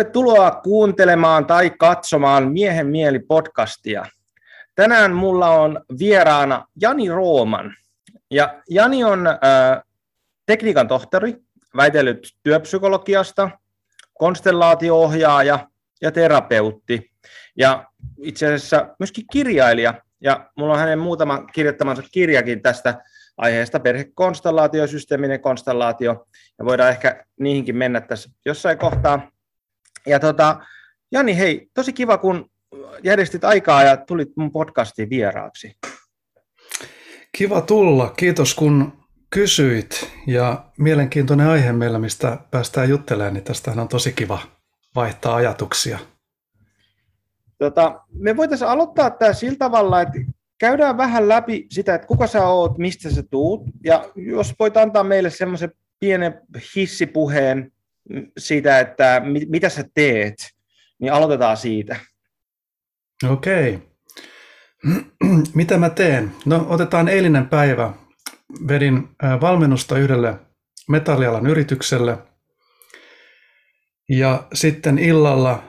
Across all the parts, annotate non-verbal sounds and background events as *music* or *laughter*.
Tervetuloa kuuntelemaan tai katsomaan Miehen mieli podcastia. Tänään mulla on vieraana Jani Rooman. Ja Jani on äh, tekniikan tohtori, väitellyt työpsykologiasta, konstellaatio-ohjaaja ja terapeutti. Ja itse asiassa myöskin kirjailija. Ja mulla on hänen muutama kirjoittamansa kirjakin tästä aiheesta, perhekonstellaatio, systeeminen konstellaatio, ja voidaan ehkä niihinkin mennä tässä jossain kohtaa. Ja tota, Jani, hei, tosi kiva, kun järjestit aikaa ja tulit mun podcastiin vieraaksi. Kiva tulla. Kiitos kun kysyit. Ja mielenkiintoinen aihe meillä, mistä päästään juttelemaan, niin tästähän on tosi kiva vaihtaa ajatuksia. Tota, me voitaisiin aloittaa tämä sillä tavalla, että käydään vähän läpi sitä, että kuka sä oot, mistä sä tuut, ja jos voit antaa meille semmoisen pienen hissipuheen siitä, että mitä sä teet, niin aloitetaan siitä. Okei. *clears throat* Mitä mä teen? No otetaan eilinen päivä. Vedin valmennusta yhdelle metallialan yritykselle ja sitten illalla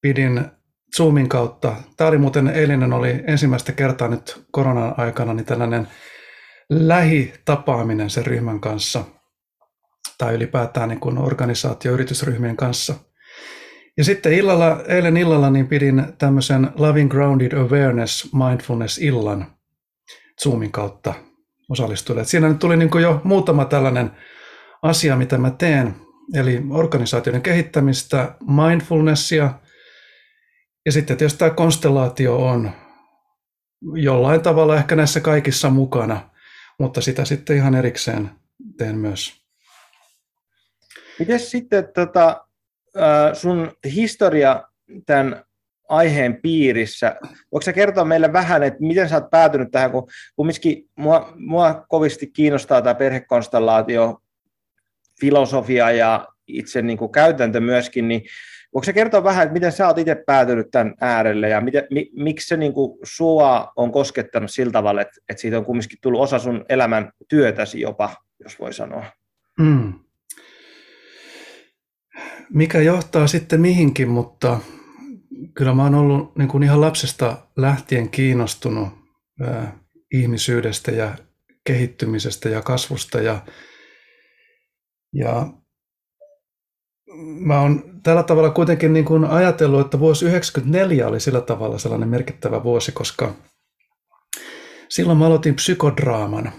pidin Zoomin kautta. Tämä oli muuten eilinen oli ensimmäistä kertaa nyt koronan aikana niin tällainen lähitapaaminen sen ryhmän kanssa – tai ylipäätään niin kuin organisaatio-yritysryhmien kanssa. Ja sitten illalla, eilen illalla niin pidin tämmöisen Loving Grounded Awareness Mindfulness-illan Zoomin kautta osallistujille. siinä nyt tuli niin kuin jo muutama tällainen asia, mitä mä teen, eli organisaatioiden kehittämistä, mindfulnessia, ja sitten tietysti tämä konstellaatio on jollain tavalla ehkä näissä kaikissa mukana, mutta sitä sitten ihan erikseen teen myös. Miten sitten tota, sun historia tämän aiheen piirissä. Voiko sä kertoa meille vähän, että miten sä oot päätynyt tähän, kun kumminkin mua, mua kovasti kiinnostaa tämä perhekonstellaatio, filosofia ja itse niin kuin käytäntö myöskin, niin voiko sä kertoa vähän, että miten sä oot itse päätynyt tämän äärelle ja miten, mi, miksi se niin kuin sua on koskettanut sillä tavalla, että, että siitä on kumminkin tullut osa sun elämän työtäsi jopa, jos voi sanoa? Mm mikä johtaa sitten mihinkin, mutta kyllä mä oon ollut niin kuin ihan lapsesta lähtien kiinnostunut ää, ihmisyydestä ja kehittymisestä ja kasvusta ja, ja mä oon tällä tavalla kuitenkin niin kuin ajatellut, että vuosi 1994 oli sillä tavalla sellainen merkittävä vuosi, koska silloin mä aloitin psykodraaman.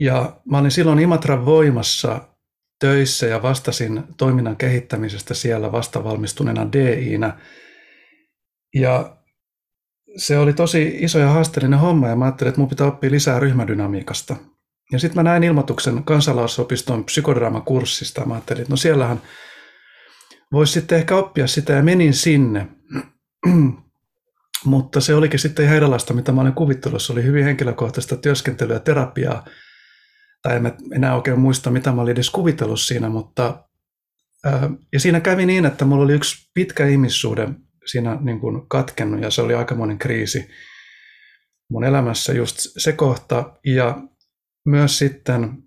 Ja mä olin silloin Imatran voimassa töissä ja vastasin toiminnan kehittämisestä siellä vastavalmistuneena DInä. Ja se oli tosi iso ja haasteellinen homma ja mä ajattelin, että mun pitää oppia lisää ryhmädynamiikasta. Ja sitten mä näin ilmoituksen kansalaisopiston psykodraamakurssista. Mä ajattelin, että no siellähän voisi sitten ehkä oppia sitä ja menin sinne. *clears throat* Mutta se olikin sitten ihan erilaista, mitä mä olin kuvittelut. Se oli hyvin henkilökohtaista työskentelyä ja terapiaa tai en enää oikein muista, mitä mä olin edes kuvitellut siinä, mutta ja siinä kävi niin, että mulla oli yksi pitkä ihmissuhde siinä niin kuin katkennut ja se oli aikamoinen kriisi mun elämässä just se kohta ja myös sitten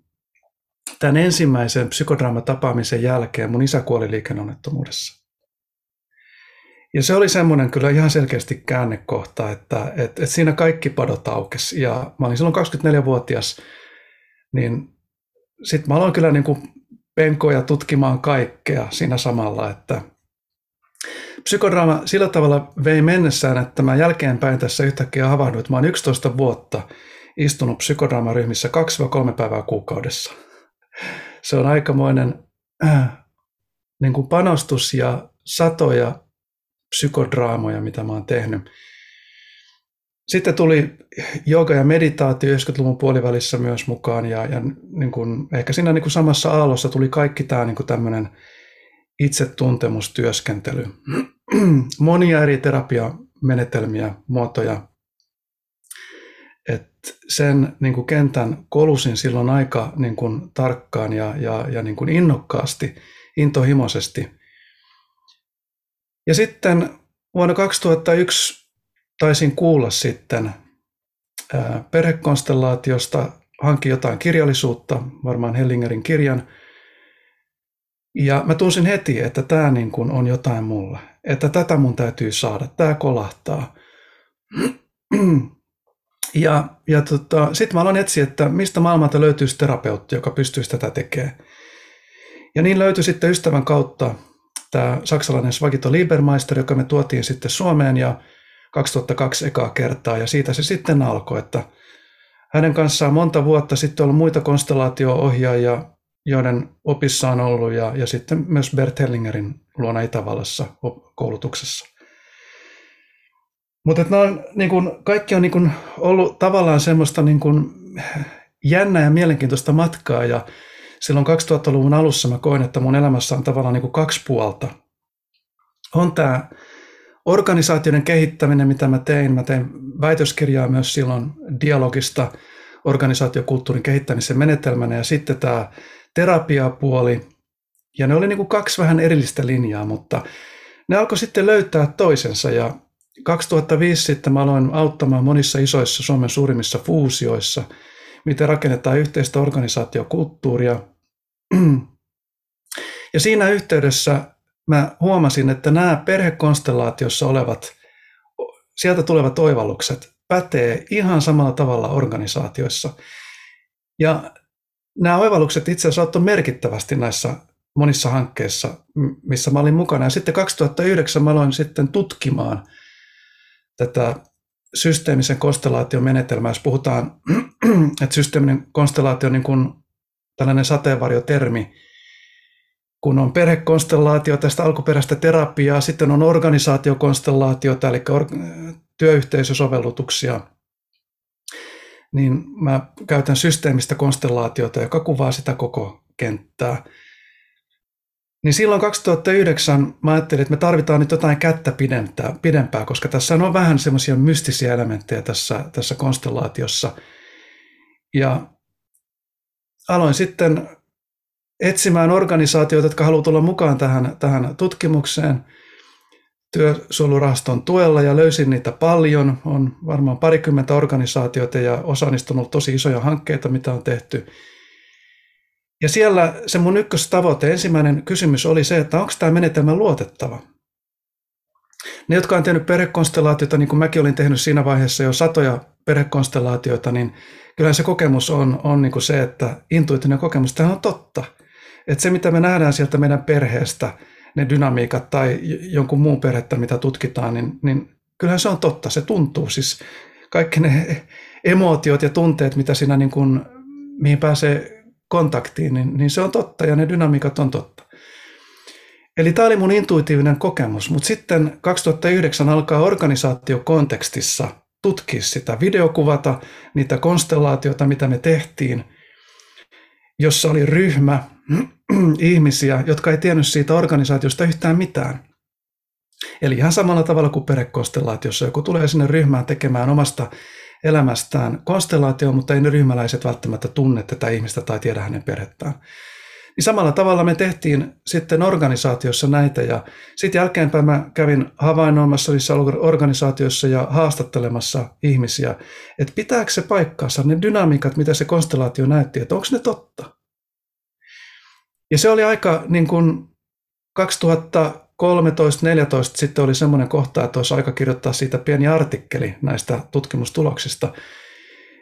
tämän ensimmäisen psykodraamatapaamisen jälkeen mun isä kuoli liikenneonnettomuudessa. Ja se oli semmoinen kyllä ihan selkeästi käännekohta, että, että, että siinä kaikki padot aukesi. Ja mä olin silloin 24-vuotias niin sitten mä aloin kyllä niin kuin penkoja tutkimaan kaikkea siinä samalla, että psykodraama sillä tavalla vei mennessään, että mä jälkeenpäin tässä yhtäkkiä havahduin, että mä oon 11 vuotta istunut psykodraamaryhmissä 2-3 päivää kuukaudessa. Se on aikamoinen äh, niin kuin panostus ja satoja psykodraamoja, mitä mä oon tehnyt. Sitten tuli jooga ja meditaatio 90-luvun puolivälissä myös mukaan ja, ja niin kuin, ehkä siinä niin kuin samassa aallossa tuli kaikki tämä niin kuin tämmöinen itsetuntemustyöskentely. *clears throat* Monia eri terapiamenetelmiä, muotoja. Et sen niin kuin kentän kolusin silloin aika niin kuin tarkkaan ja, ja, ja niin kuin innokkaasti, intohimoisesti. Ja sitten vuonna 2001 taisin kuulla sitten perhekonstellaatiosta, hankin jotain kirjallisuutta, varmaan Hellingerin kirjan, Ja mä tunsin heti, että tämä niin kuin on jotain mulle, että tätä mun täytyy saada, tämä kolahtaa. *clears throat* Ja, ja tota, sitten mä aloin etsiä, että mistä maailmalta löytyisi terapeutti, joka pystyisi tätä tekemään. Ja niin löytyi sitten ystävän kautta tämä saksalainen Svagito Liebermeister, joka me tuotiin sitten Suomeen ja 2002 ekaa kertaa. Ja siitä se sitten alkoi, että hänen kanssaan monta vuotta sitten ollut muita konstellaatio-ohjaajia, joiden opissa on ollut, ja, ja sitten myös Bert Hellingerin luona Itävallassa koulutuksessa. Mutta niin kun, kaikki on niin kun ollut tavallaan semmoista niin kun jännää ja mielenkiintoista matkaa, ja silloin 2000-luvun alussa mä koin, että mun elämässä on tavallaan niin kaksi puolta. On tämä organisaatioiden kehittäminen, mitä mä tein. Mä tein väitöskirjaa myös silloin dialogista organisaatiokulttuurin kehittämisen menetelmänä ja sitten tämä terapiapuoli. Ja ne oli niin kuin kaksi vähän erillistä linjaa, mutta ne alkoi sitten löytää toisensa ja 2005 sitten mä aloin auttamaan monissa isoissa Suomen suurimmissa fuusioissa, miten rakennetaan yhteistä organisaatiokulttuuria. *clears throat* Ja siinä yhteydessä mä huomasin, että nämä perhekonstellaatiossa olevat, sieltä tulevat oivallukset pätee ihan samalla tavalla organisaatioissa. Ja nämä oivallukset itse asiassa auttoi merkittävästi näissä monissa hankkeissa, missä mä olin mukana. Ja sitten 2009 mä aloin sitten tutkimaan tätä systeemisen konstellaation menetelmää, jos puhutaan, *clears throat* että systeeminen konstellaatio on niin kuin tällainen sateenvarjotermi, kun on perhekonstellaatio tästä alkuperäistä terapiaa, sitten on organisaatiokonstellaatiota, eli työyhteisösovellutuksia, niin mä käytän systeemistä konstellaatiota, joka kuvaa sitä koko kenttää. Niin silloin 2009 mä ajattelin, että me tarvitaan nyt jotain kättä pidempää, pidempää koska tässä on vähän semmoisia mystisiä elementtejä tässä, tässä konstellaatiossa. Ja aloin sitten etsimään organisaatioita, jotka haluavat tulla mukaan tähän, tähän tutkimukseen työsuojelurahaston tuella ja löysin niitä paljon. On varmaan parikymmentä organisaatioita ja osa niistä on ollut tosi isoja hankkeita, mitä on tehty. Ja siellä se mun ykköstavoite, ensimmäinen kysymys oli se, että onko tämä menetelmä luotettava. Ne, jotka on tehnyt perhekonstellaatioita, niin kuin mäkin olin tehnyt siinä vaiheessa jo satoja perhekonstellaatioita, niin kyllä se kokemus on, on niin kuin se, että intuitinen kokemus, tämä on totta. Että se, mitä me nähdään sieltä meidän perheestä, ne dynamiikat tai jonkun muun perhettä, mitä tutkitaan, niin, niin kyllähän se on totta. Se tuntuu siis kaikki ne emootiot ja tunteet, mitä siinä niin kuin, mihin pääsee kontaktiin, niin, niin se on totta ja ne dynamiikat on totta. Eli tämä oli mun intuitiivinen kokemus, mutta sitten 2009 alkaa organisaatiokontekstissa tutkia sitä, videokuvata niitä konstellaatioita, mitä me tehtiin, jossa oli ryhmä, *clears throat* ihmisiä, jotka ei tiennyt siitä organisaatiosta yhtään mitään. Eli ihan samalla tavalla kuin perekonstellaatiossa, joku tulee sinne ryhmään tekemään omasta elämästään konstellaatio, mutta ei ne ryhmäläiset välttämättä tunne tätä ihmistä tai tiedä hänen perhettään. Niin samalla tavalla me tehtiin sitten organisaatiossa näitä ja sitten jälkeenpäin mä kävin havainnoimassa niissä organisaatioissa ja haastattelemassa ihmisiä, että pitääkö se paikkaansa ne dynamiikat, mitä se konstellaatio näytti, että onko ne totta. Ja se oli aika niin kuin 2013-2014 sitten oli semmoinen kohta, että olisi aika kirjoittaa siitä pieni artikkeli näistä tutkimustuloksista.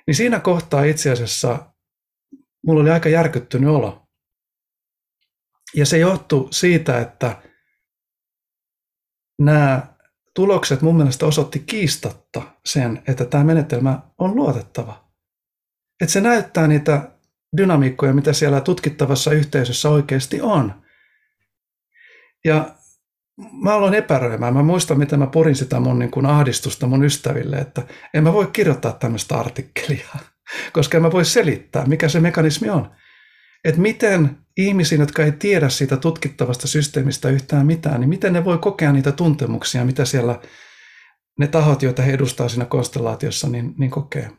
Niin siinä kohtaa itse asiassa mulla oli aika järkyttynyt olo. Ja se johtui siitä, että nämä tulokset mun mielestä osoitti kiistatta sen, että tämä menetelmä on luotettava. Että se näyttää niitä dynamiikkoja, mitä siellä tutkittavassa yhteisössä oikeasti on. Ja mä aloin epäröimään. Mä muistan, miten mä purin sitä mun niin kuin ahdistusta mun ystäville, että en mä voi kirjoittaa tämmöistä artikkelia, *laughs* koska en mä voi selittää, mikä se mekanismi on. Että miten ihmisiin, jotka ei tiedä siitä tutkittavasta systeemistä yhtään mitään, niin miten ne voi kokea niitä tuntemuksia, mitä siellä ne tahot, joita he edustaa siinä konstellaatiossa, niin, niin kokee.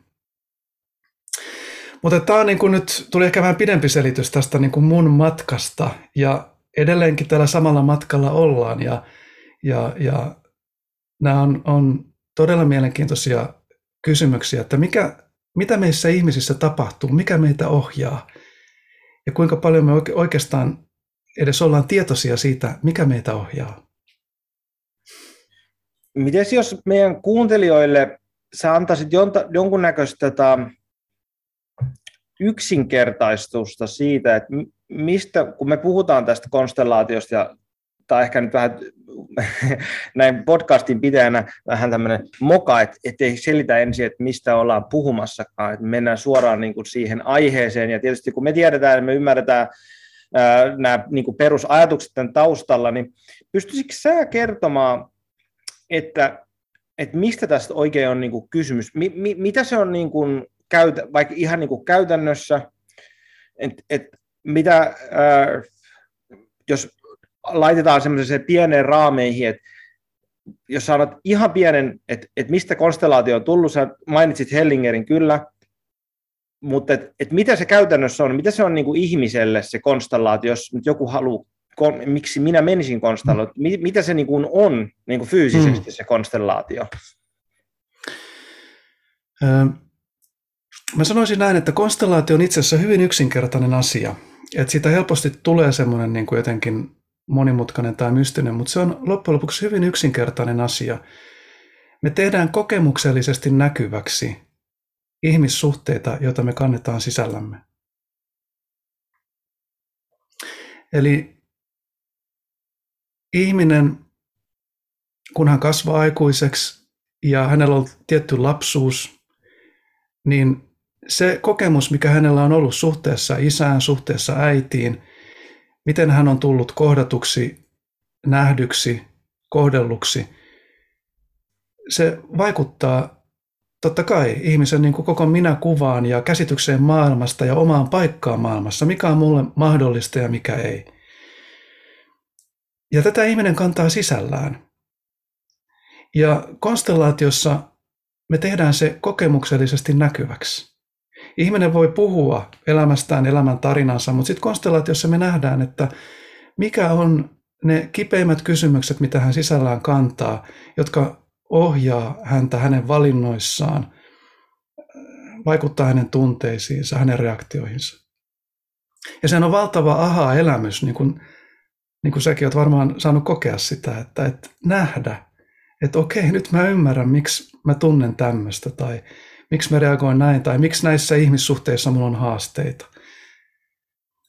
Mutta tämä on niin kuin nyt, tuli ehkä vähän pidempi selitys tästä niin kuin mun matkasta ja edelleenkin tällä samalla matkalla ollaan ja, ja, ja nämä on, on todella mielenkiintoisia kysymyksiä, että mikä, mitä meissä ihmisissä tapahtuu, mikä meitä ohjaa ja kuinka paljon me oikeastaan edes ollaan tietoisia siitä, mikä meitä ohjaa. Miten jos meidän kuuntelijoille sä antaisit jonkunnäköistä tota, yksinkertaistusta siitä, että mistä, kun me puhutaan tästä konstellaatiosta ja tai ehkä nyt vähän *laughs* näin podcastin pitäjänä vähän tämmöinen moka, että ei selitä ensin, että mistä ollaan puhumassakaan, että mennään suoraan niin kuin siihen aiheeseen, ja tietysti kun me tiedetään ja me ymmärretään ää, nämä niin kuin perusajatukset tämän taustalla, niin pystyisikö sä kertomaan, että, että mistä tästä oikein on niin kuin kysymys, mi, mi, mitä se on niin kuin käytä, vaikka ihan niin kuin käytännössä, että et, mitä, ää, jos laitetaan semmoiseen pieneen raameihin, että jos sanot ihan pienen, että, että mistä konstellaatio on tullut, sä mainitsit Hellingerin kyllä, mutta et, et mitä se käytännössä on, mitä se on niin kuin ihmiselle se konstellaatio, jos nyt joku haluaa, miksi minä menisin konstellaatioon, mit, mitä se niin kuin on niin kuin fyysisesti hmm. se konstellaatio? Mä sanoisin näin, että konstellaatio on itse asiassa hyvin yksinkertainen asia. Että siitä helposti tulee semmoinen niin kuin jotenkin monimutkainen tai mystinen, mutta se on loppujen lopuksi hyvin yksinkertainen asia. Me tehdään kokemuksellisesti näkyväksi ihmissuhteita, joita me kannetaan sisällämme. Eli ihminen, kun hän kasvaa aikuiseksi ja hänellä on tietty lapsuus, niin se kokemus, mikä hänellä on ollut suhteessa isään, suhteessa äitiin, miten hän on tullut kohdatuksi, nähdyksi, kohdelluksi, se vaikuttaa totta kai ihmisen niin kuin koko minäkuvaan ja käsitykseen maailmasta ja omaan paikkaan maailmassa, mikä on mulle mahdollista ja mikä ei. Ja tätä ihminen kantaa sisällään. Ja konstellaatiossa me tehdään se kokemuksellisesti näkyväksi. Ihminen voi puhua elämästään, elämän tarinansa, mutta sitten konstellaatiossa me nähdään, että mikä on ne kipeimmät kysymykset, mitä hän sisällään kantaa, jotka ohjaa häntä hänen valinnoissaan, vaikuttaa hänen tunteisiinsa, hänen reaktioihinsa. Ja se on valtava aha-elämys, niin kuin, niin kuin säkin olet varmaan saanut kokea sitä, että, että nähdä, että okei, nyt mä ymmärrän, miksi mä tunnen tämmöistä, tai miksi mä reagoin näin, tai miksi näissä ihmissuhteissa mulla on haasteita.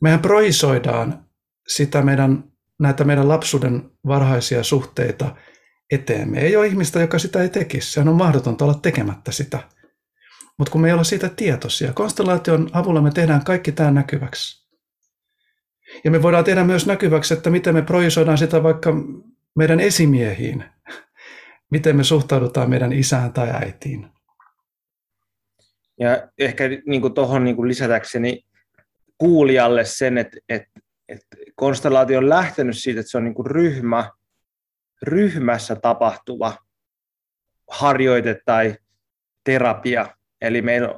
Mehän projisoidaan sitä meidän, näitä meidän lapsuuden varhaisia suhteita eteemme. Ei ole ihmistä, joka sitä ei tekisi. Sehän on mahdotonta olla tekemättä sitä. Mutta kun me ei olla siitä tietoisia, konstellaation avulla me tehdään kaikki tämä näkyväksi. Ja me voidaan tehdä myös näkyväksi, että miten me projisoidaan sitä vaikka meidän esimiehiin. Miten me suhtaudutaan meidän isään tai äitiin. Ja ehkä niin tuohon niin lisätäkseni kuulijalle sen, että, että, että konstellaatio on lähtenyt siitä, että se on niin ryhmä, ryhmässä tapahtuva harjoite tai terapia, Eli meillä,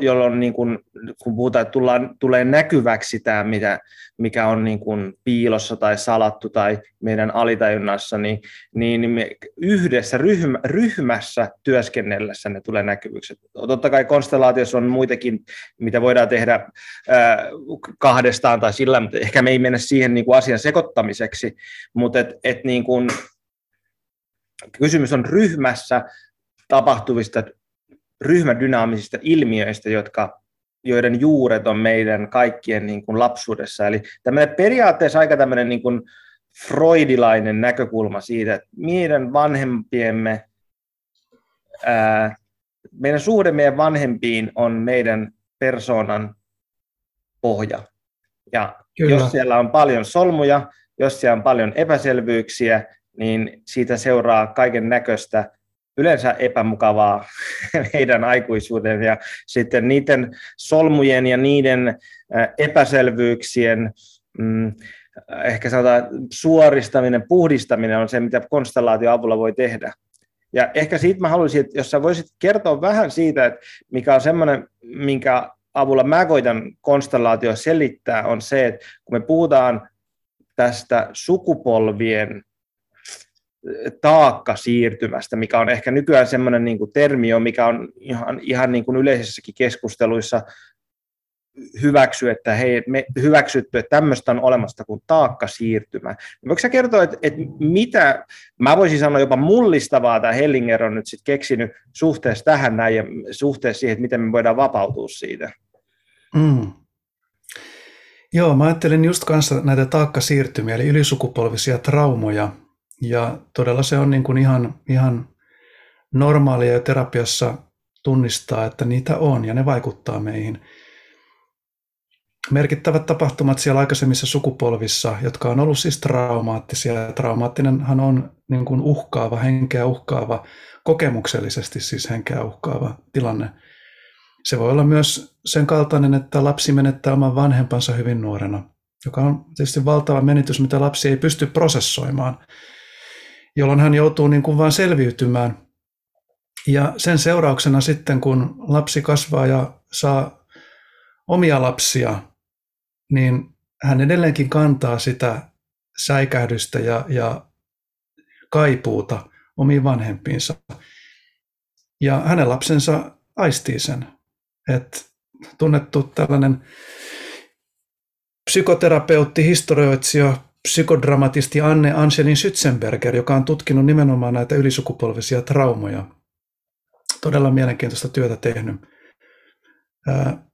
jolloin niin kuin, kun puhutaan, että tullaan, tulee näkyväksi tämä, mitä, mikä on niin kuin piilossa tai salattu tai meidän alitajunnassa, niin, niin me yhdessä ryhmä, ryhmässä työskennellessä ne tulee näkyvyksi. Totta kai konstellaatiossa on muitakin, mitä voidaan tehdä ää, kahdestaan tai sillä, mutta ehkä me ei mennä siihen niin kuin asian sekoittamiseksi, mutta et, et niin kuin, kysymys on ryhmässä tapahtuvista ryhmädynaamisista ilmiöistä, jotka, joiden juuret on meidän kaikkien niin kuin lapsuudessa. Eli tämmöinen periaatteessa aika tämmöinen niin kuin freudilainen näkökulma siitä, että meidän vanhempiemme, ää, meidän suhde meidän vanhempiin on meidän persoonan pohja. Ja Kyllä. jos siellä on paljon solmuja, jos siellä on paljon epäselvyyksiä, niin siitä seuraa kaiken näköistä yleensä epämukavaa *laughs* heidän aikuisuuden ja sitten niiden solmujen ja niiden epäselvyyksien mm, ehkä sanotaan suoristaminen, puhdistaminen on se, mitä konstellaatio avulla voi tehdä. Ja ehkä siitä mä haluaisin, että jos sä voisit kertoa vähän siitä, että mikä on semmoinen, minkä avulla mä koitan konstellaatio selittää, on se, että kun me puhutaan tästä sukupolvien taakka siirtymästä, mikä on ehkä nykyään semmoinen niin termi, mikä on ihan, ihan niin kuin yleisessäkin keskusteluissa hyväksy, että hei, me hyväksytty, että tämmöistä on olemassa kuin taakkasiirtymä. Voiko sä kertoa, että, että mitä, mä voisin sanoa jopa mullistavaa tämä Hellinger on nyt sitten keksinyt suhteessa tähän näin ja suhteessa siihen, että miten me voidaan vapautua siitä? Mm. Joo, mä ajattelin just kanssa näitä taakkasiirtymiä, eli ylisukupolvisia traumoja, ja todella se on niin kuin ihan, ihan normaalia jo terapiassa tunnistaa, että niitä on ja ne vaikuttaa meihin. Merkittävät tapahtumat siellä aikaisemmissa sukupolvissa, jotka on ollut siis traumaattisia. Traumaattinenhan on niin kuin uhkaava, henkeä uhkaava, kokemuksellisesti siis henkeä uhkaava tilanne. Se voi olla myös sen kaltainen, että lapsi menettää oman vanhempansa hyvin nuorena, joka on tietysti valtava menetys, mitä lapsi ei pysty prosessoimaan, jolloin hän joutuu niin kuin vain selviytymään ja sen seurauksena sitten, kun lapsi kasvaa ja saa omia lapsia, niin hän edelleenkin kantaa sitä säikähdystä ja, ja kaipuuta omiin vanhempiinsa. Ja hänen lapsensa aistii sen. että tunnettu tällainen psykoterapeutti, historioitsija, psykodramatisti Anne Anselin Schützenberger, joka on tutkinut nimenomaan näitä ylisukupolvisia traumoja todella mielenkiintoista työtä tehnyt,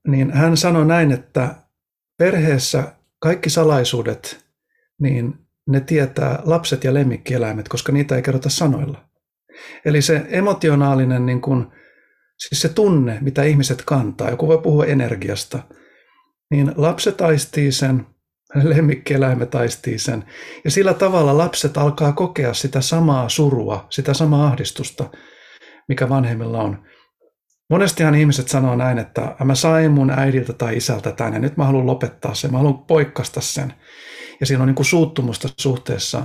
niin hän sanoi näin, että perheessä kaikki salaisuudet, niin ne tietää lapset ja lemmikkieläimet, koska niitä ei kerrota sanoilla. Eli se emotionaalinen, niin kun, siis se tunne, mitä ihmiset kantaa, joku voi puhua energiasta, niin lapset aistii sen, lemmikkieläimet aistii sen. Ja sillä tavalla lapset alkaa kokea sitä samaa surua, sitä samaa ahdistusta, mikä vanhemmilla on. Monestihan ihmiset sanoo näin, että mä sain mun äidiltä tai isältä tämän ja nyt mä haluan lopettaa sen, mä haluan poikkasta sen. Ja siinä on niin kuin suuttumusta suhteessa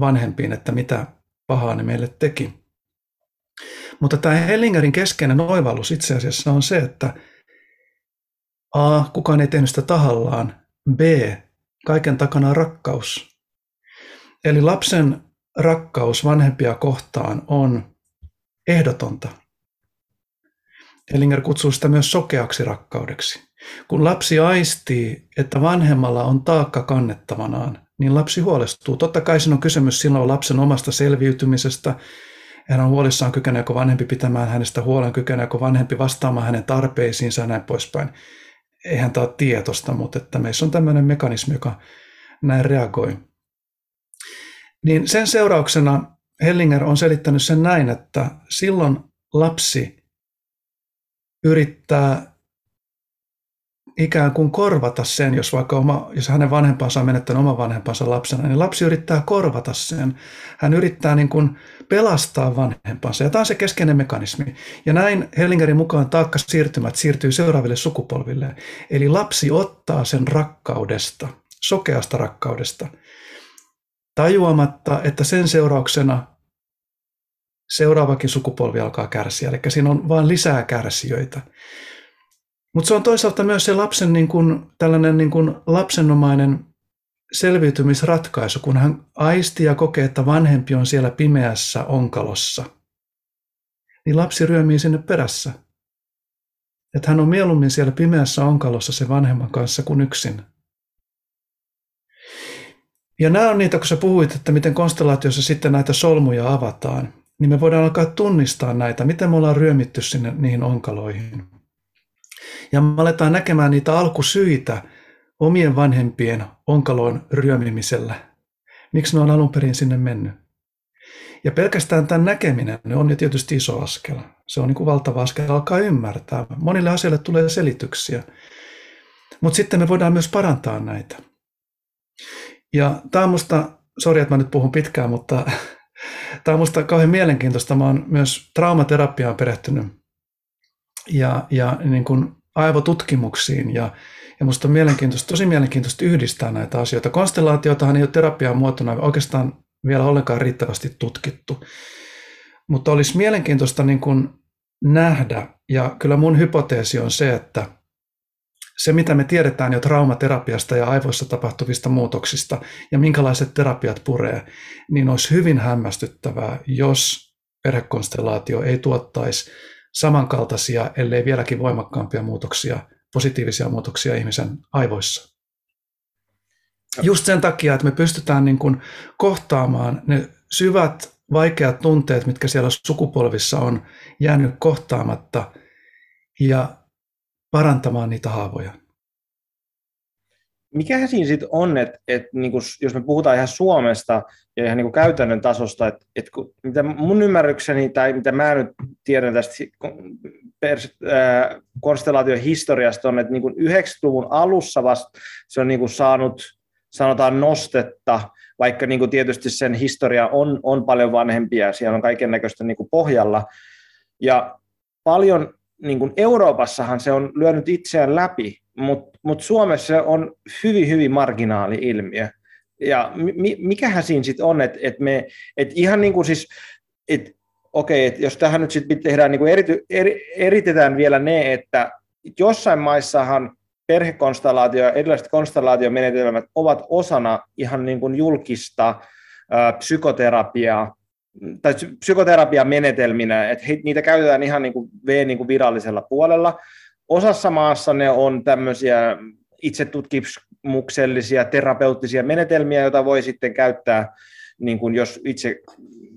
vanhempiin, että mitä pahaa ne meille teki. Mutta tämä Hellingerin keskeinen oivallus itse asiassa on se, että A. Kukaan ei tehnyt sitä tahallaan. B. Kaiken takana rakkaus. Eli lapsen rakkaus vanhempia kohtaan on ehdotonta. Ellinger kutsuu sitä myös sokeaksi rakkaudeksi. Kun lapsi aistii, että vanhemmalla on taakka kannettavanaan, niin lapsi huolestuu. Totta kai siinä on kysymys silloin lapsen omasta selviytymisestä. Hän on huolissaan, kykeneekö vanhempi pitämään hänestä huolen, kykeneekö vanhempi vastaamaan hänen tarpeisiinsa ja näin poispäin. Eihän tämä ole tietosta, mutta että meissä on tämmöinen mekanismi, joka näin reagoi. Niin sen seurauksena Hellinger on selittänyt sen näin, että silloin lapsi yrittää ikään kuin korvata sen, jos vaikka oma, jos hänen vanhempansa on menettänyt oman vanhempansa lapsena, niin lapsi yrittää korvata sen. Hän yrittää niin kuin pelastaa vanhempansa, ja tämä on se keskeinen mekanismi. Ja näin Hellingerin mukaan taakka siirtymät siirtyy seuraaville sukupolville. Eli lapsi ottaa sen rakkaudesta, sokeasta rakkaudesta, tajuamatta, että sen seurauksena seuraavakin sukupolvi alkaa kärsiä. Eli siinä on vain lisää kärsijöitä. Mutta se on toisaalta myös se lapsen niin kuin, tällainen niin kuin lapsenomainen selviytymisratkaisu, kun hän aistii ja kokee, että vanhempi on siellä pimeässä onkalossa, niin lapsi ryömii sinne perässä. Että hän on mieluummin siellä pimeässä onkalossa se vanhemman kanssa kuin yksin. Ja nämä on niitä, kun sä puhuit, että miten konstellaatiossa sitten näitä solmuja avataan, niin me voidaan alkaa tunnistaa näitä, miten me ollaan ryömitty sinne niihin onkaloihin. Ja me aletaan näkemään niitä alkusyitä omien vanhempien onkaloon ryömimisellä. Miksi ne on alun perin sinne mennyt? Ja pelkästään tämän näkeminen ne on jo tietysti iso askel. Se on niin kuin valtava askel alkaa ymmärtää. Monille asioille tulee selityksiä. Mutta sitten me voidaan myös parantaa näitä. Ja tämä on musta, sori että mä nyt puhun pitkään, mutta *laughs* tämä on musta kauhean mielenkiintoista. Mä oon myös traumaterapiaan perehtynyt ja, ja niin kuin aivotutkimuksiin ja, ja musta on mielenkiintoista, tosi mielenkiintoista yhdistää näitä asioita. Konstellaatiotahan ei ole terapian muotona oikeastaan vielä ollenkaan riittävästi tutkittu, mutta olisi mielenkiintoista niin kuin nähdä, ja kyllä mun hypoteesi on se, että se, mitä me tiedetään jo traumaterapiasta ja aivoissa tapahtuvista muutoksista ja minkälaiset terapiat puree, niin olisi hyvin hämmästyttävää, jos perhekonstellaatio ei tuottaisi samankaltaisia, ellei vieläkin voimakkaampia muutoksia positiivisia muutoksia ihmisen aivoissa. Just sen takia, että me pystytään niin kuin kohtaamaan ne syvät, vaikeat tunteet, mitkä siellä sukupolvissa on jäänyt kohtaamatta ja parantamaan niitä haavoja mikähän siinä sitten on, että et, niinku, jos me puhutaan ihan Suomesta ja ihan niinku käytännön tasosta, että et, mitä mun ymmärrykseni tai mitä mä nyt tiedän tästä pers, äh, konstellaation historiasta on, että niinku 90-luvun alussa vasta se on niinku saanut, sanotaan nostetta, vaikka niinku tietysti sen historia on, on paljon vanhempia, siellä on kaiken näköistä niinku pohjalla. Ja paljon niin kuin Euroopassahan se on lyönyt itseään läpi, mutta mut Suomessa se on hyvin, hyvin marginaali ilmiö. Ja mi, mikähän siinä sitten on, että et me, et ihan niin kuin siis, että okei, että jos tähän nyt sitten tehdään, niin kuin erity, er, eritetään vielä ne, että jossain maissahan perhekonstellaatio ja erilaiset konstellaatiomenetelmät ovat osana ihan niin kuin julkista ä, psykoterapiaa, tai psykoterapian menetelminä, että niitä käytetään ihan niin kuin V niin kuin virallisella puolella. Osassa maassa ne on tämmöisiä itsetutkimuksellisia, terapeuttisia menetelmiä, joita voi sitten käyttää, niin kuin jos itse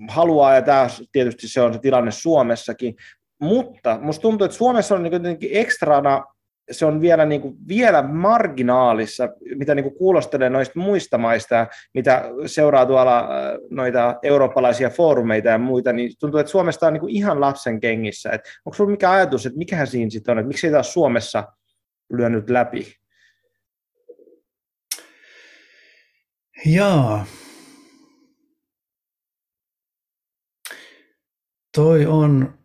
haluaa, ja tämä tietysti se on se tilanne Suomessakin, mutta musta tuntuu, että Suomessa on niin jotenkin ekstrana se on vielä, niin kuin, vielä marginaalissa, mitä niin kuin kuulostelee noista muista maista, mitä seuraa tuolla äh, noita eurooppalaisia foorumeita ja muita, niin tuntuu, että Suomesta on niin kuin ihan lapsen kengissä. Et onko sinulla mikä ajatus, että mikä siinä sitten on, että miksi ei taas Suomessa lyönyt läpi? Jaa. Toi on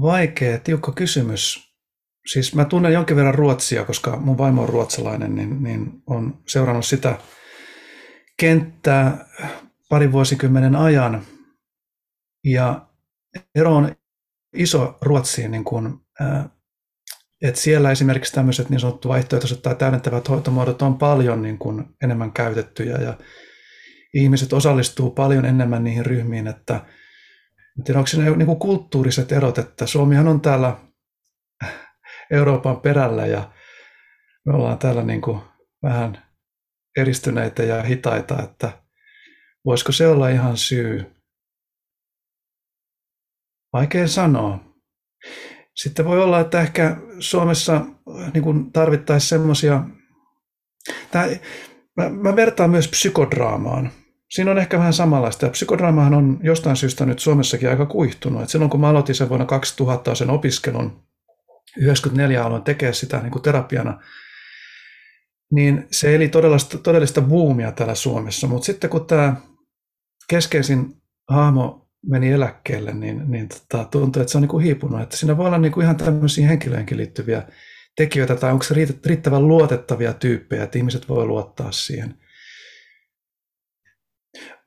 vaikea, tiukka kysymys siis mä tunnen jonkin verran ruotsia, koska mun vaimo on ruotsalainen, niin, niin on seurannut sitä kenttää parin vuosikymmenen ajan. Ja ero on iso Ruotsiin, niin kun, että siellä esimerkiksi tämmöiset niin sanottu vaihtoehtoiset tai täydentävät hoitomuodot on paljon niin kun enemmän käytettyjä ja ihmiset osallistuu paljon enemmän niihin ryhmiin, että en tiedä, onko ne niin kulttuuriset erot, että Suomihan on täällä Euroopan perällä ja me ollaan täällä niin kuin vähän eristyneitä ja hitaita, että voisiko se olla ihan syy? Vaikea sanoa. Sitten voi olla, että ehkä Suomessa niin tarvittaisiin semmoisia, mä, mä vertaan myös psykodraamaan. Siinä on ehkä vähän samanlaista. Psykodraamahan on jostain syystä nyt Suomessakin aika kuihtunut. Et silloin kun mä aloitin sen vuonna 2000 sen opiskelun, 94 aloin tekemään sitä niin kuin terapiana, niin se eli todellista, todellista buumia täällä Suomessa. Mutta sitten kun tämä keskeisin hahmo meni eläkkeelle, niin, niin tota, tuntuu, että se on niin kuin hiipunut. Että siinä voi olla niin kuin ihan tämmöisiä henkilöihin liittyviä tekijöitä, tai onko se riittävän luotettavia tyyppejä, että ihmiset voi luottaa siihen.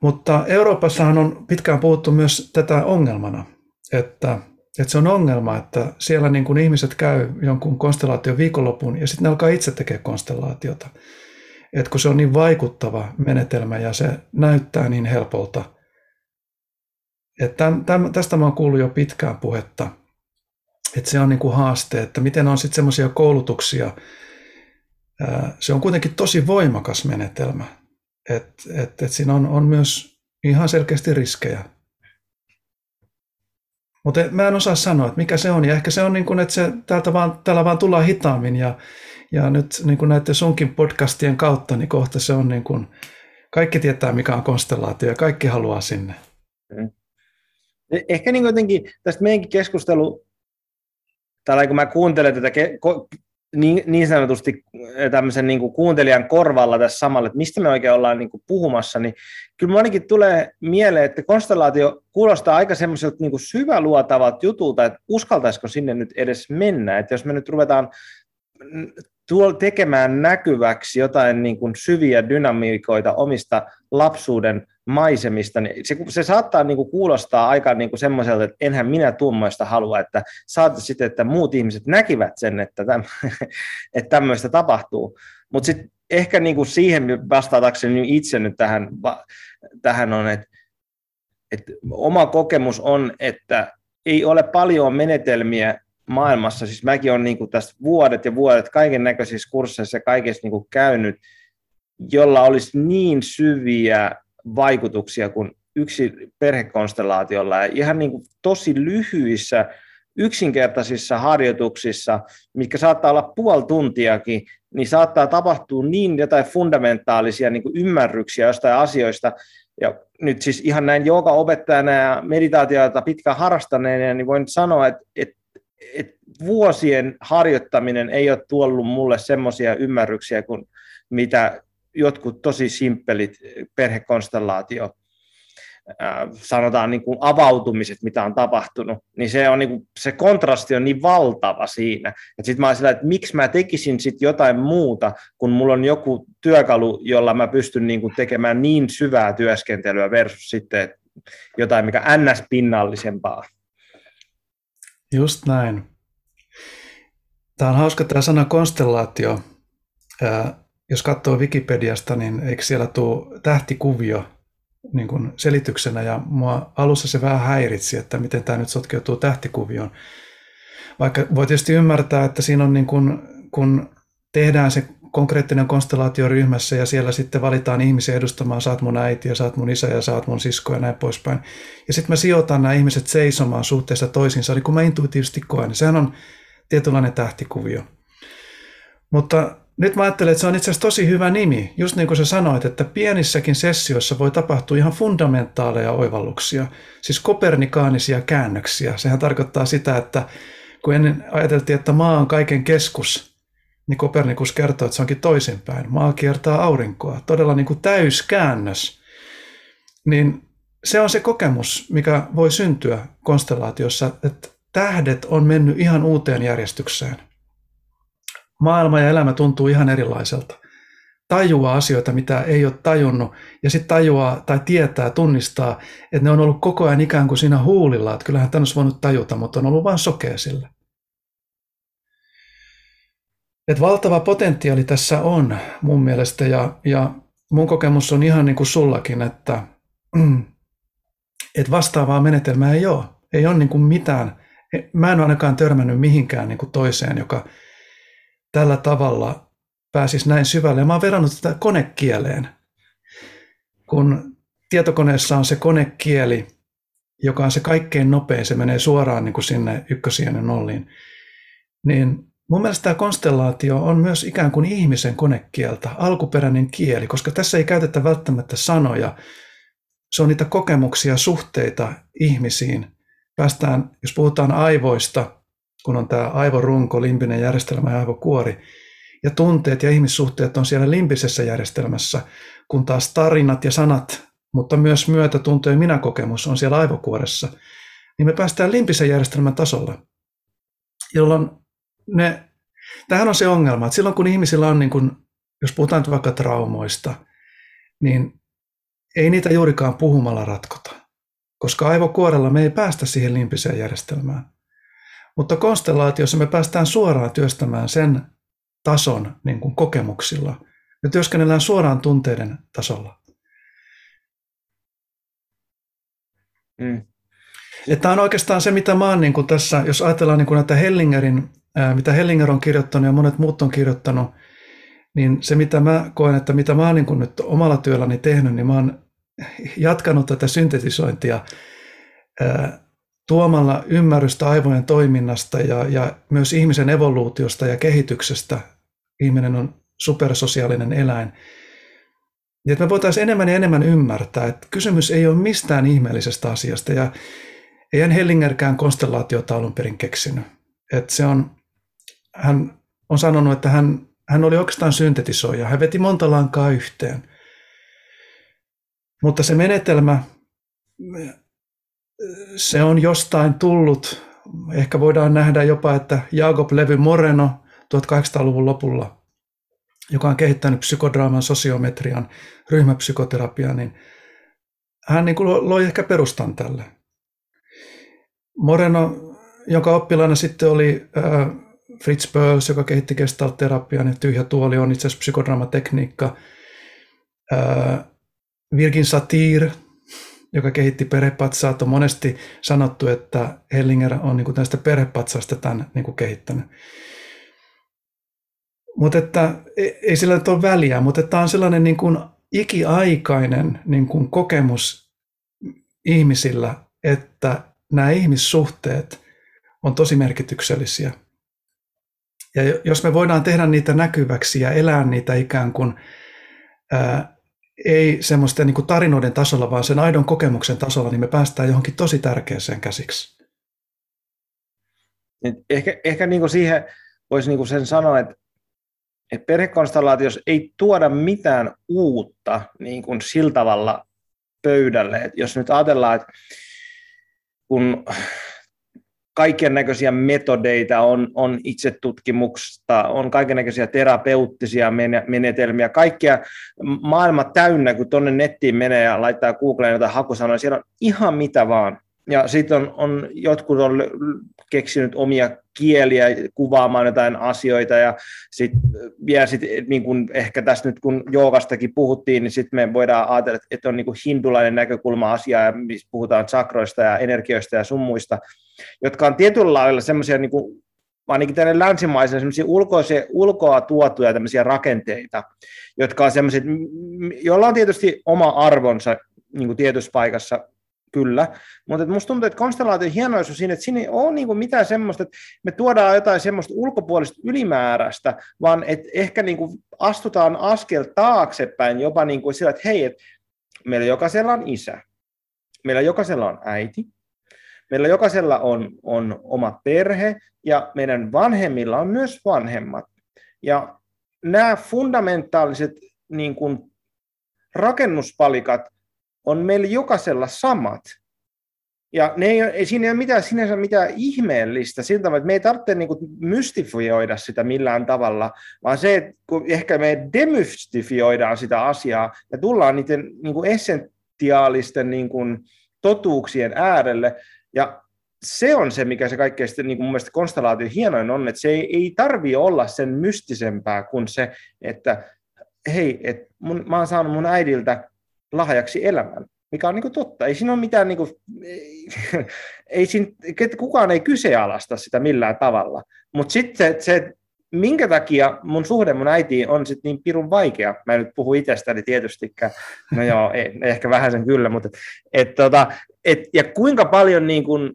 Mutta Euroopassahan on pitkään puhuttu myös tätä ongelmana, että että se on ongelma, että siellä niin kuin ihmiset käy jonkun konstellaation viikonlopun ja sitten ne alkaa itse tekemään konstellaatiota. Et kun se on niin vaikuttava menetelmä ja se näyttää niin helpolta. Et täm, täm, tästä mä oon kuullut jo pitkään puhetta, että se on niin kuin haaste, että miten on sitten semmoisia koulutuksia. Se on kuitenkin tosi voimakas menetelmä. Et, et, et siinä on, on myös ihan selkeästi riskejä. Mutta mä en osaa sanoa, että mikä se on. Ja ehkä se on niin kuin, että se täältä vaan, täällä vaan tullaan hitaammin. Ja, ja nyt niin kuin näiden sunkin podcastien kautta, niin kohta se on niin kuin, kaikki tietää, mikä on konstellaatio ja kaikki haluaa sinne. Mm. Ehkä niin jotenkin tästä meidänkin keskustelu, täällä kun mä kuuntelen tätä niin, niin sanotusti eh, tämmöisen niin kuin kuuntelijan korvalla tässä samalla, että mistä me oikein ollaan niin kuin puhumassa, niin kyllä ainakin tulee mieleen, että konstellaatio kuulostaa aika semmoiselta niin syväluotavalta jutulta, että uskaltaisiko sinne nyt edes mennä, että jos me nyt ruvetaan tekemään näkyväksi jotain niin kuin syviä dynamiikoita omista lapsuuden maisemista, niin se, se saattaa niin kuin kuulostaa aika niin kuin semmoiselta, että enhän minä tuommoista halua, että saat sitten, että muut ihmiset näkivät sen, että, täm, *laughs* että tämmöistä tapahtuu. Mutta sitten ehkä niin kuin siihen vastaatakseni itse nyt tähän, tähän on, että, että oma kokemus on, että ei ole paljon menetelmiä, maailmassa, siis mäkin olen niin tästä vuodet ja vuodet kaiken näköisissä kursseissa ja kaikessa niin käynyt, jolla olisi niin syviä vaikutuksia kuin yksi perhekonstellaatiolla. Ja ihan niin kuin tosi lyhyissä yksinkertaisissa harjoituksissa, mitkä saattaa olla puoli tuntiakin, niin saattaa tapahtua niin jotain fundamentaalisia niin kuin ymmärryksiä jostain asioista, ja nyt siis ihan näin opettajana ja meditaatioita pitkään harrastaneena, niin voin sanoa, että, että, että vuosien harjoittaminen ei ole tuollut mulle semmoisia ymmärryksiä kuin mitä jotkut tosi simppelit perhekonstellaatio sanotaan niin kuin avautumiset, mitä on tapahtunut, niin se, on niin kuin, se kontrasti on niin valtava siinä. Sitten mä olen että miksi mä tekisin sit jotain muuta, kun mulla on joku työkalu, jolla mä pystyn niin kuin tekemään niin syvää työskentelyä versus sitten jotain, mikä ns-pinnallisempaa. Just näin. Tämä on hauska tämä sana konstellaatio. Jos katsoo Wikipediasta, niin eikö siellä tule tähtikuvio niin kuin selityksenä ja mua alussa se vähän häiritsi, että miten tämä nyt sotkeutuu tähtikuvioon. Vaikka voi tietysti ymmärtää, että siinä on niin kuin, kun tehdään se konkreettinen konstellaatio ryhmässä ja siellä sitten valitaan ihmisiä edustamaan, saat mun äiti ja saat mun isä ja saat mun sisko ja näin poispäin. Ja sitten mä sijoitan nämä ihmiset seisomaan suhteessa toisiinsa, niin kun mä intuitiivisesti koen, niin sehän on tietynlainen tähtikuvio. Mutta nyt mä ajattelen, että se on itse asiassa tosi hyvä nimi. Just niin kuin sä sanoit, että pienissäkin sessioissa voi tapahtua ihan fundamentaaleja oivalluksia, siis kopernikaanisia käännöksiä. Sehän tarkoittaa sitä, että kun ennen ajateltiin, että maa on kaiken keskus, niin Kopernikus kertoo, että se onkin toisinpäin. Maa kiertää aurinkoa, todella niin kuin täyskäännös. Niin se on se kokemus, mikä voi syntyä konstellaatiossa, että tähdet on mennyt ihan uuteen järjestykseen – maailma ja elämä tuntuu ihan erilaiselta. Tajuaa asioita, mitä ei ole tajunnut, ja sitten tajuaa tai tietää, tunnistaa, että ne on ollut koko ajan ikään kuin siinä huulilla, että kyllähän tämän olisi voinut tajuta, mutta on ollut vain sokea sille. Et valtava potentiaali tässä on mun mielestä, ja, ja mun kokemus on ihan niin kuin sullakin, että, *clears throat* että vastaavaa menetelmää ei ole. Ei ole niin kuin mitään. Mä en ole ainakaan törmännyt mihinkään niin kuin toiseen, joka tällä tavalla pääsisi näin syvälle. Ja mä oon verrannut tätä konekieleen. Kun tietokoneessa on se konekieli, joka on se kaikkein nopein, se menee suoraan niin kuin sinne ykkösien ja nolliin, niin mun mielestä tämä konstellaatio on myös ikään kuin ihmisen konekieltä, alkuperäinen kieli, koska tässä ei käytetä välttämättä sanoja, se on niitä kokemuksia, suhteita ihmisiin. Päästään, jos puhutaan aivoista, kun on tämä aivorunko, limpinen järjestelmä ja aivokuori, ja tunteet ja ihmissuhteet on siellä limpisessä järjestelmässä, kun taas tarinat ja sanat, mutta myös myötätunto ja minäkokemus on siellä aivokuoressa, niin me päästään limpisen järjestelmän tasolla, jolloin ne, tähän on se ongelma, että silloin kun ihmisillä on, niin kun, jos puhutaan nyt vaikka traumoista, niin ei niitä juurikaan puhumalla ratkota, koska aivokuorella me ei päästä siihen limpiseen järjestelmään. Mutta konstellaatiossa me päästään suoraan työstämään sen tason niin kuin kokemuksilla. Me työskennellään suoraan tunteiden tasolla. Mm. Tämä on oikeastaan se, mitä mä oon niin kuin tässä, jos ajatellaan niin kuin näitä Hellingerin, ää, mitä Hellinger on kirjoittanut ja monet muut on kirjoittanut, niin se mitä mä koen, että mitä mä oon niin kuin nyt omalla työlläni tehnyt, niin mä oon jatkanut tätä syntetisointia ää, tuomalla ymmärrystä aivojen toiminnasta ja, ja myös ihmisen evoluutiosta ja kehityksestä. Ihminen on supersosiaalinen eläin. Ja että me voitaisiin enemmän ja enemmän ymmärtää, että kysymys ei ole mistään ihmeellisestä asiasta. Ja eihän Hellingerkään konstellaatiota alun perin keksinyt. Että se on, hän on sanonut, että hän, hän oli oikeastaan syntetisoija. Hän veti monta lankaa yhteen. Mutta se menetelmä, se on jostain tullut. Ehkä voidaan nähdä jopa, että Jacob Levy Moreno 1800-luvun lopulla, joka on kehittänyt psykodraaman, sosiometrian, ryhmäpsykoterapian, niin hän niin kuin loi ehkä perustan tälle. Moreno, jonka oppilaana sitten oli äh, Fritz Perls, joka kehitti gestaltterapian ja tyhjä tuoli on itse asiassa psykodraamatekniikka. Äh, Virgin Satir, joka kehitti perhepatsaat, on monesti sanottu, että Hellinger on niin kuin tästä perhepatsaasta tämän niin kuin kehittänyt. Mutta että ei sillä nyt ole väliä, mutta tämä on sellainen niin kuin ikiaikainen niin kuin kokemus ihmisillä, että nämä ihmissuhteet on tosi merkityksellisiä. Ja jos me voidaan tehdä niitä näkyväksi ja elää niitä ikään kuin ää, ei semmoisten niin tarinoiden tasolla, vaan sen aidon kokemuksen tasolla, niin me päästään johonkin tosi tärkeäseen käsiksi. Ehkä, ehkä niin kuin siihen voisi niin kuin sen sanoa, että, että perhekonstellaatiossa ei tuoda mitään uutta niin kuin sillä tavalla pöydälle. Että jos nyt ajatellaan, että kun kaiken näköisiä metodeita, on, on itsetutkimusta, on kaiken näköisiä terapeuttisia menetelmiä, kaikkea maailma täynnä, kun tuonne nettiin menee ja laittaa Googleen jotain hakusanoja, siellä on ihan mitä vaan. Ja sitten on, on, jotkut on keksinyt omia kieliä kuvaamaan jotain asioita ja sitten sit, niin ehkä tässä nyt kun joogastakin puhuttiin, niin sitten me voidaan ajatella, että on niin kuin hindulainen näkökulma asiaa, missä puhutaan sakroista ja energioista ja summuista, jotka on tietyllä lailla semmoisia niin kuin, ainakin tänne länsimaisen semmoisia ulkoisia, ulkoa tuotuja tämmöisiä rakenteita, jotka on semmoisia, joilla on tietysti oma arvonsa niin kuin tietyssä paikassa kyllä, mutta musta tuntuu, että konstellaation hienoisuus on siinä, että siinä ei ole niin kuin mitään semmoista, että me tuodaan jotain semmoista ulkopuolista ylimääräistä, vaan että ehkä niin kuin astutaan askel taaksepäin jopa niin kuin sillä, että hei, että meillä jokaisella on isä, meillä jokaisella on äiti, meillä jokaisella on, on oma perhe ja meidän vanhemmilla on myös vanhemmat. Ja nämä fundamentaaliset niin kuin rakennuspalikat on meillä jokaisella samat. Ja ne ei, ei, siinä ei ole mitään, sinänsä mitään ihmeellistä siltä tavalla, että me ei tarvitse niin mystifioida sitä millään tavalla, vaan se, että kun ehkä me demystifioidaan sitä asiaa ja tullaan niiden niin kuin essentiaalisten niin kuin, totuuksien äärelle, ja se on se, mikä se kaikkein sitten niin kuin mun mielestä konstellaatio hienoin on, että se ei, ei tarvi olla sen mystisempää kuin se, että hei, et mun, mä oon saanut mun äidiltä lahjaksi elämän, mikä on niin kuin totta. Ei siinä ole mitään, niin kuin, ei, *laughs* ei siinä, kukaan ei kyseenalaista sitä millään tavalla. Mutta sitten se, se, minkä takia mun suhde mun äitiin on sitten niin pirun vaikea, mä en nyt puhu itsestäni tietystikään, no joo, *laughs* ei, ehkä vähän sen kyllä, mutta et, tota, et, ja kuinka paljon niin kuin,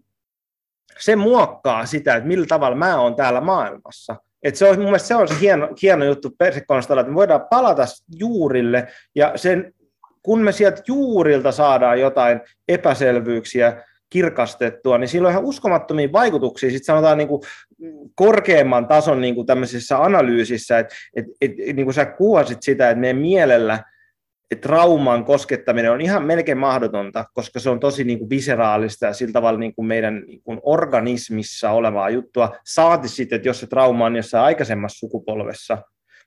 se muokkaa sitä, että millä tavalla mä oon täällä maailmassa. Et se on, mun mielestä se on se hieno, hieno juttu persekonstalla, että me voidaan palata juurille ja sen kun me sieltä juurilta saadaan jotain epäselvyyksiä kirkastettua, niin sillä on ihan uskomattomia vaikutuksia. Sitten sanotaan niin kuin korkeamman tason niin kuin tämmöisessä analyysissä, että, että, että niin kuin sä kuvasit sitä, että meidän mielellä trauman koskettaminen on ihan melkein mahdotonta, koska se on tosi niin kuin viseraalista ja sillä tavalla niin kuin meidän niin kuin organismissa olevaa juttua. Saati sitten, että jos se trauma on jossain aikaisemmassa sukupolvessa,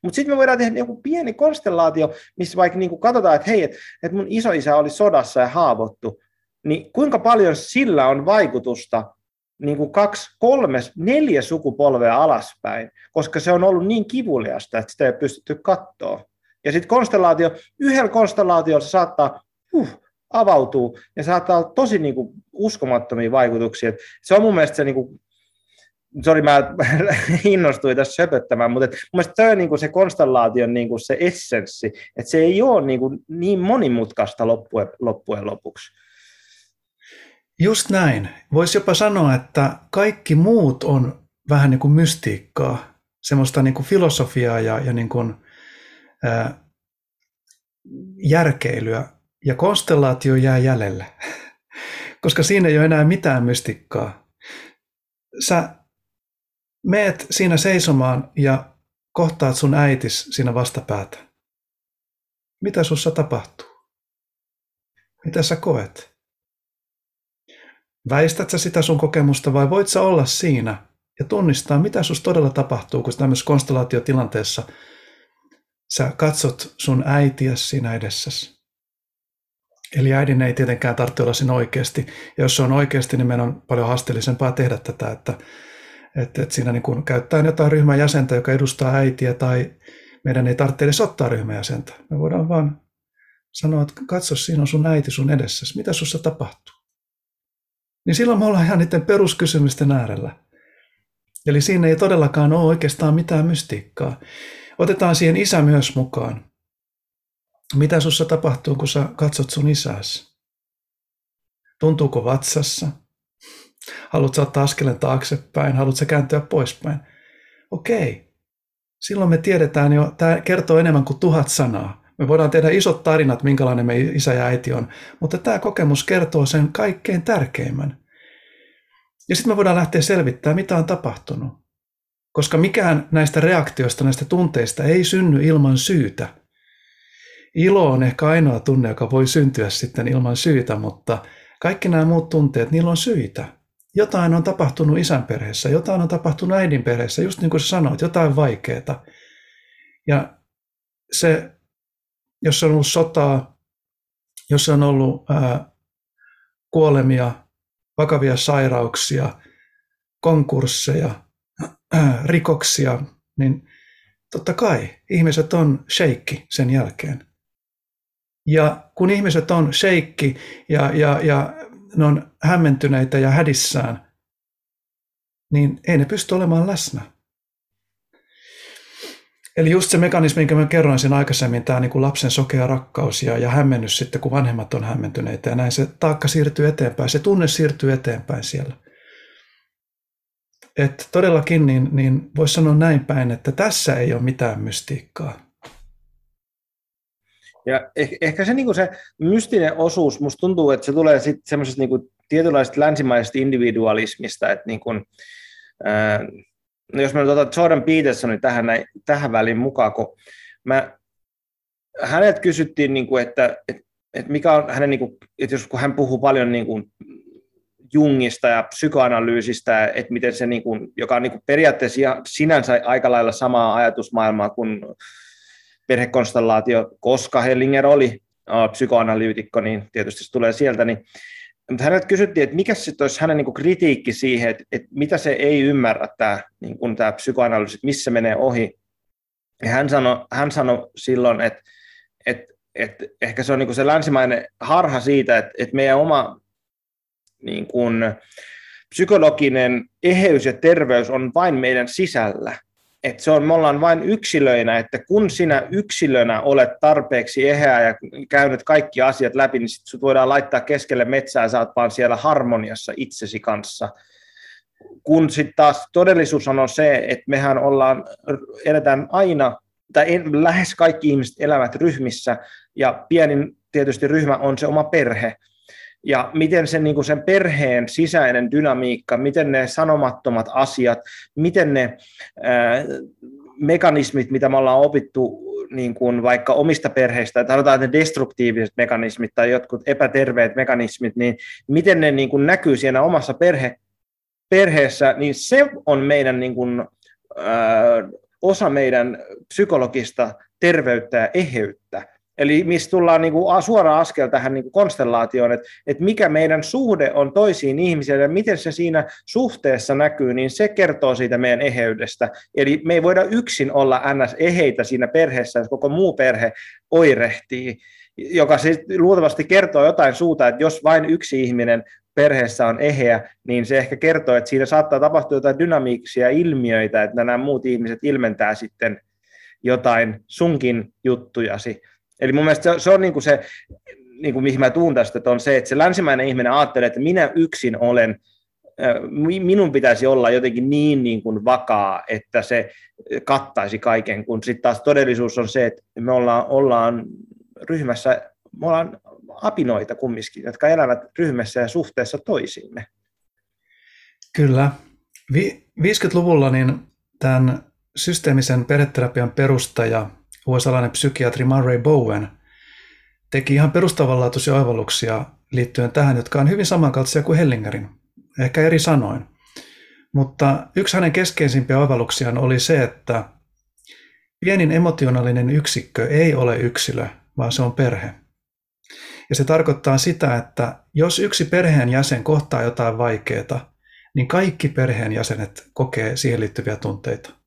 mutta sitten me voidaan tehdä joku pieni konstellaatio, missä vaikka niin kuin katsotaan, että hei, että et mun isoisä oli sodassa ja haavoittu, niin kuinka paljon sillä on vaikutusta niin kuin kaksi, kolme, neljä sukupolvea alaspäin, koska se on ollut niin kivuliasta, että sitä ei pystytty katsoa. Ja sitten konstellaatio, yhdellä konstellaatiolla se saattaa uh, avautuu ja saattaa olla tosi niin kuin, uskomattomia vaikutuksia. Se on mun mielestä se niin kuin, sori mä *laughs* innostuin tässä söpöttämään, mutta mun mielestä se on niin se konstellaation niin se essenssi, että se ei ole niin, niin monimutkaista loppujen, loppujen lopuksi. Just näin. Voisi jopa sanoa, että kaikki muut on vähän niin kuin mystiikkaa, semmoista niin kuin filosofiaa ja, ja niin kuin, ää, järkeilyä, ja konstellaatio jää jäljelle, *laughs* koska siinä ei ole enää mitään mystiikkaa. Sä meet siinä seisomaan ja kohtaat sun äitis siinä vastapäätä. Mitä sussa tapahtuu? Mitä sä koet? Väistät sä sitä sun kokemusta vai voit sä olla siinä ja tunnistaa, mitä sus todella tapahtuu, kun tämmöisessä konstellaatiotilanteessa sä katsot sun äitiä siinä edessäsi. Eli äidin ei tietenkään tarvitse olla siinä oikeasti. Ja jos se on oikeasti, niin meidän on paljon haasteellisempaa tehdä tätä, että että, että siinä niin kuin käyttää jotain ryhmän jäsentä, joka edustaa äitiä, tai meidän ei tarvitse edes ottaa ryhmän jäsentä. Me voidaan vaan sanoo, että katso, siinä on sun äiti sun edessäsi, mitä sussa tapahtuu? Niin silloin me ollaan ihan niiden peruskysymysten äärellä. Eli siinä ei todellakaan ole oikeastaan mitään mystiikkaa. Otetaan siihen isä myös mukaan. Mitä sussa tapahtuu, kun sä katsot sun isäsi? Tuntuuko vatsassa? Haluatko ottaa askeleen taaksepäin? Haluatko kääntyä poispäin? Okei. Silloin me tiedetään jo, tämä kertoo enemmän kuin tuhat sanaa. Me voidaan tehdä isot tarinat, minkälainen me isä ja äiti on, mutta tämä kokemus kertoo sen kaikkein tärkeimmän. Ja sitten me voidaan lähteä selvittämään, mitä on tapahtunut. Koska mikään näistä reaktioista, näistä tunteista ei synny ilman syytä. Ilo on ehkä ainoa tunne, joka voi syntyä sitten ilman syytä, mutta kaikki nämä muut tunteet, niillä on syitä. Jotain on tapahtunut isän perheessä, jotain on tapahtunut äidin perheessä, just niin kuin sä sanoit, jotain vaikeaa. Ja se, jos on ollut sotaa, jos on ollut ää, kuolemia, vakavia sairauksia, konkursseja, *clears throat* rikoksia, niin totta kai ihmiset on sheikki sen jälkeen. Ja kun ihmiset on sheikki ja, ja, ja ne on hämmentyneitä ja hädissään, niin ei ne pysty olemaan läsnä. Eli just se mekanismi, minkä mä kerroin sen aikaisemmin, tämä niin kuin lapsen sokea rakkaus ja, ja hämmennys sitten, kun vanhemmat on hämmentyneitä ja näin se taakka siirtyy eteenpäin, se tunne siirtyy eteenpäin siellä. Et todellakin niin, niin voisi sanoa näin päin, että tässä ei ole mitään mystiikkaa. Ja ehkä, ehkä se, niin se mystinen osuus, musta tuntuu, että se tulee sitten semmoisesta niin tietynlaisesta länsimaisesta individualismista, että niin kuin, ää, no jos mä nyt otan Jordan Petersonin tähän, näin, tähän väliin mukaan, kun mä, hänet kysyttiin, niin kuin, että, että, että mikä on hänen, niin kuin, että jos kun hän puhuu paljon niin kuin Jungista ja psykoanalyysistä, että miten se, niin kuin, joka on niin kuin periaatteessa sinänsä aika lailla samaa ajatusmaailmaa kuin perhekonstellaatio, koska Hellinger oli psykoanalyytikko, niin tietysti se tulee sieltä, niin mutta häneltä kysyttiin, että mikä sitten olisi hänen niin kritiikki siihen, että, että mitä se ei ymmärrä tämä, niin kuin tämä psykoanalyysi, missä menee ohi. Ja hän sanoi, hän sanoi silloin, että, että, että ehkä se on niin kuin se länsimainen harha siitä, että, että meidän oma niin kuin, psykologinen eheys ja terveys on vain meidän sisällä että se on, me ollaan vain yksilöinä, että kun sinä yksilönä olet tarpeeksi eheä ja käynyt kaikki asiat läpi, niin sitten voidaan laittaa keskelle metsää, sä oot vaan siellä harmoniassa itsesi kanssa. Kun sitten taas todellisuus on se, että mehän ollaan, eletään aina, tai lähes kaikki ihmiset elävät ryhmissä, ja pienin tietysti ryhmä on se oma perhe, ja miten sen, niin kuin sen perheen sisäinen dynamiikka, miten ne sanomattomat asiat, miten ne ää, mekanismit, mitä me ollaan opittu niin kuin vaikka omista perheistä, että sanotaan, että ne destruktiiviset mekanismit tai jotkut epäterveet mekanismit, niin miten ne niin kuin näkyy siinä omassa perhe, perheessä, niin se on meidän niin kuin, ää, osa meidän psykologista terveyttä ja eheyttä. Eli missä tullaan niin kuin suora askel tähän niin kuin konstellaatioon, että, että mikä meidän suhde on toisiin ihmisiin ja miten se siinä suhteessa näkyy, niin se kertoo siitä meidän eheydestä. Eli me ei voida yksin olla ns. eheitä siinä perheessä, jos koko muu perhe oirehtii, joka siis luultavasti kertoo jotain suuta, että jos vain yksi ihminen perheessä on eheä, niin se ehkä kertoo, että siinä saattaa tapahtua jotain dynamiikkisia ilmiöitä, että nämä muut ihmiset ilmentää sitten jotain sunkin juttujasi. Eli mun mielestä se, se on niin kuin se, niin kuin mihin mä tuun tästä, että on se, että se länsimäinen ihminen ajattelee, että minä yksin olen, minun pitäisi olla jotenkin niin, niin kuin vakaa, että se kattaisi kaiken, kun sitten taas todellisuus on se, että me ollaan, ollaan ryhmässä, me ollaan apinoita kumminkin, jotka elävät ryhmässä ja suhteessa toisiimme. Kyllä. Vi- 50-luvulla niin tämän systeemisen perheterapian perustaja USA-lainen psykiatri Murray Bowen teki ihan perustavanlaatuisia oivalluksia liittyen tähän, jotka on hyvin samankaltaisia kuin Hellingerin, ehkä eri sanoin. Mutta yksi hänen keskeisimpiä oivalluksiaan oli se, että pienin emotionaalinen yksikkö ei ole yksilö, vaan se on perhe. Ja se tarkoittaa sitä, että jos yksi perheen jäsen kohtaa jotain vaikeaa, niin kaikki perheen jäsenet kokee siihen liittyviä tunteita.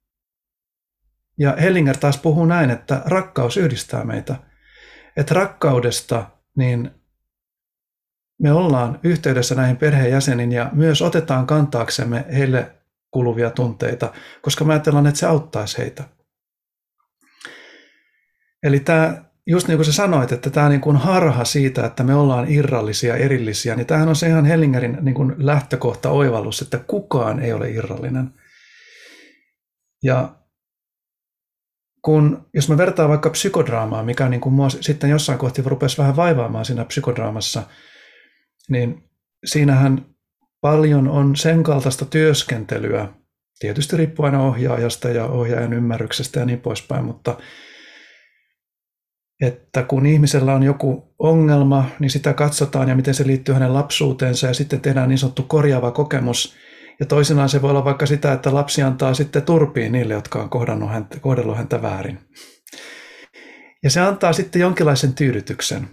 Ja Hellinger taas puhuu näin, että rakkaus yhdistää meitä. että rakkaudesta niin me ollaan yhteydessä näihin perheenjäseniin ja myös otetaan kantaaksemme heille kuluvia tunteita, koska mä ajatellaan, että se auttaisi heitä. Eli tämä, just niin kuin sä sanoit, että tämä niin kuin harha siitä, että me ollaan irrallisia, erillisiä, niin tämähän on se ihan Hellingerin niin kuin lähtökohta oivallus, että kukaan ei ole irrallinen. Ja kun, jos mä vertaan vaikka psykodraamaa, mikä niin kuin mua sitten jossain kohti rupesi vähän vaivaamaan siinä psykodraamassa, niin siinähän paljon on sen kaltaista työskentelyä, tietysti riippuen ohjaajasta ja ohjaajan ymmärryksestä ja niin poispäin, mutta että kun ihmisellä on joku ongelma, niin sitä katsotaan ja miten se liittyy hänen lapsuuteensa ja sitten tehdään niin sanottu korjaava kokemus. Ja toisinaan se voi olla vaikka sitä, että lapsi antaa sitten turpiin niille, jotka on kohdannut häntä, kohdellut häntä väärin. Ja se antaa sitten jonkinlaisen tyydytyksen.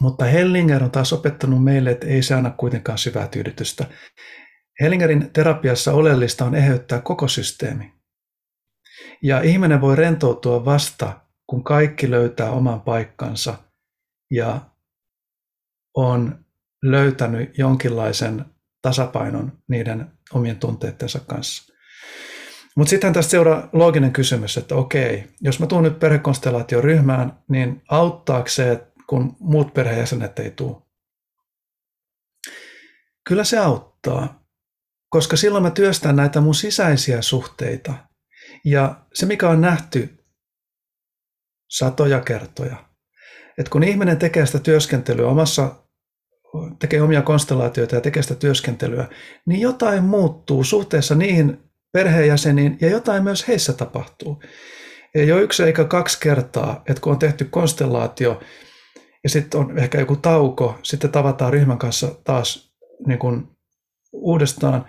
Mutta Hellinger on taas opettanut meille, että ei se anna kuitenkaan syvää tyydytystä. Hellingerin terapiassa oleellista on eheyttää koko systeemi. Ja ihminen voi rentoutua vasta, kun kaikki löytää oman paikkansa ja on löytänyt jonkinlaisen tasapainon niiden omien tunteittensa kanssa. Mutta sitten tästä seuraa looginen kysymys, että okei, jos mä tuun nyt perhekonstellaatioryhmään, niin auttaako se, kun muut perheenjäsenet ei tule? Kyllä se auttaa, koska silloin mä työstän näitä mun sisäisiä suhteita. Ja se, mikä on nähty satoja kertoja, että kun ihminen tekee sitä työskentelyä omassa, tekee omia konstellaatioita ja tekee sitä työskentelyä, niin jotain muuttuu suhteessa niihin perheenjäseniin ja jotain myös heissä tapahtuu. Ei ole yksi eikä kaksi kertaa, että kun on tehty konstellaatio, ja sitten on ehkä joku tauko, sitten tavataan ryhmän kanssa taas niin kuin uudestaan,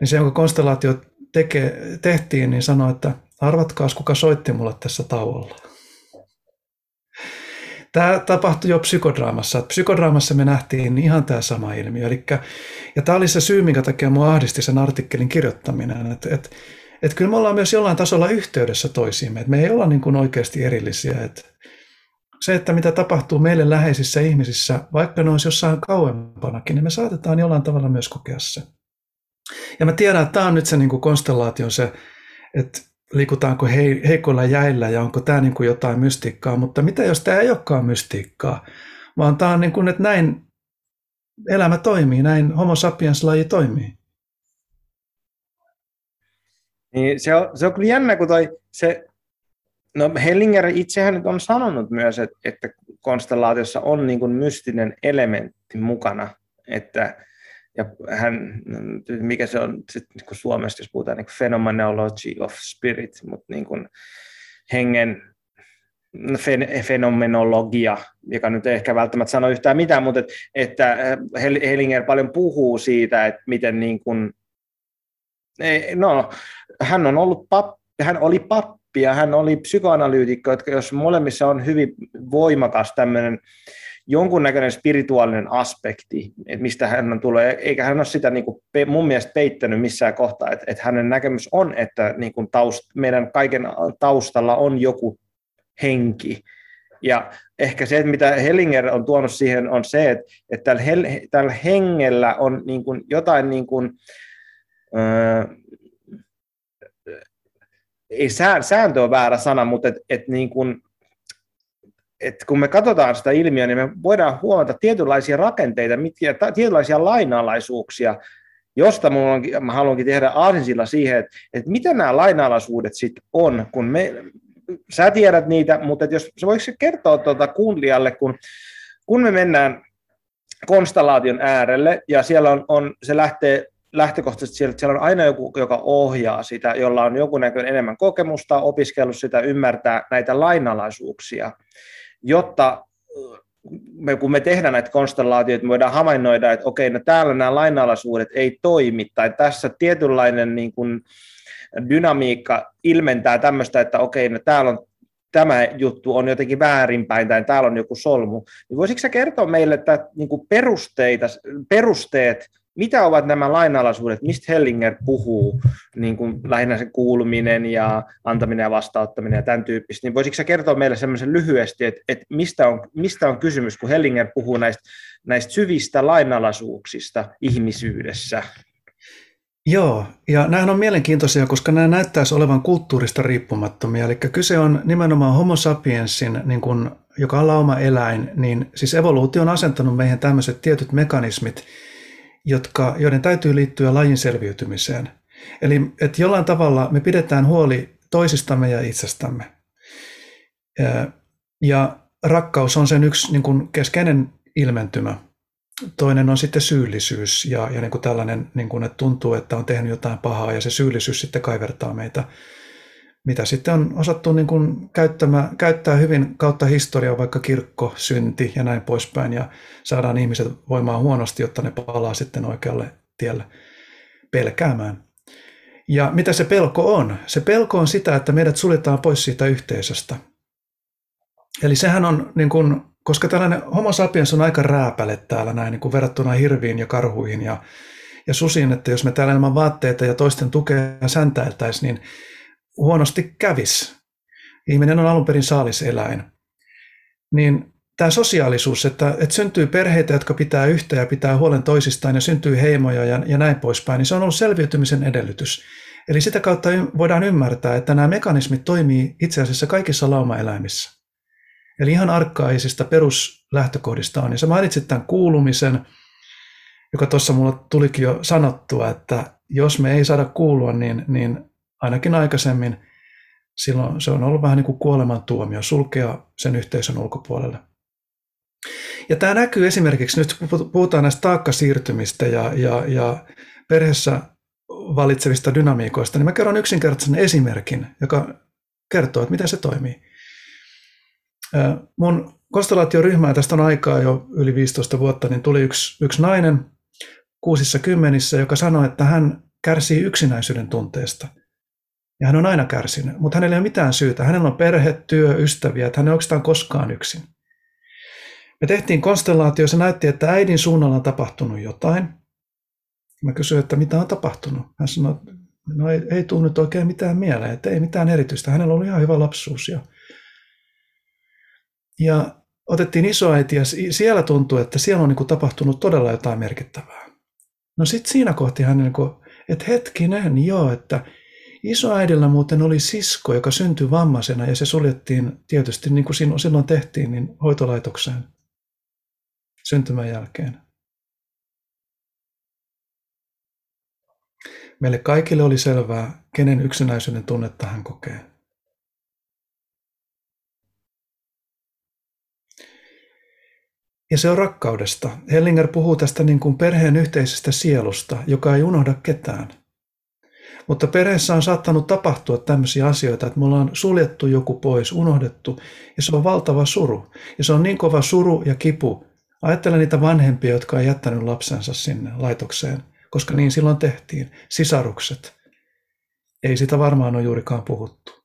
niin se, jonka konstellaatio teke, tehtiin, niin sanoi, että arvatkaas, kuka soitti mulle tässä tauolla. Tämä tapahtui jo psykodraamassa. Psykodraamassa me nähtiin ihan tämä sama ilmiö. Elikkä, ja tämä oli se syy, minkä takia minua ahdisti sen artikkelin kirjoittaminen. Että et, et kyllä me ollaan myös jollain tasolla yhteydessä toisiimme. Et me ei olla niin kuin oikeasti erillisiä. Et, se, että mitä tapahtuu meille läheisissä ihmisissä, vaikka ne olisi jossain kauempanakin, niin me saatetaan jollain tavalla myös kokea se. Ja mä tiedän, että tämä on nyt se niin kuin konstellaation se, että liikutaanko heikoilla jäillä ja onko tämä niin kuin jotain mystiikkaa, mutta mitä jos tämä ei olekaan mystiikkaa, vaan tämä on niin kuin, että näin elämä toimii, näin homo sapiens-laji toimii. Niin se, on, se on kyllä jännä, kun toi, se No Hellinger itsehän nyt on sanonut myös, että, että konstellaatiossa on niin kuin mystinen elementti mukana, että ja hän, mikä se on sit, niin kuin suomessa, jos puhutaan niin phenomenology of spirit, mutta niin kuin hengen fenomenologia, joka nyt ei ehkä välttämättä sano yhtään mitään, mutta et, että Hellinger paljon puhuu siitä, että miten niin kuin, no, hän on ollut pappi, hän oli pappi, ja hän oli psykoanalyytikko, että jos molemmissa on hyvin voimakas tämmöinen jonkunnäköinen spirituaalinen aspekti, että mistä hän tullut, eikä hän ole sitä niin kuin mun mielestä peittänyt missään kohtaa, että, että hänen näkemys on, että niin kuin taust, meidän kaiken taustalla on joku henki, ja ehkä se, mitä Hellinger on tuonut siihen, on se, että, että tällä, tällä hengellä on niin kuin jotain niin kuin, öö, ei sääntö on väärä sana, mutta et, et niin kun, et kun me katsotaan sitä ilmiöä, niin me voidaan huomata tietynlaisia rakenteita, mitkä, tietynlaisia lainalaisuuksia, josta on, mä haluankin tehdä aasinsilla siihen, että, että mitä nämä lainalaisuudet sitten on, kun me, sä tiedät niitä, mutta jos sä voiko kertoa tuota kuulijalle, kun, kun me mennään konstellaation äärelle ja siellä on, on se lähtee lähtökohtaisesti siellä, siellä on aina joku, joka ohjaa sitä, jolla on joku näköinen enemmän kokemusta, opiskellut sitä, ymmärtää näitä lainalaisuuksia, jotta me, kun me tehdään näitä konstellaatioita, me voidaan havainnoida, että okei, no täällä nämä lainalaisuudet ei toimi, tai tässä tietynlainen niin kuin, dynamiikka ilmentää tämmöistä, että okei, no täällä on tämä juttu on jotenkin väärinpäin tai täällä on joku solmu, niin voisitko sä kertoa meille että niin kuin perusteita, perusteet mitä ovat nämä lainalaisuudet, mistä Hellinger puhuu, niin kuin lähinnä se kuuluminen ja antaminen ja vastauttaminen ja tämän tyyppistä, niin voisitko sä kertoa meille semmoisen lyhyesti, että, että mistä, on, mistä on kysymys, kun Hellinger puhuu näistä, näistä syvistä lainalaisuuksista ihmisyydessä? Joo, ja nämä on mielenkiintoisia, koska nämä näyttäisi olevan kulttuurista riippumattomia. Eli kyse on nimenomaan homo sapiensin, niin kuin, joka on lauma eläin, niin siis evoluutio on asentanut meihin tämmöiset tietyt mekanismit, jotka, joiden täytyy liittyä lajin selviytymiseen. Eli että jollain tavalla me pidetään huoli toisistamme ja itsestämme. Ja rakkaus on sen yksi niin kuin keskeinen ilmentymä. Toinen on sitten syyllisyys ja, ja niin kuin tällainen, niin kuin, että tuntuu, että on tehnyt jotain pahaa ja se syyllisyys sitten kaivertaa meitä, mitä sitten on osattu niin kuin käyttämä, käyttää hyvin kautta historiaa, vaikka kirkko, synti ja näin poispäin ja saadaan ihmiset voimaan huonosti, jotta ne palaa sitten oikealle tielle pelkäämään. Ja mitä se pelko on? Se pelko on sitä, että meidät suljetaan pois siitä yhteisöstä. Eli sehän on niin kuin koska tällainen homo sapiens on aika rääpäle täällä näin niin kuin verrattuna hirviin ja karhuihin ja, ja susiin, että jos me täällä ilman vaatteita ja toisten tukea säntäiltäisiin, niin huonosti kävis. Ihminen on alun perin saaliseläin. Niin tämä sosiaalisuus, että, että syntyy perheitä, jotka pitää yhtä ja pitää huolen toisistaan ja syntyy heimoja ja, ja näin poispäin, niin se on ollut selviytymisen edellytys. Eli sitä kautta voidaan ymmärtää, että nämä mekanismit toimii itse asiassa kaikissa laumaeläimissä. Eli ihan arkkaisista peruslähtökohdista on. Ja sä mainitsit tämän kuulumisen, joka tuossa mulla tulikin jo sanottua, että jos me ei saada kuulua, niin, niin ainakin aikaisemmin silloin se on ollut vähän niin kuin kuolemantuomio, sulkea sen yhteisön ulkopuolelle. Ja tämä näkyy esimerkiksi, nyt puhutaan näistä taakkasiirtymistä ja, ja, ja perheessä valitsevista dynamiikoista, niin mä kerron yksinkertaisen esimerkin, joka kertoo, että miten se toimii. Mun konstellaatioryhmää tästä on aikaa jo yli 15 vuotta, niin tuli yksi, yksi nainen kuusissa kymmenissä, joka sanoi, että hän kärsii yksinäisyyden tunteesta. Ja hän on aina kärsinyt, mutta hänellä ei ole mitään syytä. Hänellä on perhe, työ, ystäviä, että hän ei oikeastaan koskaan yksin. Me tehtiin konstellaatio, se näytti, että äidin suunnalla on tapahtunut jotain. Mä kysyin, että mitä on tapahtunut. Hän sanoi, että no ei, ei tule nyt oikein mitään mieleen, että ei mitään erityistä. Hänellä oli ihan hyvä lapsuus ja ja otettiin isoäiti ja siellä tuntui, että siellä on niin kuin tapahtunut todella jotain merkittävää. No sitten siinä kohti hän, niin kuin, että hetkinen, joo, että isoäidillä muuten oli sisko, joka syntyi vammaisena ja se suljettiin tietysti niin kuin silloin tehtiin niin hoitolaitokseen syntymän jälkeen. Meille kaikille oli selvää, kenen yksinäisyyden tunnetta hän kokee. Ja se on rakkaudesta. Hellinger puhuu tästä niin kuin perheen yhteisestä sielusta, joka ei unohda ketään. Mutta perheessä on saattanut tapahtua tämmöisiä asioita, että me ollaan suljettu joku pois, unohdettu, ja se on valtava suru. Ja se on niin kova suru ja kipu. Ajattelen niitä vanhempia, jotka on jättänyt lapsensa sinne laitokseen, koska niin silloin tehtiin. Sisarukset. Ei sitä varmaan ole juurikaan puhuttu.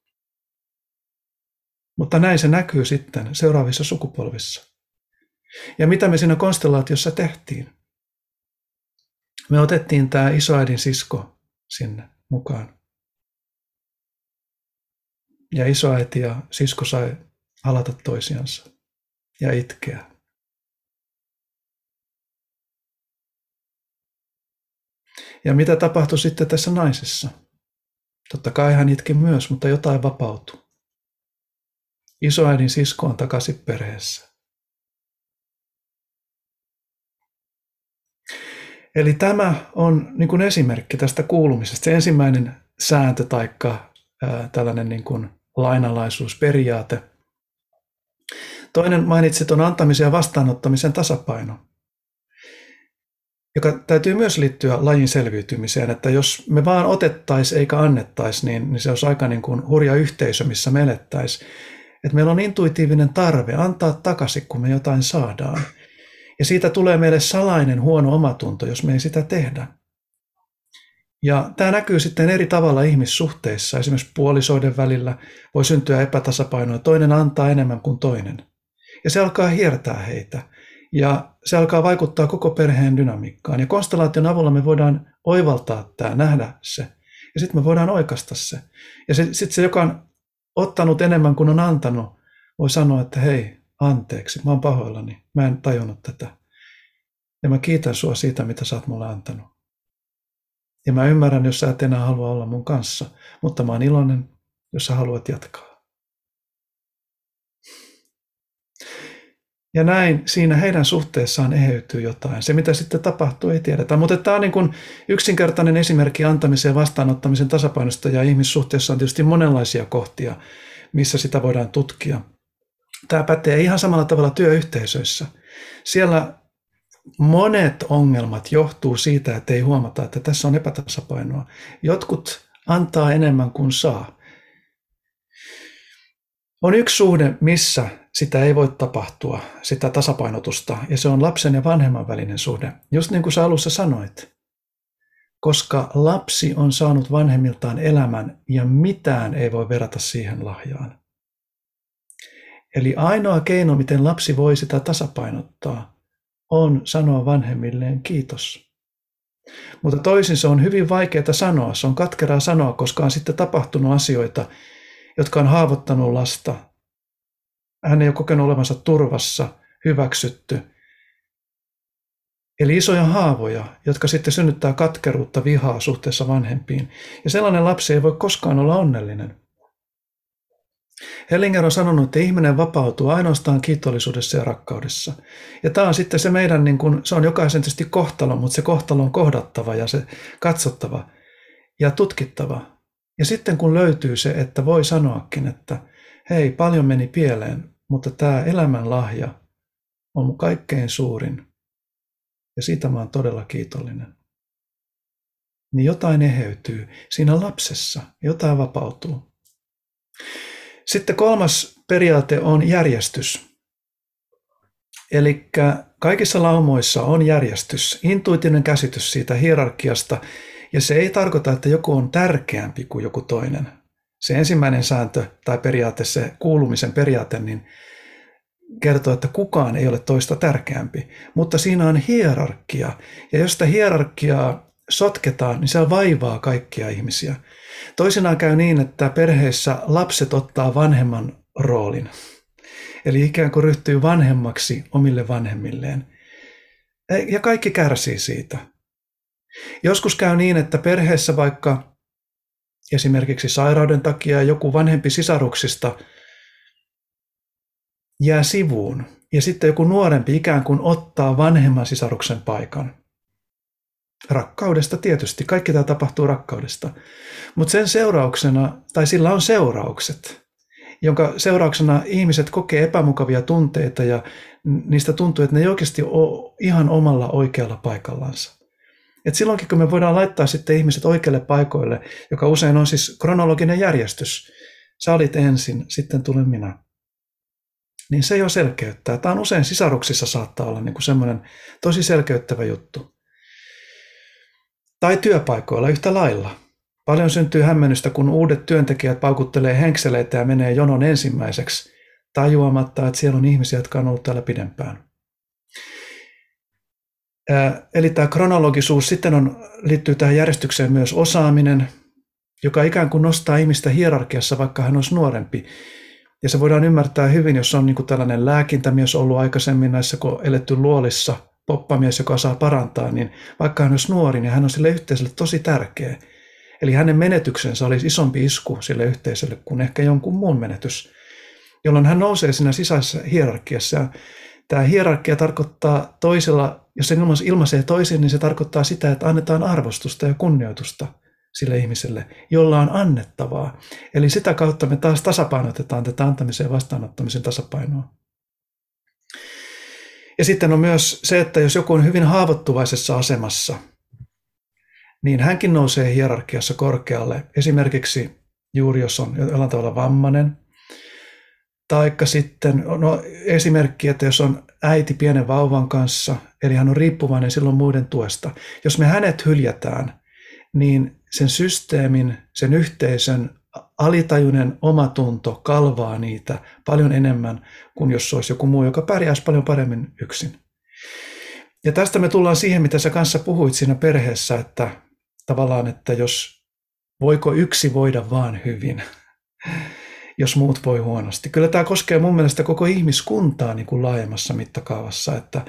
Mutta näin se näkyy sitten seuraavissa sukupolvissa. Ja mitä me siinä konstellaatiossa tehtiin? Me otettiin tämä isoäidin sisko sinne mukaan. Ja isoäiti ja sisko sai alata toisiansa ja itkeä. Ja mitä tapahtui sitten tässä naisessa? Totta kai hän itki myös, mutta jotain vapautui. Isoäidin sisko on takaisin perheessä. Eli tämä on niin kuin esimerkki tästä kuulumisesta. Se ensimmäinen sääntö tai tällainen niin kuin lainalaisuusperiaate. Toinen mainitsit on antamisen ja vastaanottamisen tasapaino, joka täytyy myös liittyä lajin selviytymiseen, että jos me vaan otettaisiin eikä annettaisi, niin, niin se olisi aika niin kuin hurja yhteisö, missä me elettäisiin. Että meillä on intuitiivinen tarve antaa takaisin, kun me jotain saadaan – ja siitä tulee meille salainen huono omatunto, jos me ei sitä tehdä. Ja tämä näkyy sitten eri tavalla ihmissuhteissa. Esimerkiksi puolisoiden välillä voi syntyä epätasapainoa. Toinen antaa enemmän kuin toinen. Ja se alkaa hiertää heitä. Ja se alkaa vaikuttaa koko perheen dynamiikkaan. Ja konstellaation avulla me voidaan oivaltaa tämä, nähdä se. Ja sitten me voidaan oikasta se. Ja sitten se, joka on ottanut enemmän kuin on antanut, voi sanoa, että hei, anteeksi, mä oon pahoillani, mä en tajunnut tätä. Ja mä kiitän sua siitä, mitä sä oot mulle antanut. Ja mä ymmärrän, jos sä et enää halua olla mun kanssa, mutta mä oon iloinen, jos sä haluat jatkaa. Ja näin siinä heidän suhteessaan eheytyy jotain. Se, mitä sitten tapahtuu, ei tiedetä. Mutta tämä on niin kuin yksinkertainen esimerkki antamisen ja vastaanottamisen tasapainosta, ja ihmissuhteessa on tietysti monenlaisia kohtia, missä sitä voidaan tutkia. Tämä pätee ihan samalla tavalla työyhteisöissä. Siellä monet ongelmat johtuu siitä, että ei huomata, että tässä on epätasapainoa. Jotkut antaa enemmän kuin saa. On yksi suhde, missä sitä ei voi tapahtua, sitä tasapainotusta, ja se on lapsen ja vanhemman välinen suhde. Just niin kuin sä alussa sanoit, koska lapsi on saanut vanhemmiltaan elämän ja mitään ei voi verrata siihen lahjaan. Eli ainoa keino, miten lapsi voi sitä tasapainottaa, on sanoa vanhemmilleen kiitos. Mutta toisin se on hyvin vaikeaa sanoa, se on katkeraa sanoa, koska on sitten tapahtunut asioita, jotka on haavoittanut lasta. Hän ei ole kokenut olevansa turvassa, hyväksytty. Eli isoja haavoja, jotka sitten synnyttää katkeruutta, vihaa suhteessa vanhempiin. Ja sellainen lapsi ei voi koskaan olla onnellinen. Hellinger on sanonut, että ihminen vapautuu ainoastaan kiitollisuudessa ja rakkaudessa. Ja tämä on sitten se meidän, niin kuin, se on jokaisen tietysti kohtalo, mutta se kohtalo on kohdattava ja se katsottava ja tutkittava. Ja sitten kun löytyy se, että voi sanoakin, että hei, paljon meni pieleen, mutta tämä elämän lahja on mun kaikkein suurin. Ja siitä mä oon todella kiitollinen. Niin jotain eheytyy siinä lapsessa, jotain vapautuu. Sitten kolmas periaate on järjestys. Eli kaikissa laumoissa on järjestys, intuitinen käsitys siitä hierarkiasta, ja se ei tarkoita, että joku on tärkeämpi kuin joku toinen. Se ensimmäinen sääntö tai periaate, se kuulumisen periaate, niin kertoo, että kukaan ei ole toista tärkeämpi. Mutta siinä on hierarkia, ja jos sitä hierarkiaa sotketaan, niin se vaivaa kaikkia ihmisiä. Toisinaan käy niin, että perheessä lapset ottaa vanhemman roolin. Eli ikään kuin ryhtyy vanhemmaksi omille vanhemmilleen. Ja kaikki kärsii siitä. Joskus käy niin, että perheessä vaikka esimerkiksi sairauden takia joku vanhempi sisaruksista jää sivuun ja sitten joku nuorempi ikään kuin ottaa vanhemman sisaruksen paikan. Rakkaudesta tietysti, kaikki tämä tapahtuu rakkaudesta. Mutta sen seurauksena, tai sillä on seuraukset, jonka seurauksena ihmiset kokee epämukavia tunteita ja niistä tuntuu, että ne ei oikeasti ole ihan omalla oikealla paikallansa. Et silloinkin, kun me voidaan laittaa sitten ihmiset oikeille paikoille, joka usein on siis kronologinen järjestys, sä olit ensin, sitten tulen minä, niin se jo selkeyttää. Tämä on usein sisaruksissa saattaa olla niin kuin semmoinen tosi selkeyttävä juttu. Tai työpaikoilla yhtä lailla. Paljon syntyy hämmennystä, kun uudet työntekijät paukuttelee henkseleitä ja menee jonon ensimmäiseksi, tajuamatta, että siellä on ihmisiä, jotka on ollut täällä pidempään. Eli tämä kronologisuus, sitten on, liittyy tähän järjestykseen myös osaaminen, joka ikään kuin nostaa ihmistä hierarkiassa, vaikka hän olisi nuorempi. Ja se voidaan ymmärtää hyvin, jos on niin kuin tällainen lääkintämies ollut aikaisemmin näissä, kun eletty luolissa – poppamies, joka saa parantaa, niin vaikka hän olisi nuori, niin hän on sille yhteisölle tosi tärkeä. Eli hänen menetyksensä olisi isompi isku sille yhteisölle kuin ehkä jonkun muun menetys, jolloin hän nousee siinä sisäisessä hierarkiassa. Tämä hierarkia tarkoittaa toisella, jos se ilmaisee toisin, niin se tarkoittaa sitä, että annetaan arvostusta ja kunnioitusta sille ihmiselle, jolla on annettavaa. Eli sitä kautta me taas tasapainotetaan tätä antamisen ja vastaanottamisen tasapainoa. Ja sitten on myös se, että jos joku on hyvin haavoittuvaisessa asemassa, niin hänkin nousee hierarkiassa korkealle. Esimerkiksi juuri jos on jollain tavalla vammainen, taikka sitten no, esimerkki, että jos on äiti pienen vauvan kanssa, eli hän on riippuvainen silloin muiden tuesta. Jos me hänet hyljätään, niin sen systeemin, sen yhteisön alitajuinen omatunto kalvaa niitä paljon enemmän kuin jos olisi joku muu, joka pärjäisi paljon paremmin yksin. Ja tästä me tullaan siihen, mitä sä kanssa puhuit siinä perheessä, että tavallaan, että jos voiko yksi voida vaan hyvin, *laughs* jos muut voi huonosti. Kyllä tämä koskee mun mielestä koko ihmiskuntaa niin kuin laajemmassa mittakaavassa, että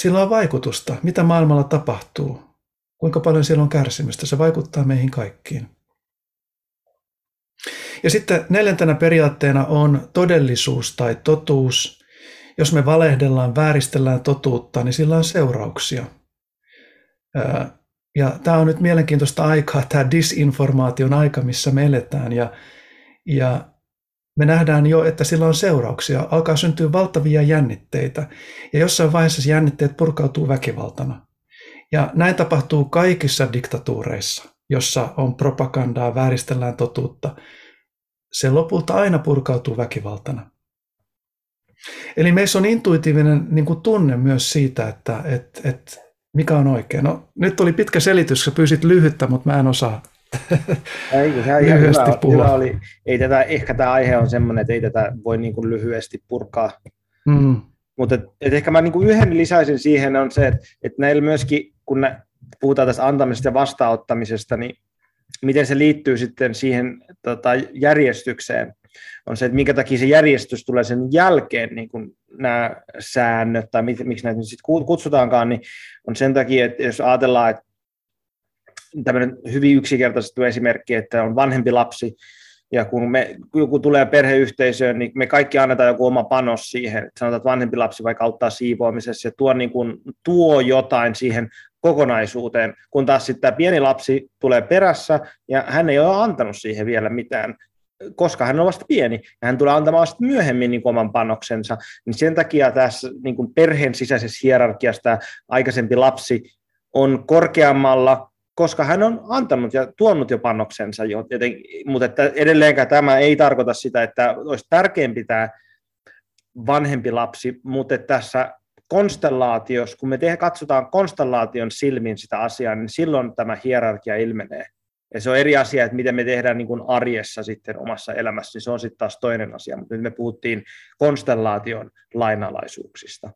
sillä on vaikutusta, mitä maailmalla tapahtuu, kuinka paljon siellä on kärsimystä, se vaikuttaa meihin kaikkiin. Ja sitten neljäntenä periaatteena on todellisuus tai totuus. Jos me valehdellaan, vääristellään totuutta, niin sillä on seurauksia. Ja tämä on nyt mielenkiintoista aikaa, tämä disinformaation aika, missä me eletään. Ja, ja me nähdään jo, että sillä on seurauksia. Alkaa syntyä valtavia jännitteitä. Ja jossain vaiheessa jännitteet purkautuu väkivaltana. Ja näin tapahtuu kaikissa diktatuureissa, jossa on propagandaa, vääristellään totuutta. Se lopulta aina purkautuu väkivaltana. Eli meissä on intuitiivinen niin kuin tunne myös siitä, että, että, että mikä on oikein. No, nyt oli pitkä selitys, sä pyysit lyhyttä, mutta mä en osaa ei, se ihan hyvä, hyvä oli. Ei tätä, ehkä tämä aihe on sellainen, että ei tätä voi niin kuin lyhyesti purkaa. Mm. Mutta et, et ehkä mä niin kuin yhden lisäisin siihen on se, että et näillä myöskin, kun ne, puhutaan tästä antamisesta ja vastaanottamisesta, niin miten se liittyy sitten siihen tota, järjestykseen, on se, että minkä takia se järjestys tulee sen jälkeen, niin kuin nämä säännöt, tai miksi näitä sitten kutsutaankaan, niin on sen takia, että jos ajatellaan, että tämmöinen hyvin yksinkertaisesti esimerkki, että on vanhempi lapsi, ja kun me, joku tulee perheyhteisöön, niin me kaikki annetaan joku oma panos siihen. Sanotaan, että vanhempi lapsi vaikka auttaa siivoamisessa ja tuo, niin kuin, tuo jotain siihen kokonaisuuteen, kun taas sitten tämä pieni lapsi tulee perässä ja hän ei ole antanut siihen vielä mitään koska hän on vasta pieni ja hän tulee antamaan vasta myöhemmin niin oman panoksensa, niin sen takia tässä niin kuin perheen sisäisessä hierarkiassa tämä aikaisempi lapsi on korkeammalla koska hän on antanut ja tuonut jo panoksensa, jo, joten, mutta että edelleenkään tämä ei tarkoita sitä, että olisi tärkeämpi tämä vanhempi lapsi, mutta tässä konstellaatiossa, kun me te, katsotaan konstellaation silmin sitä asiaa, niin silloin tämä hierarkia ilmenee. Ja se on eri asia, että miten me tehdään niin kuin arjessa sitten omassa elämässä, niin se on sitten taas toinen asia, mutta nyt me puhuttiin konstellaation lainalaisuuksista.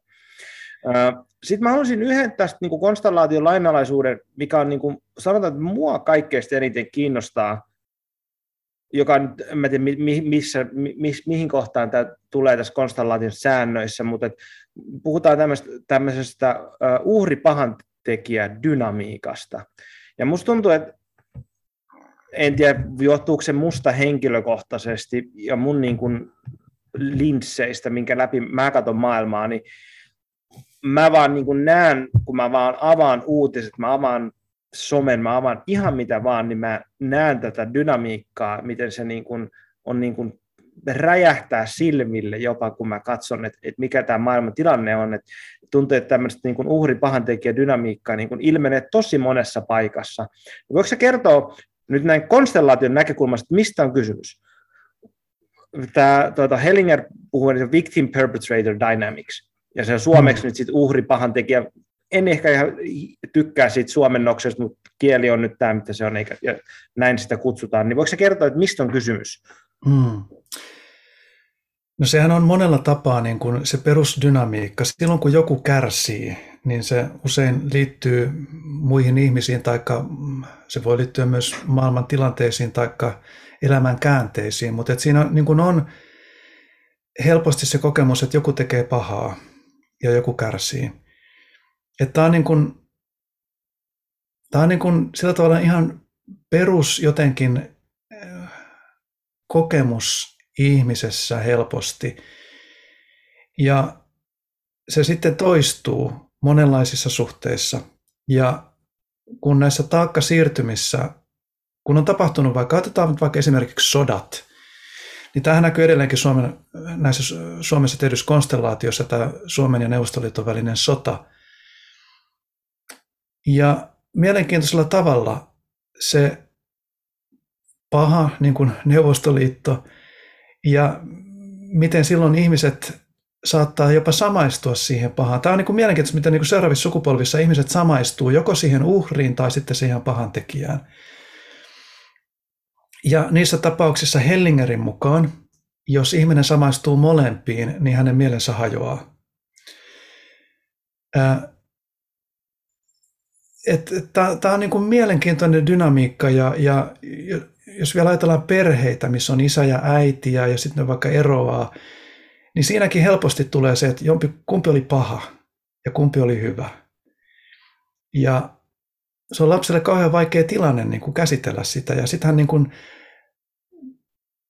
Sitten mä haluaisin yhden tästä niin konstellaation lainalaisuuden, mikä on, niin kuin, sanotaan, että mua kaikkein eniten kiinnostaa, joka en tiedä, missä, miss, mihin kohtaan tämä tulee tässä konstellaation säännöissä, mutta et puhutaan tämmöisestä, tämmöisestä uh, uhripahantekijä dynamiikasta. Ja musta tuntuu, että en tiedä, johtuuko se musta henkilökohtaisesti ja mun niin kuin linsseistä, minkä läpi mä katson maailmaa, niin mä vaan niin näen, kun mä vaan avaan uutiset, mä avaan somen, mä avaan ihan mitä vaan, niin mä näen tätä dynamiikkaa, miten se niin kuin on niin kuin räjähtää silmille jopa, kun mä katson, että, että mikä tämä maailman tilanne on. Että tuntuu, että tämmöistä niin kuin uhri pahantekijä dynamiikkaa niin kuin ilmenee tosi monessa paikassa. Voiko se kertoa nyt näin konstellaation näkökulmasta, että mistä on kysymys? Tämä tuota, Hellinger puhuu victim perpetrator dynamics. Ja se on suomeksi mm. nyt sitten uhri pahan tekijä. En ehkä ihan tykkää siitä suomennoksesta, mutta kieli on nyt tämä, mitä se on, eikä, ja näin sitä kutsutaan. Niin voiko se kertoa, että mistä on kysymys? Mm. No sehän on monella tapaa niin kuin se perusdynamiikka. Silloin kun joku kärsii, niin se usein liittyy muihin ihmisiin, tai se voi liittyä myös maailman tilanteisiin tai elämän käänteisiin, mutta et siinä niin kuin on helposti se kokemus, että joku tekee pahaa ja joku kärsii. Että tämä on, niin kuin, tämä on niin kuin sillä tavalla ihan perus jotenkin äh, kokemus ihmisessä helposti. Ja se sitten toistuu monenlaisissa suhteissa. Ja kun näissä taakkasiirtymissä, kun on tapahtunut vaikka, otetaan vaikka esimerkiksi sodat, niin tämähän näkyy edelleenkin Suomen, näissä Suomessa tehdyssä konstellaatiossa, tämä Suomen ja Neuvostoliiton välinen sota. Ja mielenkiintoisella tavalla se paha, niin kuin Neuvostoliitto, ja miten silloin ihmiset saattaa jopa samaistua siihen pahaan. Tämä on niin kuin mielenkiintoista, miten niin kuin seuraavissa sukupolvissa ihmiset samaistuu joko siihen uhriin tai sitten siihen pahan tekijään. Ja niissä tapauksissa Hellingerin mukaan, jos ihminen samaistuu molempiin, niin hänen mielensä hajoaa. Tämä on niin kuin mielenkiintoinen dynamiikka ja, ja jos vielä ajatellaan perheitä, missä on isä ja äiti ja, ja sitten ne vaikka eroaa, niin siinäkin helposti tulee se, että jompi, kumpi oli paha ja kumpi oli hyvä. Ja se on lapselle kauhean vaikea tilanne niin kuin käsitellä sitä. Ja sitten hän niin kuin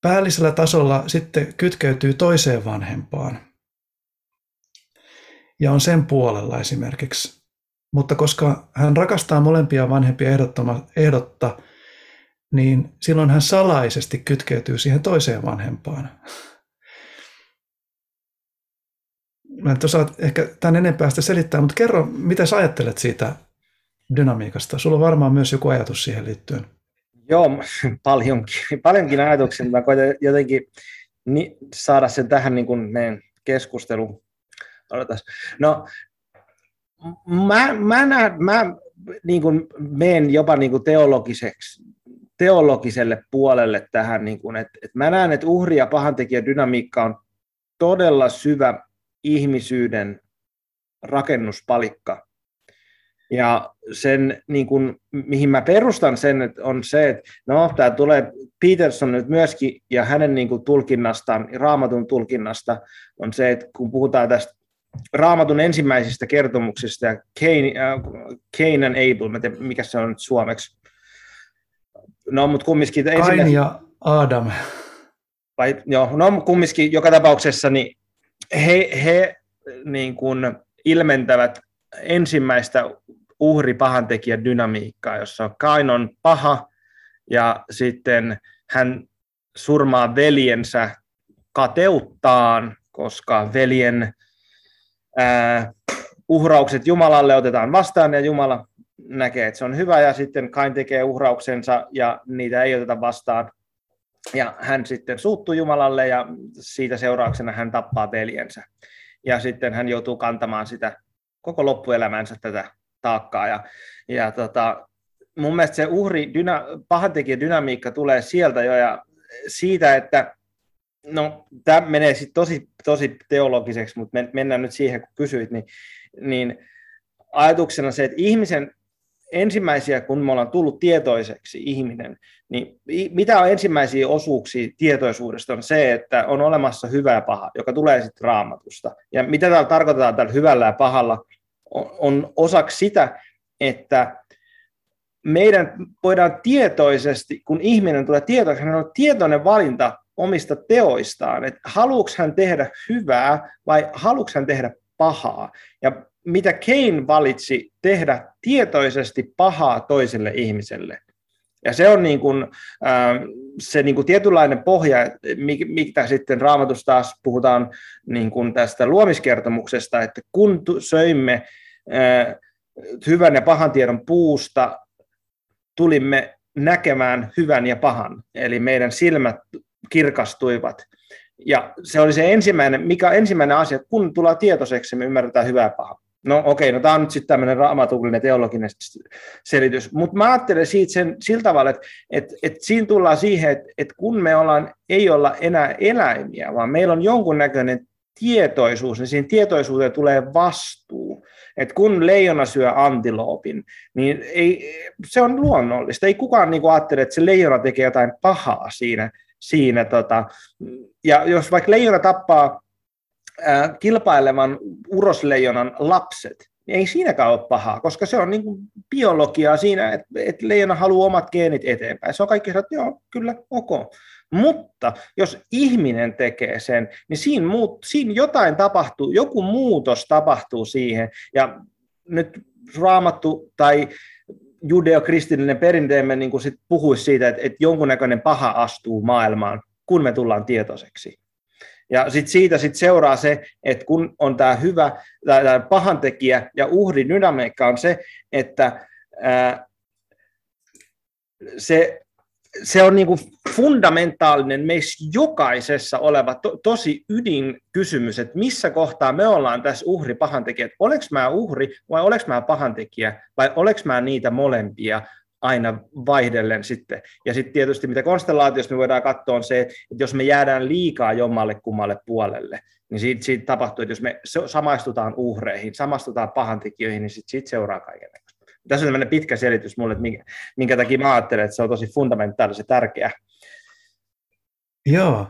päällisellä tasolla sitten kytkeytyy toiseen vanhempaan. Ja on sen puolella esimerkiksi. Mutta koska hän rakastaa molempia vanhempia ehdotta, niin silloin hän salaisesti kytkeytyy siihen toiseen vanhempaan. Mä en osaa ehkä tämän enempää sitä selittää, mutta kerro, mitä sä ajattelet siitä dynamiikasta? Sulla on varmaan myös joku ajatus siihen liittyen. Joo, paljonkin, paljonkin ajatuksia, mä koitan jotenkin saada sen tähän niin kuin meidän keskusteluun. No, mä, mä, näen, mä niin kuin menen jopa niin kuin teologiseksi, teologiselle puolelle tähän, niin kuin, että, että mä näen, että uhri- ja pahantekijän dynamiikka on todella syvä ihmisyyden rakennuspalikka. Ja sen, niin kuin, mihin mä perustan sen, että on se, että no, tämä tulee Peterson nyt myöskin, ja hänen niin kuin, tulkinnastaan, raamatun tulkinnasta, on se, että kun puhutaan tästä raamatun ensimmäisistä kertomuksista, ja Cain, äh, Cain and Abel, mä tiedä, mikä se on nyt suomeksi. No, mutta kumminkin... Kain ja Adam. Vai, joo, no kumminkin joka tapauksessa, niin he, he niin kuin ilmentävät ensimmäistä uhri-pahantekijän dynamiikkaa, jossa Kain on paha ja sitten hän surmaa veljensä kateuttaan, koska veljen uhraukset Jumalalle otetaan vastaan ja Jumala näkee, että se on hyvä ja sitten Kain tekee uhrauksensa ja niitä ei oteta vastaan. Ja hän sitten suuttuu Jumalalle ja siitä seurauksena hän tappaa veljensä. Ja sitten hän joutuu kantamaan sitä koko loppuelämänsä tätä taakkaa. Ja, ja tota, mun mielestä se uhri, dyna, pahantekijän dynamiikka tulee sieltä jo ja siitä, että no tämä menee sitten tosi, tosi teologiseksi, mutta mennään nyt siihen, kun kysyit, niin, niin ajatuksena se, että ihmisen ensimmäisiä, kun me ollaan tullut tietoiseksi ihminen, niin mitä on ensimmäisiä osuuksia tietoisuudesta on se, että on olemassa hyvä ja paha, joka tulee sitten raamatusta. Ja mitä täällä tarkoitetaan tällä hyvällä ja pahalla, on, on osaksi sitä, että meidän voidaan tietoisesti, kun ihminen tulee tietoiseksi, hän on tietoinen valinta omista teoistaan, että haluuks hän tehdä hyvää vai haluuks hän tehdä pahaa. Ja mitä Kane valitsi tehdä tietoisesti pahaa toiselle ihmiselle. Ja se on niin kuin, äh, se niin kuin tietynlainen pohja, mitä sitten raamatussa taas puhutaan niin kuin tästä luomiskertomuksesta, että kun söimme äh, hyvän ja pahan tiedon puusta, tulimme näkemään hyvän ja pahan, eli meidän silmät kirkastuivat. Ja se oli se ensimmäinen, mikä ensimmäinen asia, kun tulee tietoiseksi, me ymmärretään hyvää ja pahaa. No okei, no tämä on nyt sitten tämmöinen raamatullinen teologinen selitys, mutta mä ajattelen siitä sen sillä tavalla, että, että, että siinä tullaan siihen, että, että kun me ollaan, ei olla enää eläimiä, vaan meillä on jonkunnäköinen tietoisuus, niin siinä tietoisuuteen tulee vastuu. Että kun leijona syö antiloopin, niin ei, se on luonnollista. Ei kukaan niin ajattele, että se leijona tekee jotain pahaa siinä. Siinä tota. Ja jos vaikka leijona tappaa kilpailevan urosleijonan lapset, niin ei siinäkään ole pahaa, koska se on niin kuin biologiaa siinä, että, että leijona haluaa omat geenit eteenpäin. Se on kaikki että joo, kyllä, ok. Mutta jos ihminen tekee sen, niin siinä, muut, siinä jotain tapahtuu, joku muutos tapahtuu siihen. Ja nyt raamattu tai judeokristillinen perinteemme niin kuin sit puhuisi siitä, että, että jonkunnäköinen paha astuu maailmaan, kun me tullaan tietoiseksi. Ja sit siitä sit seuraa se, että kun on tämä hyvä, tämä pahantekijä ja uhri dynamiikka on se, että ää, se, se on niinku fundamentaalinen meissä jokaisessa oleva to, tosi ydinkysymys, että missä kohtaa me ollaan tässä uhri pahantekijä, että oleks mä uhri vai oleks mä pahantekijä vai oleks mä niitä molempia aina vaihdellen sitten. Ja sitten tietysti mitä konstellaatiosta me voidaan katsoa on se, että jos me jäädään liikaa jommalle kummalle puolelle, niin siitä, siitä tapahtuu, että jos me samaistutaan uhreihin, samastutaan pahantekijöihin, niin sitten siitä seuraa kaiken Tässä on tämmöinen pitkä selitys mulle, että minkä, takia mä ajattelen, että se on tosi fundamentaalisen tärkeä. Joo,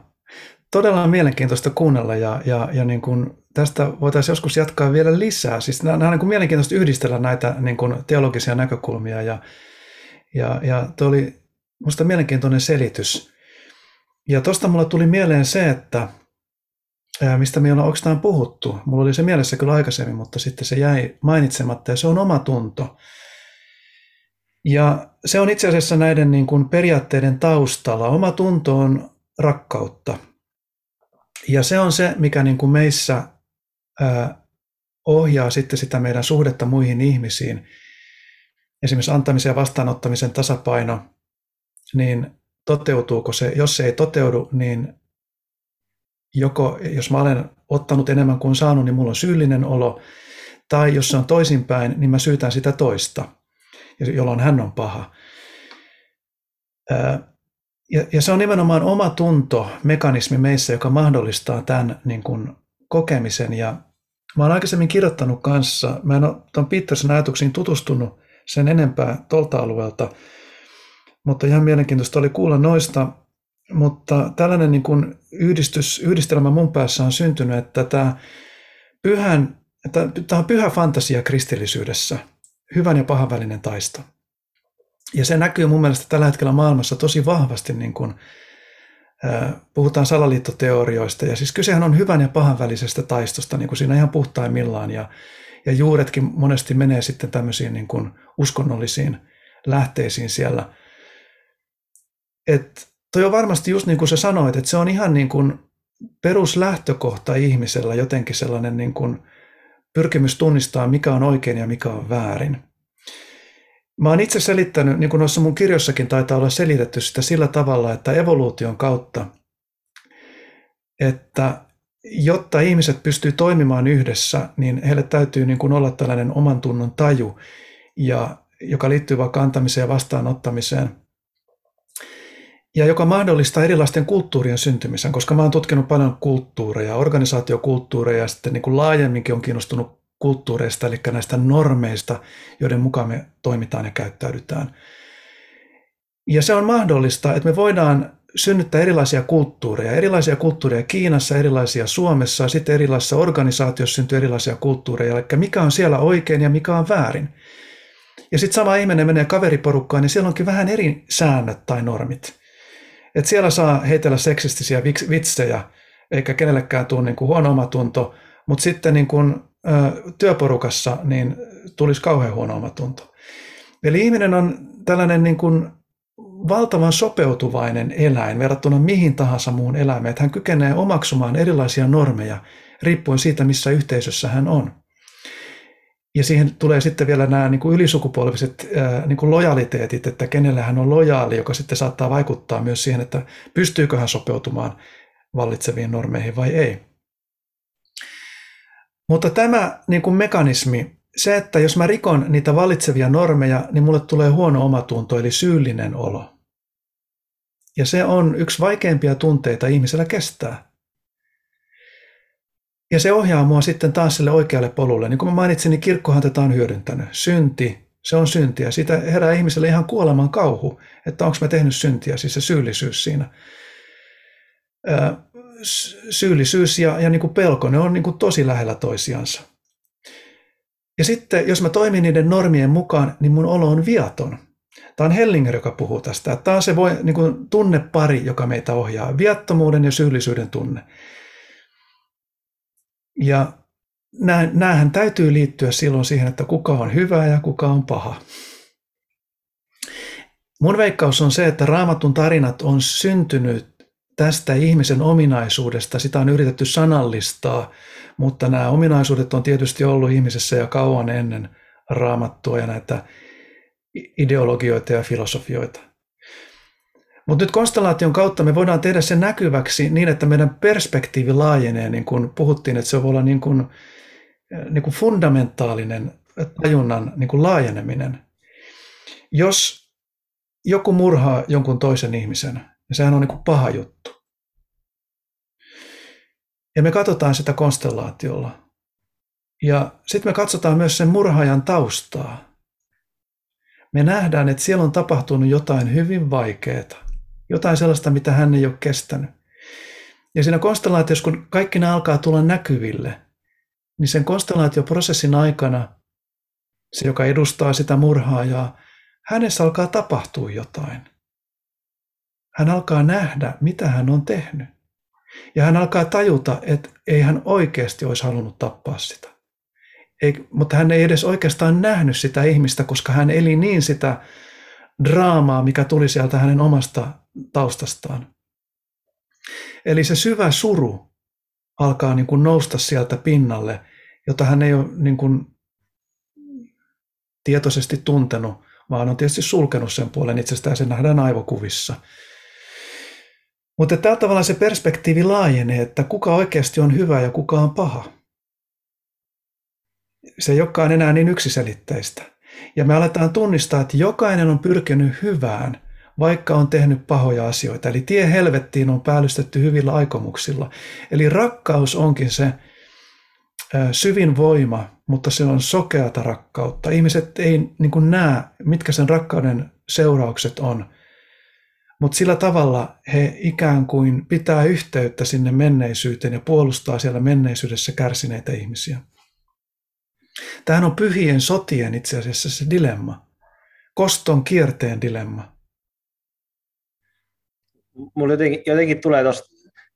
todella mielenkiintoista kuunnella ja, ja, ja niin kuin tästä voitaisiin joskus jatkaa vielä lisää. Siis nämä, nämä on niin kuin mielenkiintoista yhdistellä näitä niin kuin teologisia näkökulmia ja, ja, ja tuo oli minusta mielenkiintoinen selitys. Ja tuosta mulle tuli mieleen se, että mistä me ollaan oikeastaan puhuttu. Mulla oli se mielessä kyllä aikaisemmin, mutta sitten se jäi mainitsematta ja se on oma tunto. Ja se on itse asiassa näiden niin kuin periaatteiden taustalla. Oma tunto on rakkautta. Ja se on se, mikä niin kuin meissä ää, ohjaa sitten sitä meidän suhdetta muihin ihmisiin. Esimerkiksi antamisen ja vastaanottamisen tasapaino, niin toteutuuko se? Jos se ei toteudu, niin joko jos mä olen ottanut enemmän kuin saanut, niin mulla on syyllinen olo, tai jos se on toisinpäin, niin mä syytän sitä toista, jolloin hän on paha. Ja, ja se on nimenomaan oma tunto, mekanismi meissä, joka mahdollistaa tämän niin kuin, kokemisen. Ja mä olen aikaisemmin kirjoittanut kanssa, mä en ole tuon Peterson ajatuksiin tutustunut sen enempää tuolta alueelta, mutta ihan mielenkiintoista oli kuulla noista. Mutta tällainen niin kuin yhdistys, yhdistelmä mun päässä on syntynyt, että tämä, pyhän, tämä on pyhä fantasia kristillisyydessä, hyvän ja pahan välinen taisto. Ja se näkyy mun mielestä tällä hetkellä maailmassa tosi vahvasti, niin kuin, puhutaan salaliittoteorioista, ja siis kysehän on hyvän ja pahan välisestä taistosta, niin kuin siinä ihan puhtaimmillaan, ja, ja juuretkin monesti menee sitten tämmöisiin niin kuin uskonnollisiin lähteisiin siellä. Et toi on varmasti just niin kuin sä sanoit, että se on ihan niin kuin peruslähtökohta ihmisellä jotenkin sellainen niin kuin pyrkimys tunnistaa, mikä on oikein ja mikä on väärin. Mä oon itse selittänyt, niin kuin noissa mun kirjossakin taitaa olla selitetty sitä sillä tavalla, että evoluution kautta, että jotta ihmiset pystyy toimimaan yhdessä, niin heille täytyy niin kuin olla tällainen oman tunnon taju, ja, joka liittyy vaikka antamiseen ja vastaanottamiseen, ja joka mahdollistaa erilaisten kulttuurien syntymisen, koska mä oon tutkinut paljon kulttuureja, organisaatiokulttuureja ja sitten niin kuin laajemminkin on kiinnostunut kulttuureista, eli näistä normeista, joiden mukaan me toimitaan ja käyttäydytään. Ja se on mahdollista, että me voidaan synnyttää erilaisia kulttuureja, erilaisia kulttuureja Kiinassa, erilaisia Suomessa, ja sitten erilaisissa organisaatioissa syntyy erilaisia kulttuureja, eli mikä on siellä oikein ja mikä on väärin. Ja sitten sama ihminen menee kaveriporukkaan, niin siellä onkin vähän eri säännöt tai normit. Et siellä saa heitellä seksistisiä vitsejä, eikä kenellekään tule niin kuin huono omatunto, mutta sitten niin kuin työporukassa niin tulisi kauhean huono omatunto. Eli ihminen on tällainen niin kuin valtavan sopeutuvainen eläin verrattuna mihin tahansa muun eläimeen, että hän kykenee omaksumaan erilaisia normeja riippuen siitä, missä yhteisössä hän on. Ja siihen tulee sitten vielä nämä niin kuin ylisukupolviset niin kuin lojaliteetit, että kenelle hän on lojaali, joka sitten saattaa vaikuttaa myös siihen, että pystyykö hän sopeutumaan vallitseviin normeihin vai ei. Mutta tämä niin kuin mekanismi, se, että jos mä rikon niitä vallitsevia normeja, niin mulle tulee huono omatunto, eli syyllinen olo. Ja se on yksi vaikeimpia tunteita ihmisellä kestää. Ja se ohjaa mua sitten taas sille oikealle polulle. Niin kuin mä mainitsin, niin kirkkohan tätä on hyödyntänyt. Synti, se on syntiä. Siitä herää ihmiselle ihan kuoleman kauhu, että onko mä tehnyt syntiä, siis se syyllisyys siinä syyllisyys ja, ja niin kuin pelko, ne on niin kuin tosi lähellä toisiansa. Ja sitten, jos mä toimin niiden normien mukaan, niin mun olo on viaton. Tämä on Hellinger, joka puhuu tästä. Tämä on se voi, niin kuin tunnepari, joka meitä ohjaa. Viattomuuden ja syyllisyyden tunne. Ja näähän täytyy liittyä silloin siihen, että kuka on hyvä ja kuka on paha. Mun veikkaus on se, että raamatun tarinat on syntynyt tästä ihmisen ominaisuudesta, sitä on yritetty sanallistaa, mutta nämä ominaisuudet on tietysti ollut ihmisessä jo kauan ennen raamattua ja näitä ideologioita ja filosofioita. Mutta nyt konstellaation kautta me voidaan tehdä se näkyväksi niin, että meidän perspektiivi laajenee, niin kuin puhuttiin, että se voi olla niin kuin, niin kuin fundamentaalinen tajunnan niin kuin laajeneminen. Jos joku murhaa jonkun toisen ihmisen, ja sehän on niin kuin paha juttu. Ja me katsotaan sitä konstellaatiolla. Ja sitten me katsotaan myös sen murhaajan taustaa. Me nähdään, että siellä on tapahtunut jotain hyvin vaikeaa. Jotain sellaista, mitä hän ei ole kestänyt. Ja siinä konstellaatiossa, kun kaikki nämä alkaa tulla näkyville, niin sen konstellaatioprosessin aikana se, joka edustaa sitä murhaajaa, hänessä alkaa tapahtua jotain. Hän alkaa nähdä, mitä hän on tehnyt. Ja hän alkaa tajuta, että ei hän oikeasti olisi halunnut tappaa sitä. Ei, mutta hän ei edes oikeastaan nähnyt sitä ihmistä, koska hän eli niin sitä draamaa, mikä tuli sieltä hänen omasta taustastaan. Eli se syvä suru alkaa niin kuin nousta sieltä pinnalle, jota hän ei ole niin kuin tietoisesti tuntenut, vaan on tietysti sulkenut sen puolen itsestään, se nähdään aivokuvissa. Mutta tällä tavalla se perspektiivi laajenee, että kuka oikeasti on hyvä ja kuka on paha. Se ei olekaan enää niin yksiselitteistä. Ja me aletaan tunnistaa, että jokainen on pyrkinyt hyvään, vaikka on tehnyt pahoja asioita. Eli tie helvettiin on päällystetty hyvillä aikomuksilla. Eli rakkaus onkin se syvin voima, mutta se on sokeata rakkautta. Ihmiset ei niin näe, mitkä sen rakkauden seuraukset on, mutta sillä tavalla he ikään kuin pitää yhteyttä sinne menneisyyteen ja puolustaa siellä menneisyydessä kärsineitä ihmisiä. Tähän on pyhien sotien itse asiassa se dilemma, koston kierteen dilemma. Mulla jotenkin, jotenkin tulee tuosta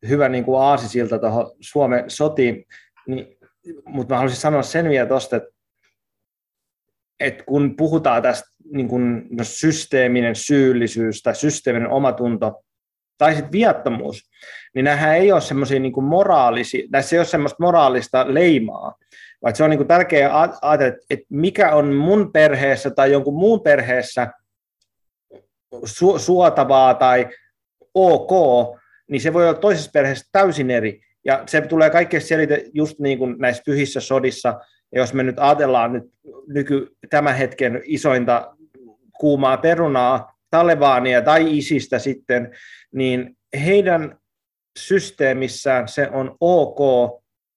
hyvä niin kuin aasisilta tuohon Suomen sotiin, niin mutta mä haluaisin sanoa sen vielä tuosta, että, että kun puhutaan tästä niin kuin, no, systeeminen syyllisyys tai systeeminen omatunto tai sitten viattomuus, niin nämähän ei ole semmoisia niin moraalisia, näissä ei ole semmoista moraalista leimaa, vaan se on niin tärkeää ajatella, että mikä on mun perheessä tai jonkun muun perheessä su- suotavaa tai ok, niin se voi olla toisessa perheessä täysin eri. Ja se tulee kaikkein selite just niin kuin näissä pyhissä sodissa, ja jos me nyt ajatellaan nyt nyky, tämän hetken isointa kuumaa perunaa, Talebania tai Isistä sitten, niin heidän systeemissään se on ok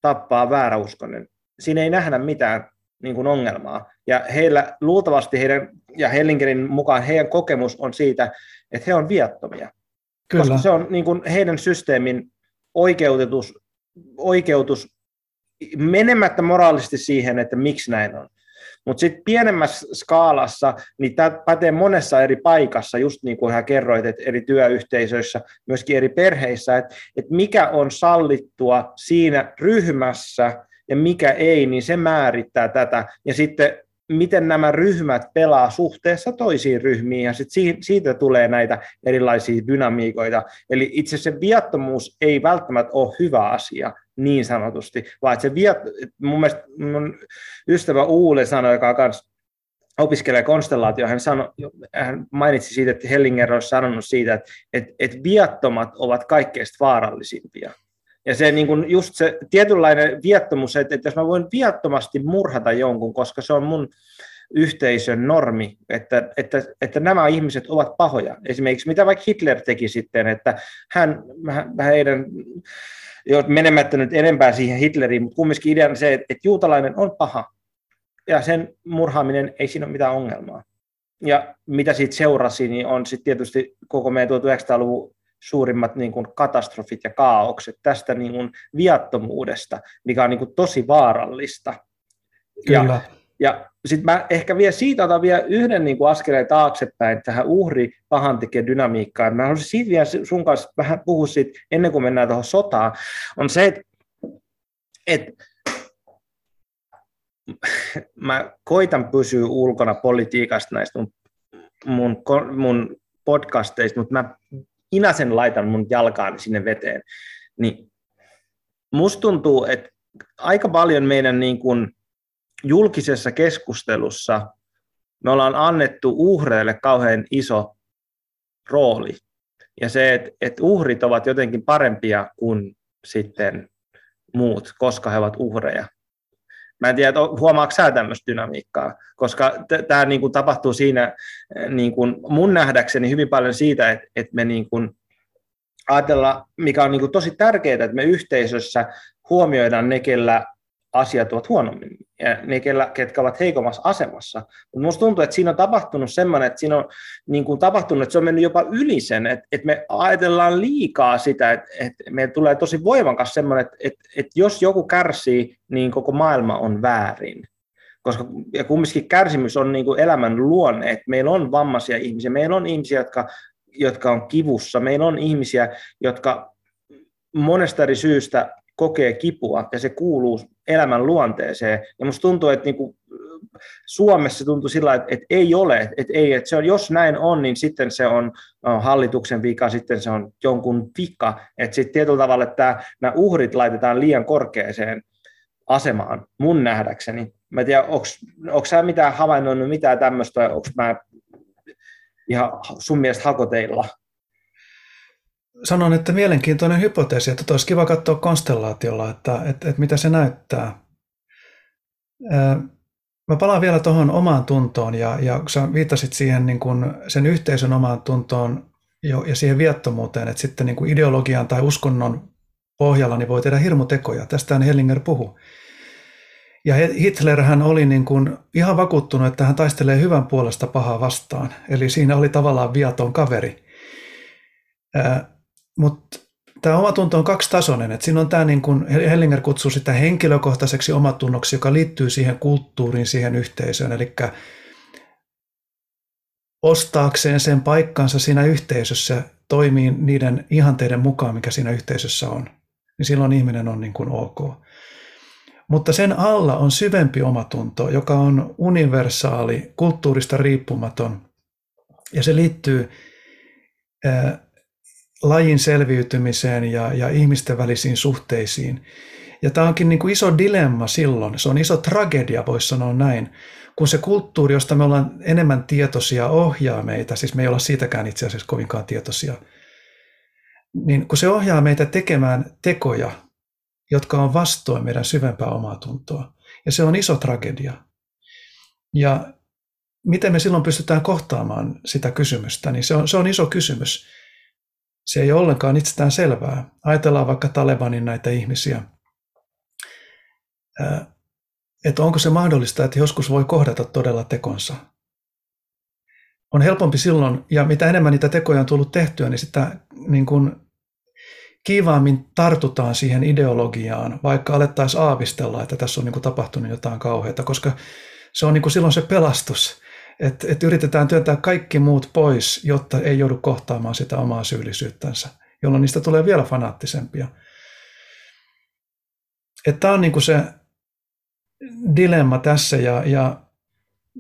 tappaa vääräuskonen. Siinä ei nähdä mitään niin kuin ongelmaa. Ja heillä luultavasti heidän, ja Hellingerin mukaan heidän kokemus on siitä, että he on viattomia. Kyllä. Koska se on niin kuin heidän systeemin oikeutus, oikeutus menemättä moraalisesti siihen, että miksi näin on. Mutta sitten pienemmässä skaalassa, niin tämä pätee monessa eri paikassa, just niin kuin hän kerroit, että eri työyhteisöissä, myöskin eri perheissä, että, että mikä on sallittua siinä ryhmässä ja mikä ei, niin se määrittää tätä. Ja sitten miten nämä ryhmät pelaa suhteessa toisiin ryhmiin, ja sit siitä tulee näitä erilaisia dynamiikoita. Eli itse se viattomuus ei välttämättä ole hyvä asia, niin sanotusti, vaan se viat, mun mielestä mun ystävä Uule sanoi, joka kanssa opiskelee konstellaatio, hän, sanoi, hän mainitsi siitä, että Hellinger olisi sanonut siitä, että, että, että viattomat ovat kaikkein vaarallisimpia. Ja se niin kuin just se tietynlainen viattomus, että, että jos mä voin viattomasti murhata jonkun, koska se on mun yhteisön normi, että, että, että nämä ihmiset ovat pahoja. Esimerkiksi mitä vaikka Hitler teki sitten, että hän, heidän, jo menemättä nyt enempää siihen Hitleriin, mutta kumminkin ideana se, että, että juutalainen on paha, ja sen murhaaminen ei siinä ole mitään ongelmaa. Ja mitä siitä seurasi, niin on sitten tietysti koko meidän 1900-luvun suurimmat niin kuin katastrofit ja kaaukset tästä niin kuin viattomuudesta, mikä on niin kuin tosi vaarallista. Kyllä. Ja, ja sitten mä ehkä vielä siitä otan vielä yhden niin kuin askeleen taaksepäin tähän uhri pahan tekee dynamiikkaan. Mä haluaisin siitä vielä sun kanssa vähän puhua siitä, ennen kuin mennään tuohon sotaan, on se, että, että mä koitan pysyä ulkona politiikasta näistä mun, mun, mun podcasteista, mutta mä Inasen laitan mun jalkaan sinne veteen, niin musta tuntuu, että aika paljon meidän niin kuin julkisessa keskustelussa me ollaan annettu uhreille kauhean iso rooli. Ja se, että, että uhrit ovat jotenkin parempia kuin sitten muut, koska he ovat uhreja. Mä en tiedä, huomaatko sä tämmöistä dynamiikkaa, koska tämä niin tapahtuu siinä niin kuin mun nähdäkseni hyvin paljon siitä, että, että me niin kuin mikä on niin kuin tosi tärkeää, että me yhteisössä huomioidaan ne, kellä asiat ovat huonommin, ja ne, ketkä ovat heikommassa asemassa. Mutta minusta tuntuu, että siinä on tapahtunut semmoinen, että siinä on niin kuin tapahtunut, että se on mennyt jopa yli sen, että, että me ajatellaan liikaa sitä, että, että meillä tulee tosi voimakas semmoinen, että, että, että jos joku kärsii, niin koko maailma on väärin. Koska ja kumminkin kärsimys on niin kuin elämän luonne, että meillä on vammaisia ihmisiä, meillä on ihmisiä, jotka, jotka on kivussa, meillä on ihmisiä, jotka monesta eri syystä kokee kipua ja se kuuluu elämän luonteeseen. Ja musta tuntuu, että niin kuin Suomessa tuntuu sillä että, että ei ole, että, ei, että se on, jos näin on, niin sitten se on hallituksen vika, sitten se on jonkun vika, että sitten tietyllä tavalla, että nämä uhrit laitetaan liian korkeaseen asemaan, mun nähdäkseni. Mä en tiedä, onko sä mitään havainnoinut mitään tämmöistä, onko mä ihan sun mielestä hakoteilla? Sanon, että mielenkiintoinen hypoteesi, että olisi kiva katsoa konstellaatiolla, että, että, että mitä se näyttää. Mä palaan vielä tuohon omaan tuntoon ja, ja kun sä viittasit siihen niin kuin sen yhteisön omaan tuntoon ja siihen viattomuuteen, että sitten niin kuin ideologian tai uskonnon pohjalla niin voi tehdä hirmutekoja. Tästä Hellinger puhu. Ja Hitler hän oli niin kuin ihan vakuuttunut, että hän taistelee hyvän puolesta pahaa vastaan. Eli siinä oli tavallaan viaton kaveri. Mutta tämä omatunto on kaksitasoinen. Et siinä on tämä, niin kuin Hellinger kutsuu sitä henkilökohtaiseksi omatunnoksi, joka liittyy siihen kulttuuriin, siihen yhteisöön. Eli ostaakseen sen paikkansa siinä yhteisössä toimii niiden ihanteiden mukaan, mikä siinä yhteisössä on. Niin silloin ihminen on niin kuin ok. Mutta sen alla on syvempi omatunto, joka on universaali, kulttuurista riippumaton. Ja se liittyy lajin selviytymiseen ja, ja ihmisten välisiin suhteisiin. Ja tämä onkin niin kuin iso dilemma silloin, se on iso tragedia, voisi sanoa näin, kun se kulttuuri, josta me ollaan enemmän tietoisia, ohjaa meitä, siis me ei olla siitäkään itse asiassa kovinkaan tietoisia, niin kun se ohjaa meitä tekemään tekoja, jotka on vastoin meidän syvempää omaa tuntoa. Ja se on iso tragedia. Ja miten me silloin pystytään kohtaamaan sitä kysymystä, niin se on, se on iso kysymys. Se ei ole ollenkaan itsestään selvää. Ajatellaan vaikka Talebanin näitä ihmisiä. Että onko se mahdollista, että joskus voi kohdata todella tekonsa. On helpompi silloin, ja mitä enemmän niitä tekoja on tullut tehtyä, niin sitä niin kuin kiivaammin tartutaan siihen ideologiaan, vaikka alettaisiin aavistella, että tässä on niin kuin tapahtunut jotain kauheata, koska se on niin kuin silloin se pelastus että et yritetään työntää kaikki muut pois, jotta ei joudu kohtaamaan sitä omaa syyllisyyttänsä, jolloin niistä tulee vielä fanaattisempia. Tämä on niinku se dilemma tässä ja, ja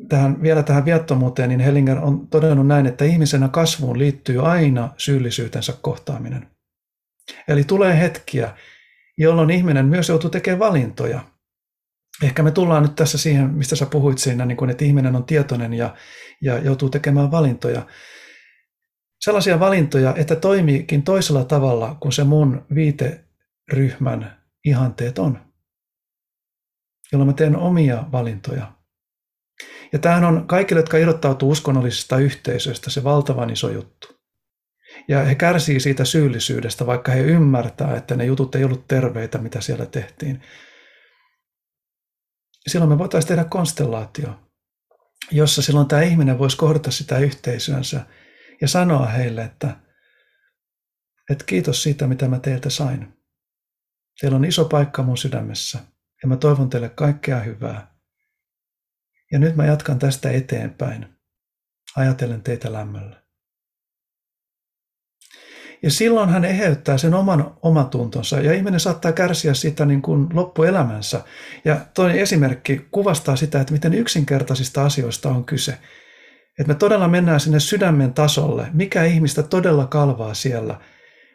tähän, vielä tähän viattomuuteen, niin Hellinger on todennut näin, että ihmisenä kasvuun liittyy aina syyllisyytensä kohtaaminen. Eli tulee hetkiä, jolloin ihminen myös joutuu tekemään valintoja – ehkä me tullaan nyt tässä siihen, mistä sä puhuit siinä, niin kun, että ihminen on tietoinen ja, ja joutuu tekemään valintoja. Sellaisia valintoja, että toimiikin toisella tavalla kuin se mun viiteryhmän ihanteet on. Jolloin mä teen omia valintoja. Ja tämähän on kaikille, jotka irrottautuu uskonnollisista yhteisöistä, se valtavan iso juttu. Ja he kärsii siitä syyllisyydestä, vaikka he ymmärtää, että ne jutut ei ollut terveitä, mitä siellä tehtiin silloin me voitaisiin tehdä konstellaatio, jossa silloin tämä ihminen voisi kohdata sitä yhteisönsä ja sanoa heille, että, että kiitos siitä, mitä mä teiltä sain. Teillä on iso paikka mun sydämessä ja mä toivon teille kaikkea hyvää. Ja nyt mä jatkan tästä eteenpäin. Ajatellen teitä lämmöllä. Ja silloin hän eheyttää sen oman omatuntonsa ja ihminen saattaa kärsiä sitä niin kuin loppuelämänsä. Ja toinen esimerkki kuvastaa sitä, että miten yksinkertaisista asioista on kyse. Että me todella mennään sinne sydämen tasolle, mikä ihmistä todella kalvaa siellä.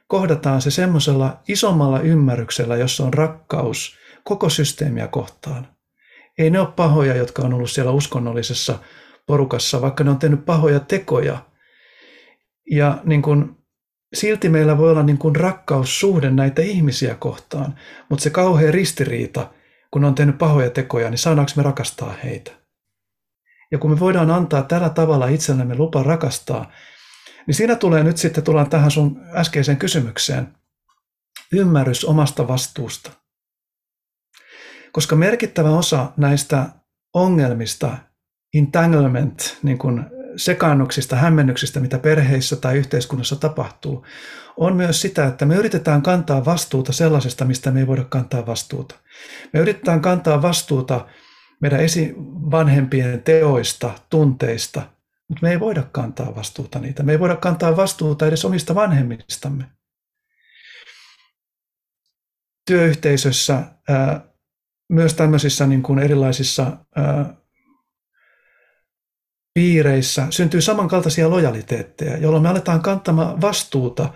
Kohdataan se semmoisella isommalla ymmärryksellä, jossa on rakkaus koko systeemiä kohtaan. Ei ne ole pahoja, jotka on ollut siellä uskonnollisessa porukassa, vaikka ne on tehnyt pahoja tekoja. Ja niin kuin silti meillä voi olla niin kuin rakkaussuhde näitä ihmisiä kohtaan, mutta se kauhea ristiriita kun on tehnyt pahoja tekoja, niin saadaanko me rakastaa heitä? Ja kun me voidaan antaa tällä tavalla itsellemme lupa rakastaa, niin siinä tulee nyt sitten, tullaan tähän sun äskeiseen kysymykseen, ymmärrys omasta vastuusta. Koska merkittävä osa näistä ongelmista, entanglement, niin kuin sekaannuksista, hämmennyksistä, mitä perheissä tai yhteiskunnassa tapahtuu, on myös sitä, että me yritetään kantaa vastuuta sellaisesta, mistä me ei voida kantaa vastuuta. Me yritetään kantaa vastuuta meidän esivanhempien teoista, tunteista, mutta me ei voida kantaa vastuuta niitä. Me ei voida kantaa vastuuta edes omista vanhemmistamme. Työyhteisössä, myös tämmöisissä niin kuin erilaisissa piireissä syntyy samankaltaisia lojaliteetteja, jolloin me aletaan kantamaan vastuuta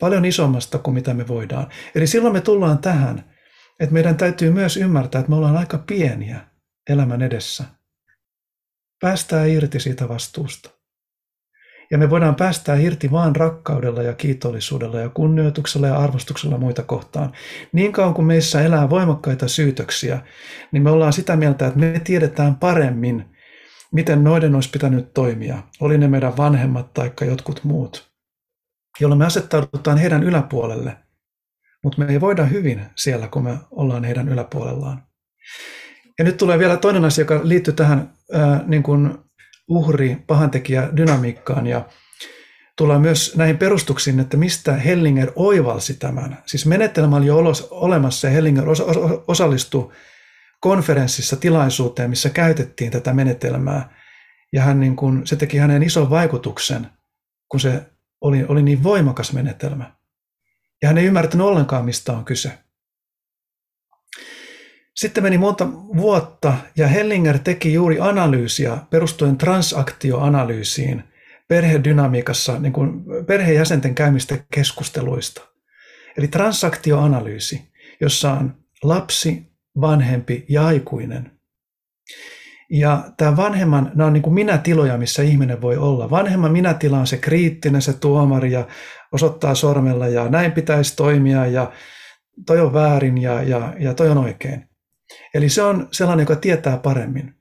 paljon isommasta kuin mitä me voidaan. Eli silloin me tullaan tähän, että meidän täytyy myös ymmärtää, että me ollaan aika pieniä elämän edessä. Päästää irti siitä vastuusta. Ja me voidaan päästää irti vaan rakkaudella ja kiitollisuudella ja kunnioituksella ja arvostuksella muita kohtaan. Niin kauan kuin meissä elää voimakkaita syytöksiä, niin me ollaan sitä mieltä, että me tiedetään paremmin, miten noiden olisi pitänyt toimia, oli ne meidän vanhemmat tai jotkut muut, jolloin me asettaudutaan heidän yläpuolelle, mutta me ei voida hyvin siellä, kun me ollaan heidän yläpuolellaan. Ja nyt tulee vielä toinen asia, joka liittyy tähän ää, niin kuin uhri, pahantekijä dynamiikkaan ja tullaan myös näihin perustuksiin, että mistä Hellinger oivalsi tämän. Siis menetelmä oli jo olemassa ja Hellinger osallistui konferenssissa tilaisuuteen, missä käytettiin tätä menetelmää. Ja hän niin kuin, se teki hänen ison vaikutuksen, kun se oli, oli niin voimakas menetelmä. Ja hän ei ymmärtänyt ollenkaan, mistä on kyse. Sitten meni monta vuotta ja Hellinger teki juuri analyysiä perustuen transaktioanalyysiin perhedynamiikassa, niin kuin perhejäsenten käymistä keskusteluista. Eli transaktioanalyysi, jossa on lapsi, vanhempi ja aikuinen. Ja tämä vanhemman, nämä on niin kuin minätiloja, missä ihminen voi olla. Vanhemman minätila on se kriittinen, se tuomari ja osoittaa sormella ja näin pitäisi toimia ja toi on väärin ja, ja, ja toi on oikein. Eli se on sellainen, joka tietää paremmin.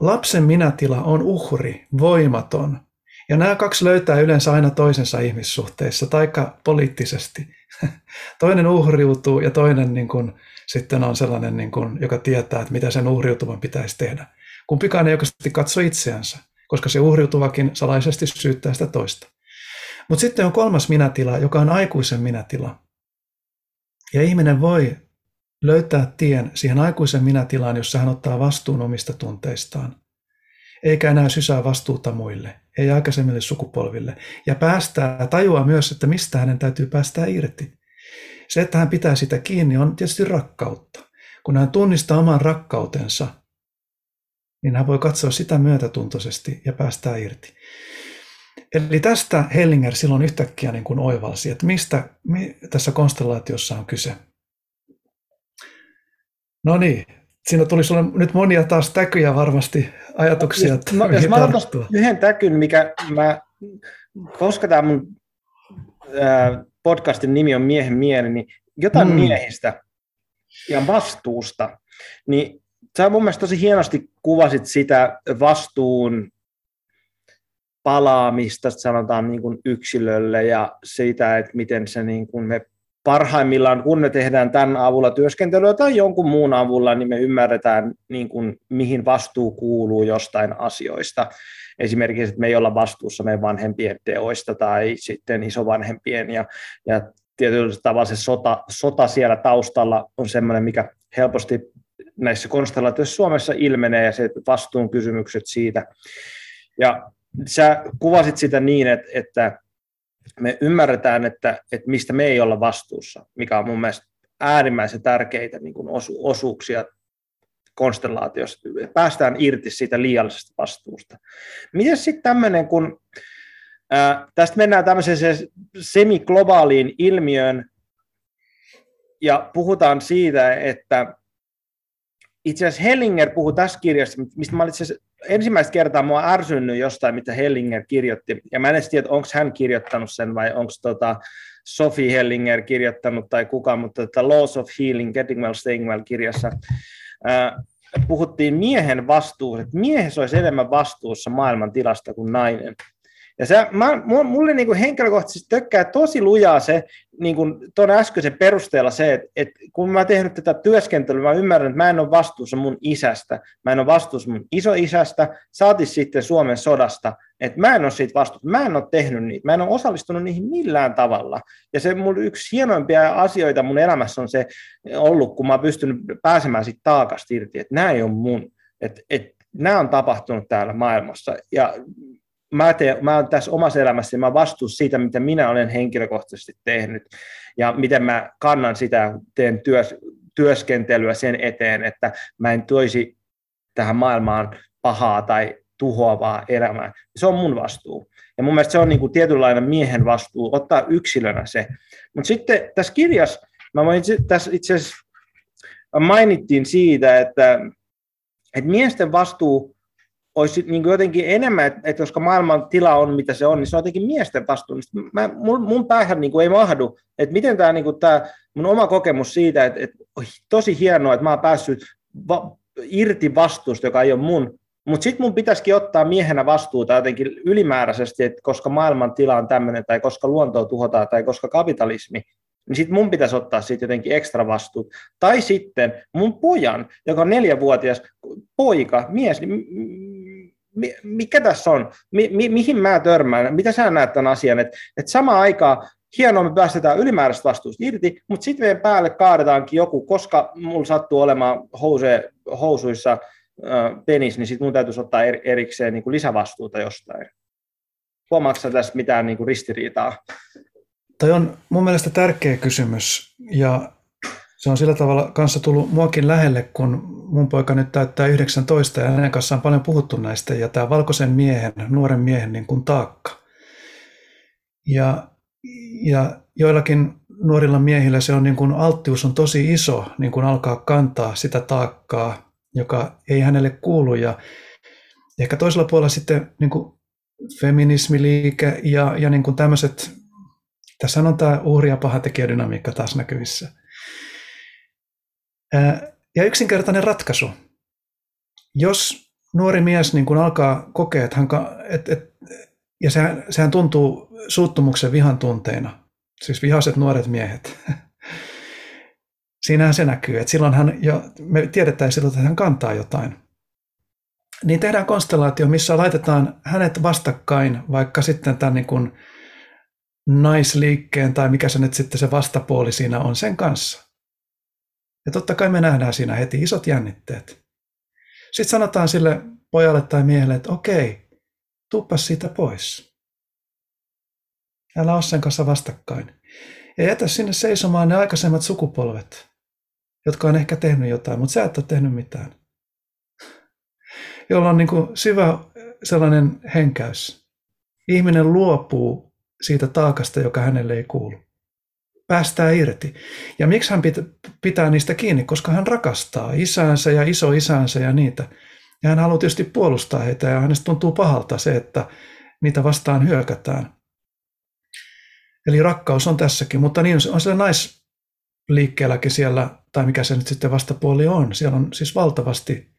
Lapsen minätila on uhri, voimaton. Ja nämä kaksi löytää yleensä aina toisensa ihmissuhteissa, taikka poliittisesti. *laughs* Toinen uhriutuu ja toinen niin kuin, sitten on sellainen, niin kuin, joka tietää, että mitä sen uhriutuvan pitäisi tehdä. Kumpikaan ei oikeasti katso itseänsä, koska se uhriutuvakin salaisesti syyttää sitä toista. Mutta sitten on kolmas minätila, joka on aikuisen minätila. Ja ihminen voi löytää tien siihen aikuisen minätilaan, jossa hän ottaa vastuun omista tunteistaan, eikä enää sysää vastuuta muille, ei aikaisemmille sukupolville, ja päästää, tajua myös, että mistä hänen täytyy päästää irti. Se, että hän pitää sitä kiinni, on tietysti rakkautta. Kun hän tunnistaa oman rakkautensa, niin hän voi katsoa sitä myötätuntoisesti ja päästää irti. Eli tästä Hellinger silloin yhtäkkiä niin kuin oivalsi, että mistä tässä konstellaatiossa on kyse. No niin, siinä tuli sulle nyt monia taas täkyjä varmasti, ajatuksia. Jos, no, jos mä yhden täkyn, mikä mä, koska tämä mun ää, podcastin nimi on Miehen mieli, niin jotain mm. miehistä ja vastuusta, niin sä mun mielestä tosi hienosti kuvasit sitä vastuun palaamista, sanotaan niin kuin yksilölle ja siitä, että miten se niin kuin me parhaimmillaan, kun me tehdään tämän avulla työskentelyä tai jonkun muun avulla, niin me ymmärretään, niin kuin, mihin vastuu kuuluu jostain asioista. Esimerkiksi, että me ei olla vastuussa meidän vanhempien teoista tai sitten isovanhempien ja, ja tietyllä tavalla se sota, sota siellä taustalla on sellainen, mikä helposti näissä konstellaatioissa Suomessa ilmenee ja se vastuun kysymykset siitä. Ja sä kuvasit sitä niin, että, että me ymmärretään, että, että mistä me ei olla vastuussa, mikä on mun mielestä äärimmäisen tärkeitä niin osu, osuuksia konstellaatiosta. Päästään irti siitä liiallisesta vastuusta. Miten sitten tämmöinen, kun ää, tästä mennään tämmöiseen semiglobaaliin ilmiöön ja puhutaan siitä, että itse asiassa Hellinger puhuu tässä kirjassa, mistä mä itse ensimmäistä kertaa mua ärsynyt jostain, mitä Hellinger kirjoitti, ja mä en edes tiedä, onko hän kirjoittanut sen vai onko tota Sophie Hellinger kirjoittanut tai kuka, mutta tota Laws of Healing, Getting Well, Staying Well kirjassa puhuttiin miehen vastuusta, että miehessä olisi enemmän vastuussa maailman tilasta kuin nainen. Ja se, mä, mulle niin kuin henkilökohtaisesti tökkää tosi lujaa se, niin kuin tuon äskeisen perusteella se, että, että kun mä oon tehnyt tätä työskentelyä, mä ymmärrän, että mä en ole vastuussa mun isästä, mä en ole vastuussa mun isoisästä, saati sitten Suomen sodasta, että mä en ole siitä vastuussa, mä en ole tehnyt niitä, mä en ole osallistunut niihin millään tavalla. Ja se mun yksi hienoimpia asioita mun elämässä on se ollut, kun mä oon pystynyt pääsemään siitä taakasta irti, että nämä ei ole mun, että, että nämä on tapahtunut täällä maailmassa. Ja mä, teen, mä olen tässä omassa elämässäni, mä vastuus siitä, mitä minä olen henkilökohtaisesti tehnyt ja miten mä kannan sitä, teen työs, työskentelyä sen eteen, että mä en toisi tähän maailmaan pahaa tai tuhoavaa elämää. Se on mun vastuu. Ja mun mielestä se on niin kuin tietynlainen miehen vastuu ottaa yksilönä se. Mutta sitten tässä kirjassa, mä voin tässä itse asiassa mainittiin siitä, että, että miesten vastuu olisi niin kuin jotenkin enemmän, että, että koska maailman tila on mitä se on, niin se on jotenkin miesten vastuu. Mä, mun, mun päähän niin kuin ei mahdu, että miten tämä, niin kuin tämä mun oma kokemus siitä, että, että tosi hienoa, että mä oon päässyt va, irti vastuusta, joka ei ole mun, mutta sitten mun pitäisikin ottaa miehenä vastuuta jotenkin ylimääräisesti, että koska maailman tila on tämmöinen, tai koska luontoa tuhotaan, tai koska kapitalismi, niin sitten mun pitäisi ottaa siitä jotenkin ekstra vastuut. Tai sitten mun pojan, joka on neljävuotias poika, mies, niin mikä tässä on, mi, mi, mihin mä törmään, mitä sä näet tämän asian, että et samaan aikaan hienoa me päästetään ylimääräistä vastuusta irti, mutta sitten meidän päälle kaadetaankin joku, koska mulla sattuu olemaan house, housuissa äh, penis, niin sitten mun täytyisi ottaa er, erikseen niin kuin lisävastuuta jostain. Huomaatko tässä mitään niin kuin ristiriitaa? Toi on mun mielestä tärkeä kysymys ja se on sillä tavalla kanssa tullut muakin lähelle, kun mun poika nyt täyttää 19 ja hänen kanssaan on paljon puhuttu näistä. Ja tämä valkoisen miehen, nuoren miehen niin kuin taakka. Ja, ja joillakin nuorilla miehillä se on niin kuin alttius on tosi iso, niin kuin alkaa kantaa sitä taakkaa, joka ei hänelle kuulu. Ja ehkä toisella puolella sitten niin kuin feminismiliike ja, ja niin kuin tämmöiset, tässä on tämä uhri- ja pahatekijädynamiikka taas näkyvissä – ja yksinkertainen ratkaisu. Jos nuori mies niin kun alkaa kokea, että hän, et, et, ja sehän, sehän tuntuu suuttumuksen vihan tunteina, siis vihaiset nuoret miehet, *laughs* siinähän se näkyy, että silloin hän jo, me tiedetään silloin, että hän kantaa jotain. Niin tehdään konstellaatio, missä laitetaan hänet vastakkain, vaikka sitten tämän niin kuin naisliikkeen tai mikä se nyt sitten se vastapuoli siinä on sen kanssa. Ja totta kai me nähdään siinä heti isot jännitteet. Sitten sanotaan sille pojalle tai miehelle, että okei, tuppas siitä pois. Älä ole sen kanssa vastakkain. Ja jätä sinne seisomaan ne aikaisemmat sukupolvet, jotka on ehkä tehnyt jotain, mutta sä et ole tehnyt mitään. Jolla on niin kuin syvä sellainen henkäys. Ihminen luopuu siitä taakasta, joka hänelle ei kuulu päästää irti. Ja miksi hän pitää niistä kiinni? Koska hän rakastaa isäänsä ja isoisänsä ja niitä. Ja hän haluaa tietysti puolustaa heitä ja hänestä tuntuu pahalta se, että niitä vastaan hyökätään. Eli rakkaus on tässäkin, mutta niin on siellä naisliikkeelläkin siellä, tai mikä se nyt sitten vastapuoli on. Siellä on siis valtavasti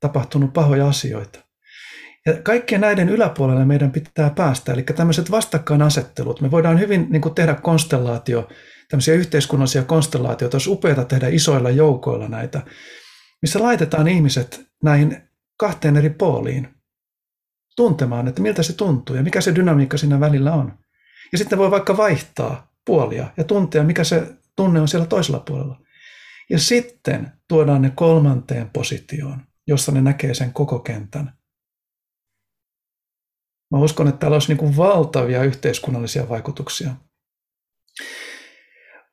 tapahtunut pahoja asioita. Ja kaikkien näiden yläpuolelle meidän pitää päästä, eli tämmöiset vastakkainasettelut. Me voidaan hyvin niin kuin tehdä konstellaatio, tämmöisiä yhteiskunnallisia konstellaatioita, olisi upeata tehdä isoilla joukoilla näitä, missä laitetaan ihmiset näihin kahteen eri pooliin tuntemaan, että miltä se tuntuu ja mikä se dynamiikka siinä välillä on. Ja sitten voi vaikka vaihtaa puolia ja tuntea, mikä se tunne on siellä toisella puolella. Ja sitten tuodaan ne kolmanteen positioon, jossa ne näkee sen koko kentän. Mä uskon, että täällä olisi niin kuin valtavia yhteiskunnallisia vaikutuksia.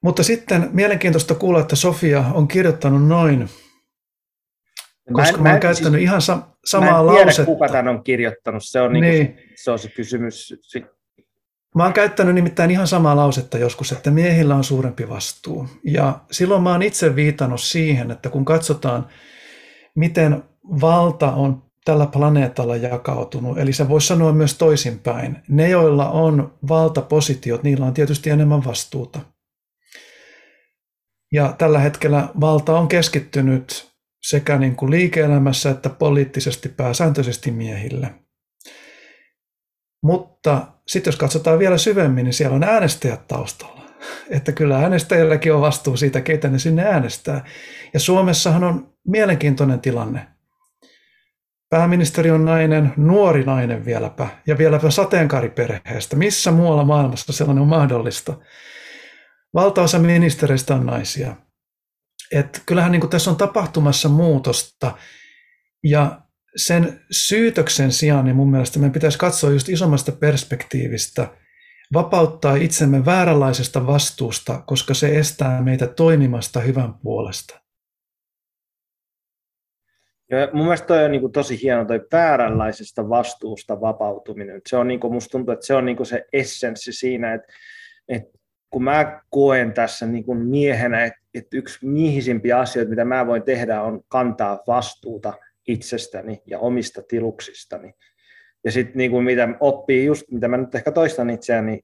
Mutta sitten mielenkiintoista kuulla, että Sofia on kirjoittanut noin, koska mä, mä, mä käyttänyt siis, ihan sa- samaa mä en tiedä, lausetta. kuka tämän on kirjoittanut, se on, niin. Niin se, on se kysymys. Mä oon käyttänyt nimittäin ihan samaa lausetta joskus, että miehillä on suurempi vastuu. Ja silloin mä oon itse viitannut siihen, että kun katsotaan, miten valta on tällä planeetalla jakautunut. Eli se voisi sanoa myös toisinpäin. Ne, joilla on valtapositiot, niillä on tietysti enemmän vastuuta. Ja tällä hetkellä valta on keskittynyt sekä niin kuin liike-elämässä että poliittisesti pääsääntöisesti miehille. Mutta sitten jos katsotaan vielä syvemmin, niin siellä on äänestäjät taustalla. *laughs* Että kyllä äänestäjilläkin on vastuu siitä, keitä ne sinne äänestää. Ja Suomessahan on mielenkiintoinen tilanne. Pääministeri on nainen, nuori nainen vieläpä, ja vieläpä sateenkaariperheestä. Missä muualla maailmassa sellainen on mahdollista? Valtaosa ministereistä on naisia. Et kyllähän niin tässä on tapahtumassa muutosta, ja sen syytöksen sijaan niin mun mielestä meidän pitäisi katsoa just isommasta perspektiivistä, vapauttaa itsemme vääränlaisesta vastuusta, koska se estää meitä toimimasta hyvän puolesta. Ja mun mielestä toi on niin kuin tosi hieno toi vääränlaisesta vastuusta vapautuminen. Se on niin kuin, musta tuntuu, että se on niin kuin se essenssi siinä, että, että kun mä koen tässä niin kuin miehenä, että, että yksi miehisimpiä asioita, mitä mä voin tehdä, on kantaa vastuuta itsestäni ja omista tiluksistani. Ja sitten niin kuin mitä oppii, just mitä mä nyt ehkä toistan itseäni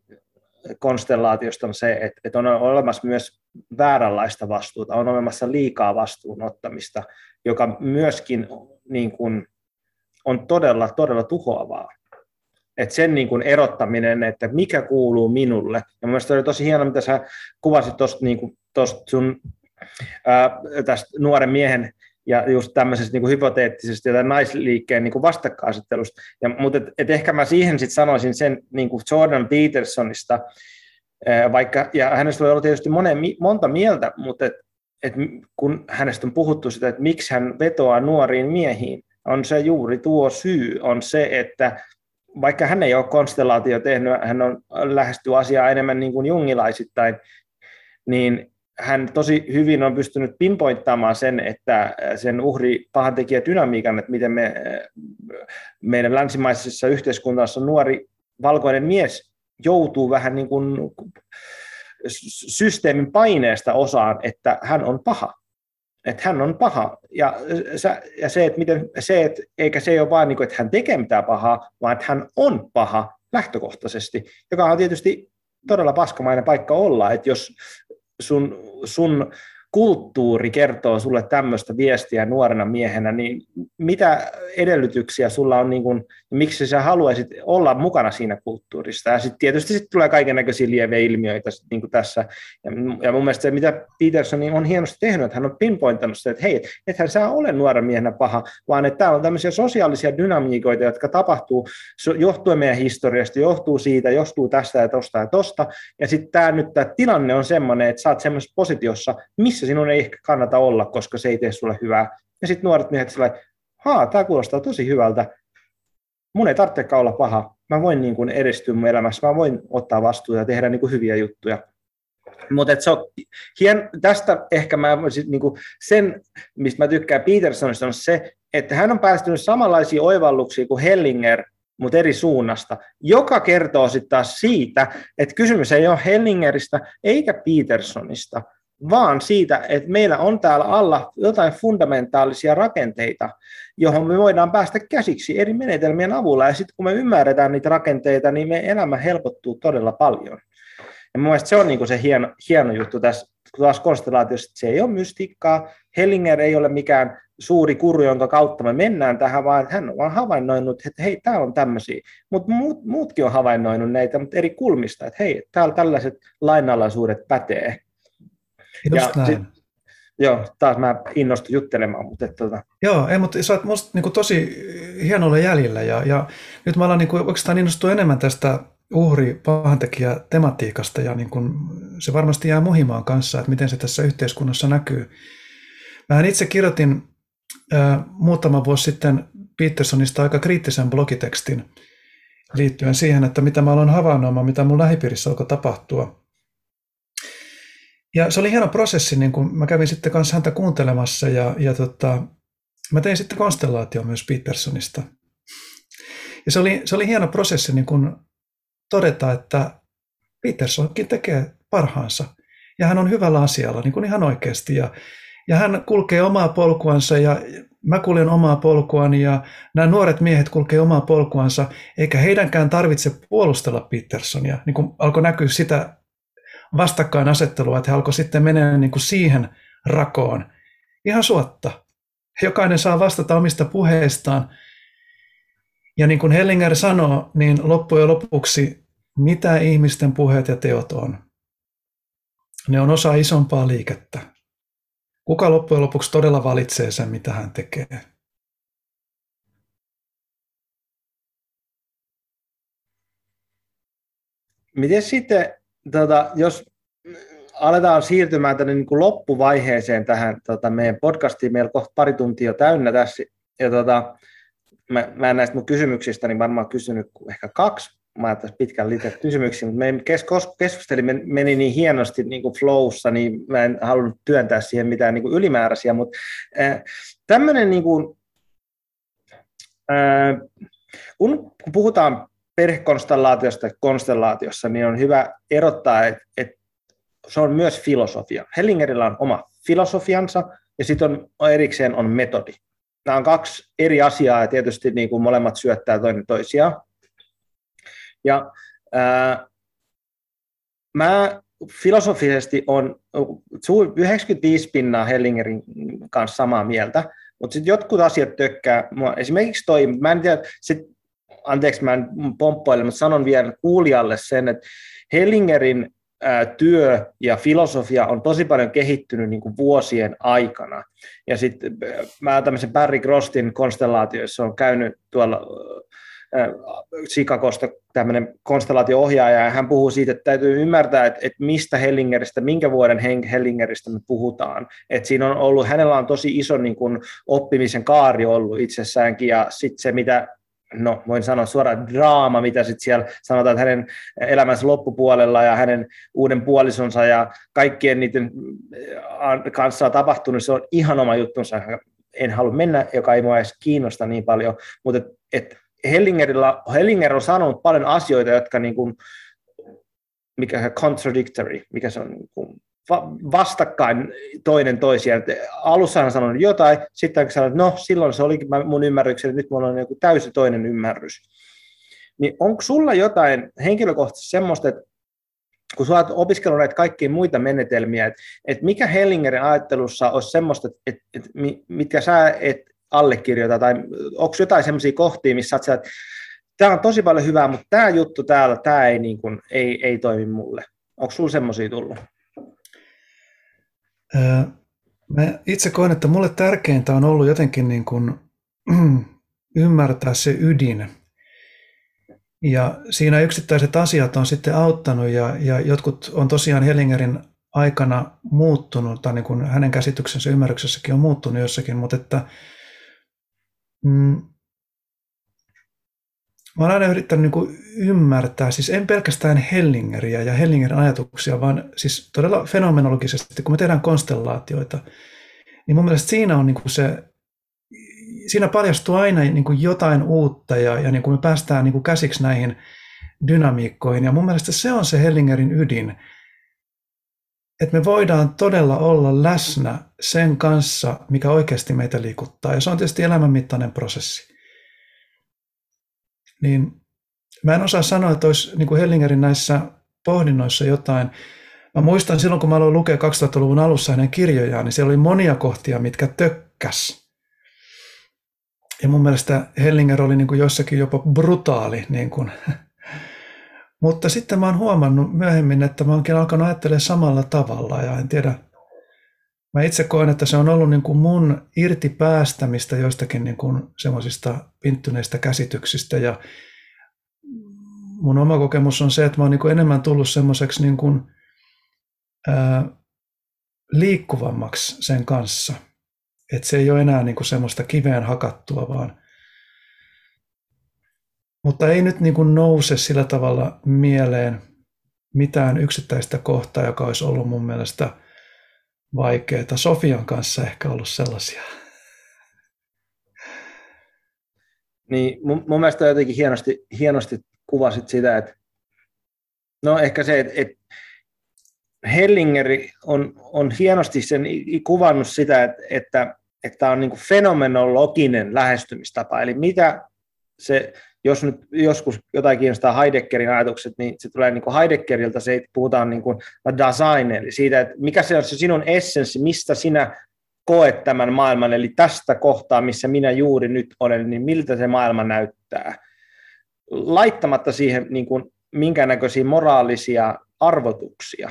konstellaatiosta on se, että, että on olemassa myös vääränlaista vastuuta, on olemassa liikaa vastuun ottamista, joka myöskin niin kuin, on todella, todella tuhoavaa. Et sen niin kuin erottaminen, että mikä kuuluu minulle. Ja mielestäni oli tosi hienoa, mitä sä kuvasit tuosta niin sun ää, tästä nuoren miehen ja just tämmöisestä niin kuin hypoteettisesta ja naisliikkeen niin kuin vastakkainasettelusta. Ja, mutta et, et ehkä mä siihen sitten sanoisin sen niin kuin Jordan Petersonista, vaikka, ja hänestä voi olla tietysti monen, monta mieltä, mutta et, et kun hänestä on puhuttu sitä, että miksi hän vetoaa nuoriin miehiin, on se juuri tuo syy, on se, että vaikka hän ei ole konstellaatio tehnyt, hän on lähestyy asiaa enemmän niin kuin jungilaisittain, niin hän tosi hyvin on pystynyt pinpointtaamaan sen, että sen uhri pahantekijä dynamiikan, että miten me, meidän länsimaisessa yhteiskunnassa nuori valkoinen mies joutuu vähän niin kuin systeemin paineesta osaan, että hän on paha. Että hän on paha. Ja, ja se, että miten, se, että, eikä se ole vain, niin että hän tekee mitään pahaa, vaan että hän on paha lähtökohtaisesti, joka on tietysti todella paskamainen paikka olla, että jos sun, sun kulttuuri kertoo sulle tämmöistä viestiä nuorena miehenä, niin mitä edellytyksiä sulla on, niin kun, miksi sä haluaisit olla mukana siinä kulttuurissa? Ja sitten tietysti sit tulee kaiken näköisiä lieveilmiöitä niin kuin tässä. Ja, ja mun mielestä se, mitä Peterson niin on hienosti tehnyt, että hän on pinpointannut sitä, että hei, ethän sä ole nuoren miehenä paha, vaan että täällä on tämmöisiä sosiaalisia dynamiikoita, jotka tapahtuu johtuen meidän historiasta, johtuu siitä, johtuu tästä ja tosta ja tosta. Ja sitten tämä nyt tämä tilanne on semmoinen, että sä oot semmoisessa positiossa, missä missä sinun ei ehkä kannata olla, koska se ei tee sulle hyvää. Ja sitten nuoret miehet sillä haa, tämä kuulostaa tosi hyvältä. Mun ei tarvitsekaan olla paha. Mä voin niin kuin edistyä mun elämässä, mä voin ottaa vastuuta ja tehdä niin kuin hyviä juttuja. Mutta hien, tästä ehkä mä niin kuin sen, mistä mä tykkään Petersonista, on se, että hän on päästynyt samanlaisia oivalluksia kuin Hellinger, mutta eri suunnasta, joka kertoo sitten taas siitä, että kysymys ei ole Hellingeristä eikä Petersonista, vaan siitä, että meillä on täällä alla jotain fundamentaalisia rakenteita, johon me voidaan päästä käsiksi eri menetelmien avulla. Ja sitten kun me ymmärretään niitä rakenteita, niin meidän elämä helpottuu todella paljon. Ja mun se on niin se hieno, hieno juttu tässä taas konstellaatiossa, että se ei ole mystiikkaa. Hellinger ei ole mikään suuri kuru, jonka kautta me mennään tähän, vaan hän on havainnoinut, että hei, täällä on tämmöisiä. Mutta muut, muutkin on havainnoinut näitä, mutta eri kulmista, että hei, täällä tällaiset lainalaisuudet pätee. Just ja näin. Sit, joo, taas mä innostun juttelemaan. Mutta että, tota... Joo, ei, mutta sä oot musta niin kuin, tosi hienolla jäljellä ja, ja nyt mä alan niin kuin, oikeastaan innostua enemmän tästä uhri pahantekijä tematiikasta ja niin kuin, se varmasti jää muhimaan kanssa, että miten se tässä yhteiskunnassa näkyy. Mä itse kirjoitin äh, muutama vuosi sitten Petersonista aika kriittisen blogitekstin liittyen siihen, että mitä mä aloin havainnoimaan, mitä mun lähipiirissä alkoi tapahtua. Ja se oli hieno prosessi, niin kun mä kävin sitten kanssa häntä kuuntelemassa ja, ja tota, mä tein sitten konstellaatio myös Petersonista. Ja se oli, se oli hieno prosessi niin kun todeta, että Petersonkin tekee parhaansa ja hän on hyvällä asialla niin kuin ihan oikeasti. Ja, ja hän kulkee omaa polkuansa ja mä kuljen omaa polkuani ja nämä nuoret miehet kulkee omaa polkuansa, eikä heidänkään tarvitse puolustella Petersonia. Niin kuin alkoi näkyä sitä vastakkainasettelua, että he alkoi sitten mennä niin kuin siihen rakoon ihan suotta. jokainen saa vastata omista puheistaan. Ja niin kuin Hellinger sanoo, niin loppujen lopuksi mitä ihmisten puheet ja teot on? Ne on osa isompaa liikettä. Kuka loppujen lopuksi todella valitsee sen, mitä hän tekee? Miten sitten, tota, jos aletaan siirtymään tänne niin kuin loppuvaiheeseen tähän tota, meidän podcastiin, meillä on kohta pari tuntia täynnä tässä, ja tota, mä, mä en näistä mun kysymyksistä niin varmaan kysynyt ehkä kaksi, mä ajattelin pitkän liitet kysymyksiä, mutta me keskustelimme, meni niin hienosti niin kuin flowssa, niin mä en halunnut työntää siihen mitään niin kuin ylimääräisiä, mutta äh, tämmöinen niin kuin, äh, kun puhutaan perhekonstellaatiosta konstellaatiossa, niin on hyvä erottaa, että, että se on myös filosofia. Hellingerillä on oma filosofiansa ja sitten on erikseen on metodi. Nämä on kaksi eri asiaa ja tietysti niin kuin molemmat syöttää toinen toisiaan. Ja ää, mä filosofisesti on 95 pinnaa Hellingerin kanssa samaa mieltä, mutta sitten jotkut asiat tökkää. Esimerkiksi toi, mä en tiedä, sit, anteeksi mä en pomppoile, mutta sanon vielä kuulijalle sen, että Hellingerin työ ja filosofia on tosi paljon kehittynyt niin kuin vuosien aikana. Ja sitten mä tämmöisen Barry Grostin konstellaatioissa on käynyt tuolla Chicagosta tämmöinen konstellaatio-ohjaaja, ja hän puhuu siitä, että täytyy ymmärtää, että, että mistä Hellingeristä, minkä vuoden Hellingeristä me puhutaan. Että siinä on ollut, hänellä on tosi iso niin kuin, oppimisen kaari ollut itsessäänkin, ja sitten se, mitä no voin sanoa suoraan draama, mitä sitten siellä sanotaan, että hänen elämänsä loppupuolella ja hänen uuden puolisonsa ja kaikkien niiden kanssa on tapahtunut, se on ihan oma juttunsa. En halua mennä, joka ei mua edes kiinnosta niin paljon, mutta et, et Hellingerilla, Hellinger on sanonut paljon asioita, jotka niin kuin, mikä se contradictory, mikä se on niin kuin vastakkain toinen toisiaan. Alussa hän sanoi jotain, sitten hän sanoi, että no silloin se olikin mun ymmärrykseni, nyt mulla on joku täysi toinen ymmärrys. Niin onko sulla jotain henkilökohtaisesti semmoista, että kun sä olet opiskellut näitä kaikkia muita menetelmiä, että, että mikä Hellingerin ajattelussa olisi semmoista, että, että, että mitkä sä et allekirjoita, tai onko jotain semmoisia kohtia, missä sä että tämä on tosi paljon hyvää, mutta tämä juttu täällä, tämä ei, niin kuin, ei, ei toimi mulle. Onko sulla semmoisia tullut? Mä itse koen, että mulle tärkeintä on ollut jotenkin niin kuin, *clears throat* ymmärtää se ydin. Ja siinä yksittäiset asiat on sitten auttanut ja, ja jotkut on tosiaan Hellingerin aikana muuttunut, tai niin kuin hänen käsityksensä ymmärryksessäkin on muuttunut jossakin, mutta että mm, Mä olen aina yrittänyt niin kuin ymmärtää, siis en pelkästään Hellingeriä ja Hellingerin ajatuksia, vaan siis todella fenomenologisesti, kun me tehdään konstellaatioita, niin mun mielestä siinä on niin kuin se, siinä paljastuu aina niin kuin jotain uutta ja, ja niin kuin me päästään niin kuin käsiksi näihin dynamiikkoihin. Ja mun mielestä se on se Hellingerin ydin, että me voidaan todella olla läsnä sen kanssa, mikä oikeasti meitä liikuttaa. Ja se on tietysti elämänmittainen prosessi niin mä en osaa sanoa, että olisi niin kuin Hellingerin näissä pohdinnoissa jotain. Mä muistan silloin, kun mä aloin lukea 2000-luvun alussa hänen kirjojaan, niin siellä oli monia kohtia, mitkä tökkäs. Ja mun mielestä Hellinger oli niin kuin jossakin jopa brutaali. Niin kuin. *laughs* Mutta sitten mä oon huomannut myöhemmin, että mä oonkin alkanut ajattelemaan samalla tavalla ja en tiedä, Mä itse koen, että se on ollut niin kuin mun irti päästämistä joistakin niin kuin semmoisista pinttyneistä käsityksistä ja mun oma kokemus on se, että mä oon niin kuin enemmän tullut semmoiseksi niin kuin, ää, liikkuvammaksi sen kanssa. Että se ei ole enää niin kuin semmoista kiveen hakattua, vaan mutta ei nyt niin kuin nouse sillä tavalla mieleen mitään yksittäistä kohtaa, joka olisi ollut mun mielestä – vaikeita. Sofian kanssa ehkä ollut sellaisia. Niin, mun, mun mielestä jotenkin hienosti, hienosti kuvasit sitä, että no ehkä se, että, että Hellingeri on, on hienosti sen kuvannut sitä, että, että, että on niin fenomenologinen lähestymistapa, eli mitä se jos nyt joskus jotain kiinnostaa Heideggerin ajatukset, niin se tulee niin kuin Heideggeriltä, se puhutaan niin kuin design, eli siitä, että mikä se on se sinun essenssi, mistä sinä koe tämän maailman, eli tästä kohtaa, missä minä juuri nyt olen, niin miltä se maailma näyttää. Laittamatta siihen niin kuin, minkäännäköisiä moraalisia arvotuksia.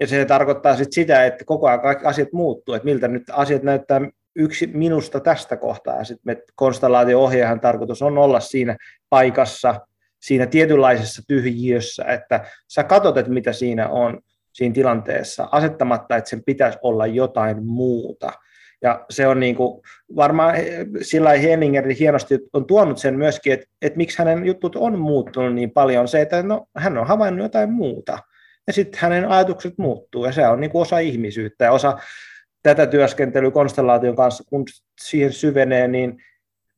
Ja se tarkoittaa sit sitä, että koko ajan kaikki asiat muuttuu, että miltä nyt asiat näyttää yksi minusta tästä kohtaa. Sitten konstellaatio-ohjaajan tarkoitus on olla siinä paikassa, siinä tietynlaisessa tyhjiössä, että sä katsot, että mitä siinä on siinä tilanteessa, asettamatta, että sen pitäisi olla jotain muuta. Ja se on niin kuin, varmaan sillä Henninger hienosti on tuonut sen myöskin, että, että miksi hänen jutut on muuttunut niin paljon, se, että no, hän on havainnut jotain muuta. Ja sitten hänen ajatukset muuttuu, ja se on niin kuin osa ihmisyyttä ja osa tätä työskentelyä konstellaation kanssa, kun siihen syvenee, niin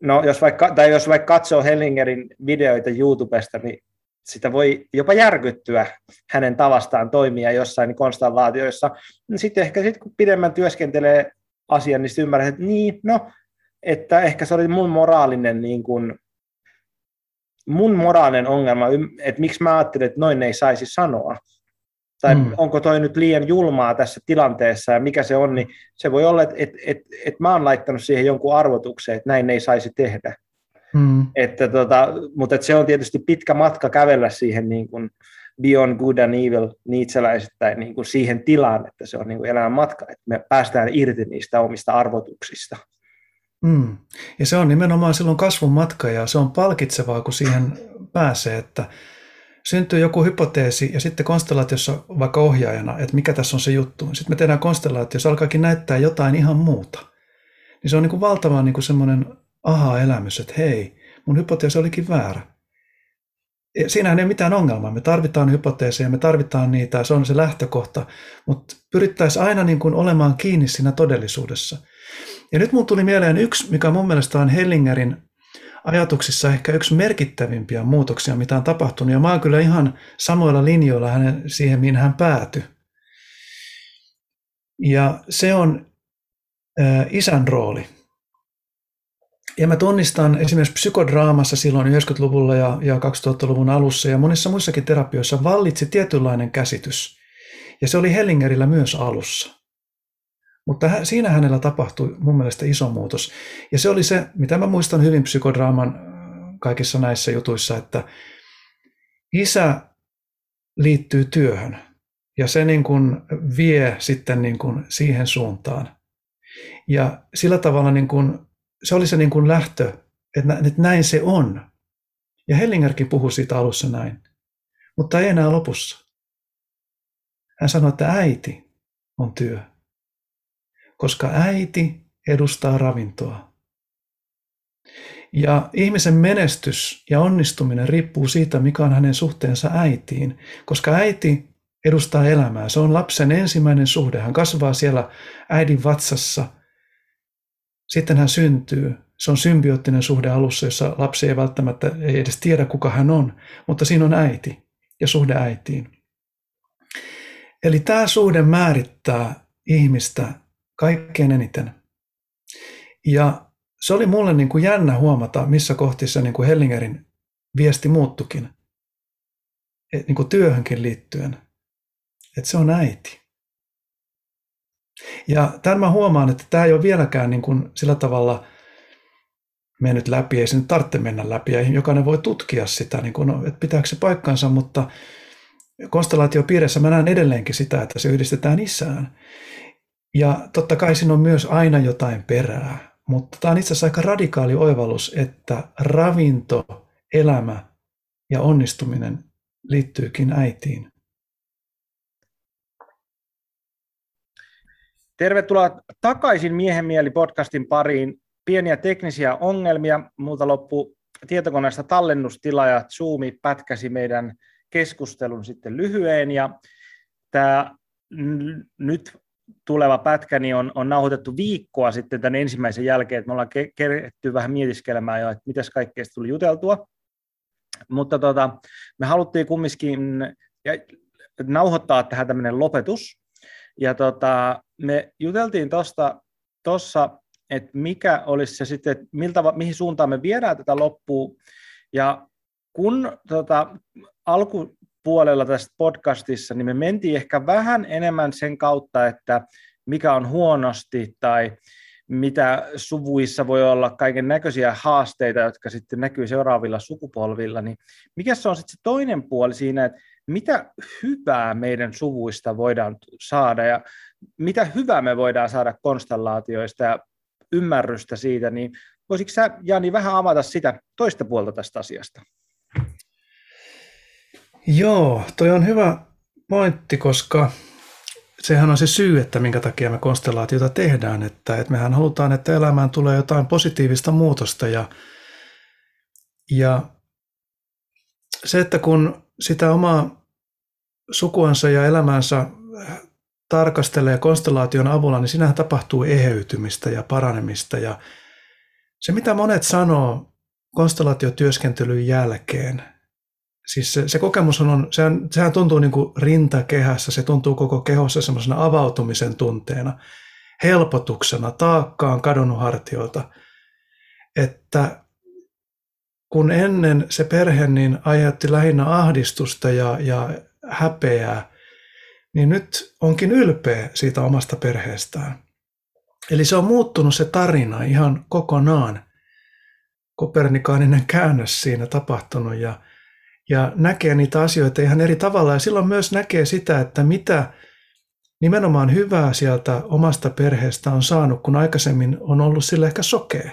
no, jos vaikka, tai jos vaikka katsoo Hellingerin videoita YouTubesta, niin sitä voi jopa järkyttyä hänen tavastaan toimia jossain konstellaatioissa. Niin sitten ehkä sit, kun pidemmän työskentelee asian, niin ymmärrät, että niin, no, että ehkä se oli mun moraalinen niin kuin, mun moraalinen ongelma, että miksi mä ajattelin, että noin ei saisi sanoa. Tai mm. onko toi nyt liian julmaa tässä tilanteessa ja mikä se on, niin se voi olla, että, että, että, että mä oon laittanut siihen jonkun arvotukseen, että näin ei saisi tehdä. Mm. Että tota, mutta että se on tietysti pitkä matka kävellä siihen niin kuin beyond good and evil niitseläisittäin niin kuin siihen tilaan, että se on niin kuin elämän matka, että me päästään irti niistä omista arvotuksista. Mm. Ja se on nimenomaan silloin kasvun matka ja se on palkitsevaa, kun siihen pääsee, että syntyy joku hypoteesi ja sitten konstellaatiossa vaikka ohjaajana, että mikä tässä on se juttu. Sitten me tehdään konstellaatio, se alkaakin näyttää jotain ihan muuta. Niin se on niin valtava niin kuin semmoinen aha-elämys, että hei, mun hypoteesi olikin väärä. Ja siinähän ei ole mitään ongelmaa. Me tarvitaan hypoteeseja, me tarvitaan niitä, se on se lähtökohta, mutta pyrittäisiin aina niin kuin olemaan kiinni siinä todellisuudessa. Ja nyt mun tuli mieleen yksi, mikä mun mielestä on Hellingerin ajatuksissa ehkä yksi merkittävimpiä muutoksia, mitä on tapahtunut. Ja mä oon kyllä ihan samoilla linjoilla hänen, siihen, mihin hän päätyi. Ja se on ä, isän rooli. Ja mä tunnistan esimerkiksi psykodraamassa silloin 90-luvulla ja, ja 2000-luvun alussa ja monissa muissakin terapioissa vallitsi tietynlainen käsitys. Ja se oli Hellingerillä myös alussa. Mutta siinä hänellä tapahtui mun mielestä iso muutos. Ja se oli se, mitä mä muistan hyvin psykodraaman äh, kaikissa näissä jutuissa, että isä liittyy työhön ja se niin kuin vie sitten niin kuin siihen suuntaan. Ja sillä tavalla niin kuin, se oli se niin kuin lähtö, että näin se on. Ja Hellingerkin puhui siitä alussa näin, mutta ei enää lopussa. Hän sanoi, että äiti on työ koska äiti edustaa ravintoa. Ja ihmisen menestys ja onnistuminen riippuu siitä, mikä on hänen suhteensa äitiin, koska äiti edustaa elämää. Se on lapsen ensimmäinen suhde. Hän kasvaa siellä äidin vatsassa. Sitten hän syntyy. Se on symbioottinen suhde alussa, jossa lapsi ei välttämättä ei edes tiedä, kuka hän on, mutta siinä on äiti ja suhde äitiin. Eli tämä suhde määrittää ihmistä kaikkein eniten. Ja se oli mulle niin kuin jännä huomata, missä kohtissa niin kuin Hellingerin viesti muuttukin. Et niin kuin työhönkin liittyen. Että se on äiti. Ja tämän mä huomaan, että tämä ei ole vieläkään niin kuin sillä tavalla mennyt läpi, ei sen tarvitse mennä läpi, ja jokainen voi tutkia sitä, niin kuin, no, että pitääkö se paikkansa, mutta konstellaatiopiirissä mä näen edelleenkin sitä, että se yhdistetään isään. Ja totta kai siinä on myös aina jotain perää, mutta tämä on itse asiassa aika radikaali oivallus, että ravinto, elämä ja onnistuminen liittyykin äitiin. Tervetuloa takaisin Miehen mieli podcastin pariin. Pieniä teknisiä ongelmia. Multa loppu tietokoneesta tallennustila ja Zoomi pätkäsi meidän keskustelun sitten lyhyen. Ja tämä nyt tuleva pätkä niin on, on nauhoitettu viikkoa sitten tämän ensimmäisen jälkeen, että me ollaan keretty vähän mietiskelemään jo, että mitäs kaikkea tuli juteltua. Mutta tota, me haluttiin kumminkin nauhoittaa tähän tämmöinen lopetus. Ja tota, me juteltiin tuossa, tossa, että mikä olisi se sitten, että miltä, mihin suuntaan me viedään tätä loppuun. Ja kun tota, alku, puolella tässä podcastissa, niin me mentiin ehkä vähän enemmän sen kautta, että mikä on huonosti tai mitä suvuissa voi olla kaiken näköisiä haasteita, jotka sitten näkyy seuraavilla sukupolvilla, niin mikä se on sitten se toinen puoli siinä, että mitä hyvää meidän suvuista voidaan saada ja mitä hyvää me voidaan saada konstellaatioista ja ymmärrystä siitä, niin voisitko sä, Jani, vähän avata sitä toista puolta tästä asiasta? Joo, toi on hyvä pointti, koska sehän on se syy, että minkä takia me konstellaatiota tehdään, että, että mehän halutaan, että elämään tulee jotain positiivista muutosta ja, ja se, että kun sitä omaa sukuansa ja elämäänsä tarkastelee konstellaation avulla, niin siinähän tapahtuu eheytymistä ja paranemista ja se, mitä monet sanoo konstellaatiotyöskentelyn jälkeen, siis se, se kokemus on, sehän, sehän tuntuu niin kuin rintakehässä, se tuntuu koko kehossa semmoisena avautumisen tunteena, helpotuksena, taakkaan kadonnut hartioilta, että kun ennen se perhe niin aiheutti lähinnä ahdistusta ja, ja häpeää, niin nyt onkin ylpeä siitä omasta perheestään. Eli se on muuttunut se tarina ihan kokonaan. Kopernikaaninen käännös siinä tapahtunut ja, ja näkee niitä asioita ihan eri tavalla. Ja silloin myös näkee sitä, että mitä nimenomaan hyvää sieltä omasta perheestä on saanut, kun aikaisemmin on ollut sille ehkä sokea.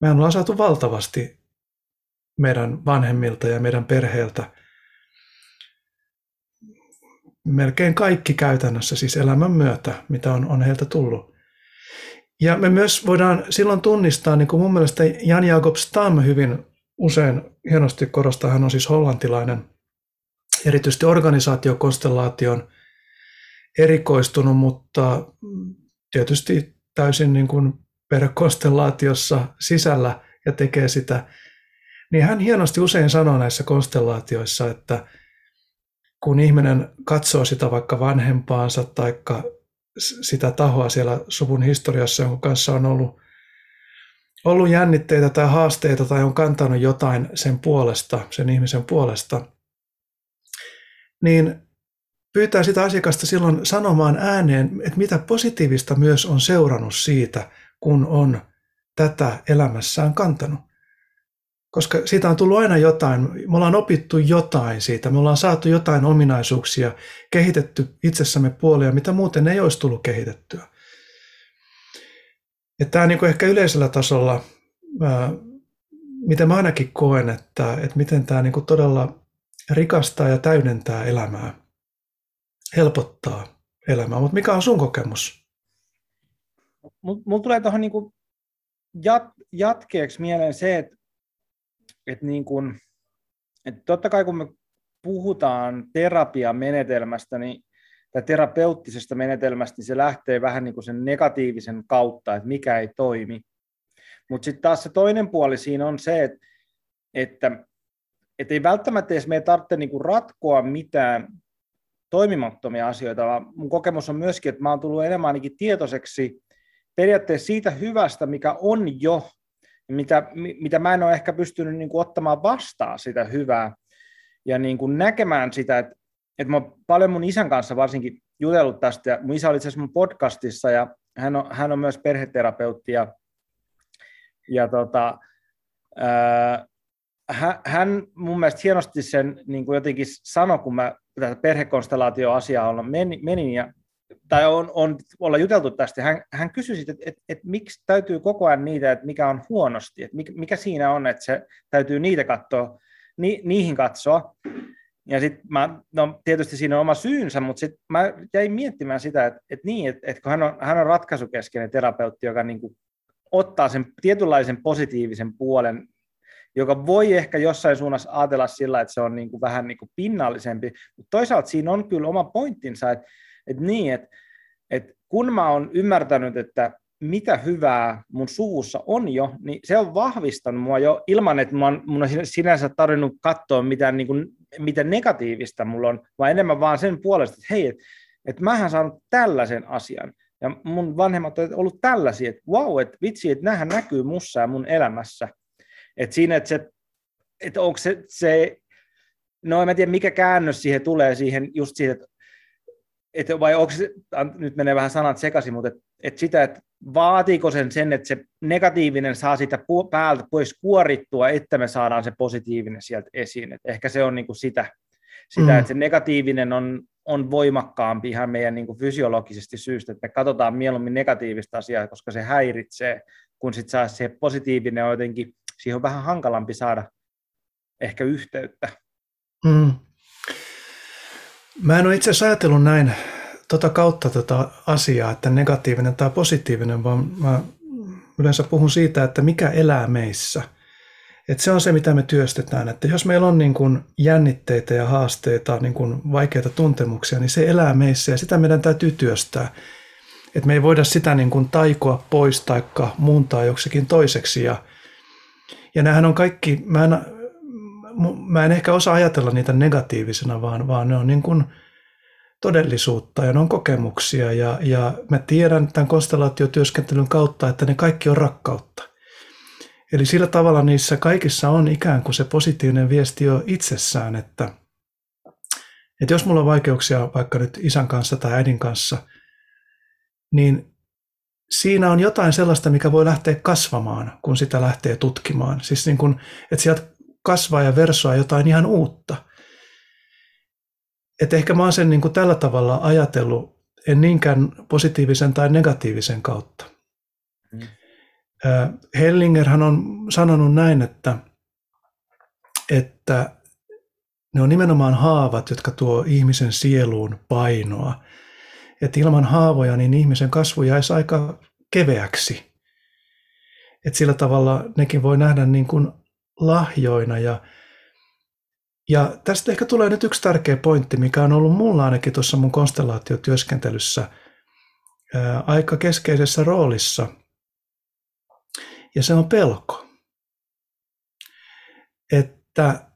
Me ollaan saatu valtavasti meidän vanhemmilta ja meidän perheeltä. Melkein kaikki käytännössä, siis elämän myötä, mitä on, on heiltä tullut. Ja me myös voidaan silloin tunnistaa, niin kuin mun mielestä Jan Jakob Stam hyvin usein hienosti korostaa, hän on siis hollantilainen, erityisesti organisaatiokonstellaation erikoistunut, mutta tietysti täysin niin kuin perhekonstellaatiossa sisällä ja tekee sitä, niin hän hienosti usein sanoo näissä konstellaatioissa, että kun ihminen katsoo sitä vaikka vanhempaansa tai sitä tahoa siellä suvun historiassa, jonka kanssa on ollut, ollut jännitteitä tai haasteita tai on kantanut jotain sen puolesta, sen ihmisen puolesta, niin pyytää sitä asiakasta silloin sanomaan ääneen, että mitä positiivista myös on seurannut siitä, kun on tätä elämässään kantanut. Koska siitä on tullut aina jotain, me ollaan opittu jotain siitä, me ollaan saatu jotain ominaisuuksia, kehitetty itsessämme puolia, mitä muuten ei olisi tullut kehitettyä. Ja tämä niin kuin ehkä yleisellä tasolla, miten mä ainakin koen, että, että miten tämä niin kuin todella rikastaa ja täydentää elämää, helpottaa elämää. Mutta mikä on sun kokemus? Mulla tulee tuohon niin jat, jatkeeksi mieleen se, että että niin kuin, että totta kai kun me puhutaan terapiamenetelmästä, niin tai terapeuttisesta menetelmästä, niin se lähtee vähän niin kuin sen negatiivisen kautta, että mikä ei toimi. Mutta sitten taas se toinen puoli siinä on se, että, että, että ei välttämättä edes meidän tarvitse niin kuin ratkoa mitään toimimattomia asioita, vaan mun kokemus on myöskin, että mä oon tullut enemmän ainakin tietoiseksi periaatteessa siitä hyvästä, mikä on jo mitä, mitä mä en ole ehkä pystynyt niin kuin ottamaan vastaan sitä hyvää ja niin kuin näkemään sitä, että, että mä olen paljon mun isän kanssa varsinkin jutellut tästä, ja mun isä oli itse mun podcastissa, ja hän on, hän on myös perheterapeutti, ja, ja tota, ää, hän mun mielestä hienosti sen niin kuin jotenkin sanoi, kun mä tätä perhekonstellaatioasiaa menin, menin ja tai on, on olla juteltu tästä, hän, hän kysyi että että, että miksi täytyy koko ajan niitä, että mikä on huonosti, että mikä, mikä siinä on, että se täytyy niitä katsoa, ni, niihin katsoa. Ja sitten mä, no tietysti siinä on oma syynsä, mutta sitten mä jäin miettimään sitä, että, että niin, että, että kun hän on, hän on ratkaisukeskeinen terapeutti, joka niin kuin ottaa sen tietynlaisen positiivisen puolen, joka voi ehkä jossain suunnassa ajatella sillä, että se on niin kuin vähän niin kuin pinnallisempi, mutta toisaalta siinä on kyllä oma pointtinsa, että että niin, että, että kun mä oon ymmärtänyt, että mitä hyvää mun suvussa on jo, niin se on vahvistanut mua jo ilman, että mun, on sinänsä tarvinnut katsoa mitään niin kuin, mitä negatiivista mulla on, vaan enemmän vaan sen puolesta, että hei, että, että mähän saanut tällaisen asian. Ja mun vanhemmat ovat ollut tällaisia, että wow, että vitsi, että nämähän näkyy mussa ja mun elämässä. Että siinä, että se, että onko se, se no en mä tiedä mikä käännös siihen tulee siihen, just siihen, että että vai onko se, nyt menee vähän sanat sekaisin, mutta et, et sitä, että vaatiiko sen sen, että se negatiivinen saa sitä päältä pois kuorittua, että me saadaan se positiivinen sieltä esiin. Et ehkä se on niin kuin sitä, sitä mm. että se negatiivinen on, on voimakkaampi ihan meidän niin kuin fysiologisesti syystä, että me katsotaan mieluummin negatiivista asiaa, koska se häiritsee, kun sitten saa se positiivinen on jotenkin, siihen on vähän hankalampi saada ehkä yhteyttä. Mm. Mä en ole itse asiassa ajatellut näin tota kautta tota asiaa, että negatiivinen tai positiivinen, vaan mä yleensä puhun siitä, että mikä elää meissä. Että se on se, mitä me työstetään. Että jos meillä on niin kuin jännitteitä ja haasteita, niin kuin vaikeita tuntemuksia, niin se elää meissä ja sitä meidän täytyy työstää. Että me ei voida sitä niin kuin taikoa pois tai muuntaa joksikin toiseksi. Ja, ja nämähän on kaikki, mä en, mä en ehkä osaa ajatella niitä negatiivisena, vaan, vaan ne on niin kuin todellisuutta ja ne on kokemuksia. Ja, ja mä tiedän tämän konstellaatiotyöskentelyn kautta, että ne kaikki on rakkautta. Eli sillä tavalla niissä kaikissa on ikään kuin se positiivinen viesti jo itsessään, että, että jos mulla on vaikeuksia vaikka nyt isän kanssa tai äidin kanssa, niin siinä on jotain sellaista, mikä voi lähteä kasvamaan, kun sitä lähtee tutkimaan. Siis niin kuin, että sieltä kasvaa ja versoa jotain ihan uutta. Et ehkä mä oon sen niin kuin tällä tavalla ajatellut, en niinkään positiivisen tai negatiivisen kautta. Mm. Hellingerhän on sanonut näin, että, että ne on nimenomaan haavat, jotka tuo ihmisen sieluun painoa. Että ilman haavoja niin ihmisen kasvu jäisi aika keveäksi. että sillä tavalla nekin voi nähdä niin kuin lahjoina. Ja, ja tästä ehkä tulee nyt yksi tärkeä pointti, mikä on ollut mulla ainakin tuossa mun konstellaatiotyöskentelyssä ää, aika keskeisessä roolissa. Ja se on pelko. Että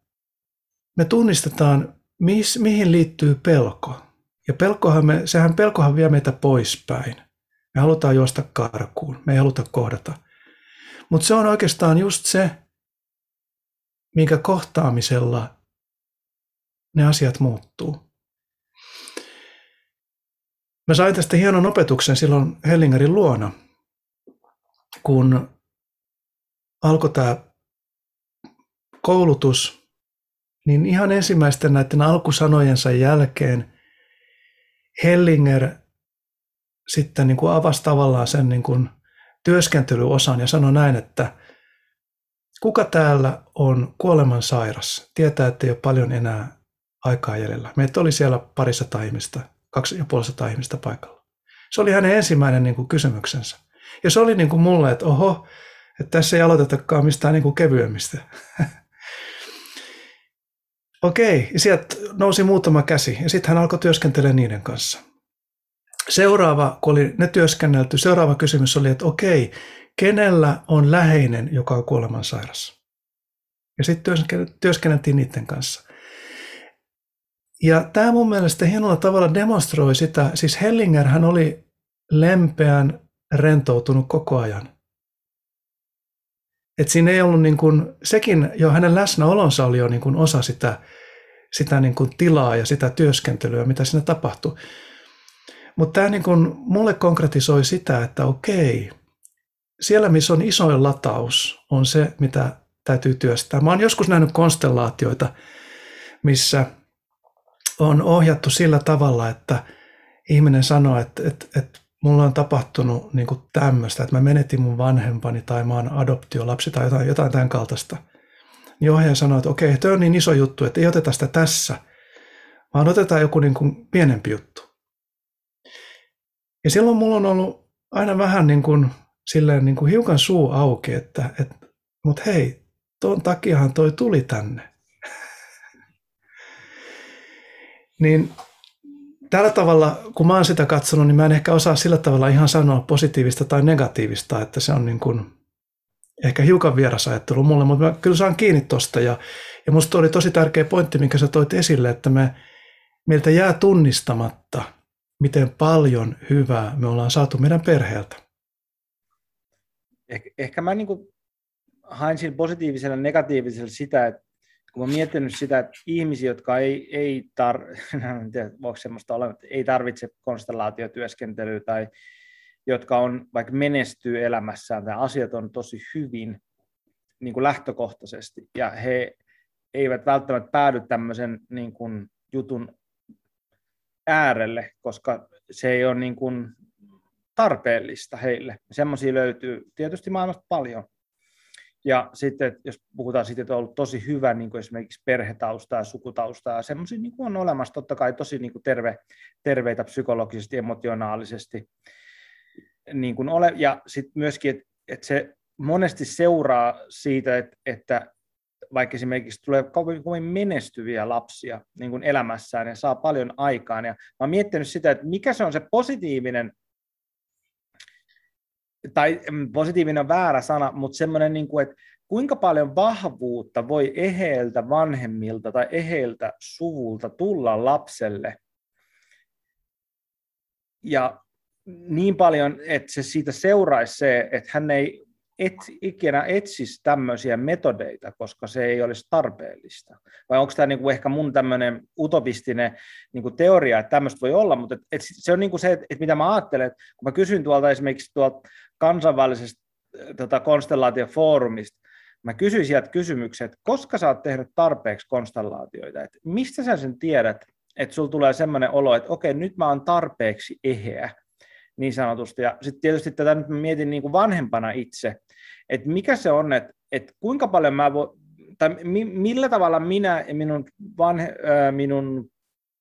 me tunnistetaan, mis, mihin liittyy pelko. Ja pelkohan me, sehän pelkohan vie meitä poispäin. Me halutaan juosta karkuun, me ei haluta kohdata. Mutta se on oikeastaan just se, minkä kohtaamisella ne asiat muuttuu. Mä sain tästä hienon opetuksen silloin Hellingerin luona, kun alkoi tämä koulutus, niin ihan ensimmäisten näiden alkusanojensa jälkeen Hellinger sitten niin kuin avasi tavallaan sen niin kuin työskentelyosan ja sanoi näin, että Kuka täällä on kuoleman sairas, tietää, että ei ole paljon enää aikaa jäljellä. Meitä oli siellä parissa ihmistä, kaksi ja puolesta ihmistä paikalla. Se oli hänen ensimmäinen niin kuin, kysymyksensä. Ja se oli niin kuin mulle, että oho, että tässä ei aloitetakaan mistään niin kuin kevyemmistä. *laughs* Okei, ja sieltä nousi muutama käsi, ja sitten hän alkoi työskentelemään niiden kanssa. Seuraava, kun oli ne työskennelty, seuraava kysymys oli, että okei, kenellä on läheinen, joka on kuolemansairas. Ja sitten työskenneltiin niiden kanssa. Ja tämä mun mielestä hienolla tavalla demonstroi sitä, siis Hellinger hän oli lempeän rentoutunut koko ajan. Et siinä ei ollut niin kuin, sekin jo hänen läsnäolonsa oli jo niin kuin osa sitä, sitä niin kuin tilaa ja sitä työskentelyä, mitä siinä tapahtui. Mutta tämä niin mulle konkretisoi sitä, että okei, siellä, missä on isoin lataus, on se, mitä täytyy työstää. Mä oon joskus nähnyt konstellaatioita, missä on ohjattu sillä tavalla, että ihminen sanoo, että, että, että mulla on tapahtunut niin tämmöistä, että mä menetin mun vanhempani tai mä oon adoptiolapsi tai jotain, jotain tämän kaltaista. Niin ohjaaja sanoo, että okei, tämä on niin iso juttu, että ei oteta sitä tässä, vaan otetaan joku niin kuin pienempi juttu. Ja silloin mulla on ollut aina vähän niin kuin silleen niin kuin hiukan suu auki, että, että mutta hei, tuon takiahan toi tuli tänne. Niin tällä tavalla, kun mä oon sitä katsonut, niin mä en ehkä osaa sillä tavalla ihan sanoa positiivista tai negatiivista, että se on niin kuin ehkä hiukan vieras ajattelu mulle, mutta mä kyllä saan kiinni tosta. Ja, ja musta oli tosi tärkeä pointti, minkä sä toit esille, että me, meiltä jää tunnistamatta, miten paljon hyvää me ollaan saatu meidän perheeltä. Ehkä, ehkä mä niin hain siinä positiivisella ja negatiivisella sitä, että kun olen miettinyt sitä, että ihmisiä, jotka ei, ei, tar- *laughs* tiedä, semmoista ole, ei tarvitse konstellaatiotyöskentelyä tai jotka on, vaikka menestyy elämässään tai asiat on tosi hyvin niin kuin lähtökohtaisesti ja he eivät välttämättä päädy tämmöisen niin kuin jutun äärelle, koska se ei ole niin kuin tarpeellista heille. Semmoisia löytyy tietysti maailmasta paljon. Ja sitten, jos puhutaan siitä, että on ollut tosi hyvä niin kuin esimerkiksi perhetausta ja sukutausta, ja semmoisia niin on olemassa totta kai tosi niin kuin terve, terveitä psykologisesti, emotionaalisesti. Niin kuin ole, ja sitten myöskin, että, että se monesti seuraa siitä, että, että vaikka esimerkiksi tulee kovin, kovin menestyviä lapsia niin kuin elämässään ja saa paljon aikaan. Ja mä oon miettinyt sitä, että mikä se on se positiivinen tai mm, positiivinen on väärä sana, mutta semmoinen, niin kuin, että kuinka paljon vahvuutta voi eheiltä vanhemmilta tai eheiltä suvulta tulla lapselle. Ja niin paljon, että se siitä seuraisi se, että hän ei et, ikinä etsisi tämmöisiä metodeita, koska se ei olisi tarpeellista? Vai onko tämä niinku ehkä mun tämmöinen utopistinen niinku teoria, että tämmöistä voi olla, mutta et, et se on niinku se, että et mitä mä ajattelen, että kun mä kysyn tuolta esimerkiksi tuolta kansainvälisestä tota, konstellaatiofoorumista, mä kysyin sieltä kysymyksen, että koska sä oot tehnyt tarpeeksi konstellaatioita, että mistä sä sen tiedät, että sulla tulee semmoinen olo, että okei, nyt mä oon tarpeeksi eheä, niin sanotusti. Ja sitten tietysti tätä nyt mietin niin kuin vanhempana itse, että mikä se on, että, että kuinka paljon mä voin, tai mi, millä tavalla minä ja minun, vanhe, minun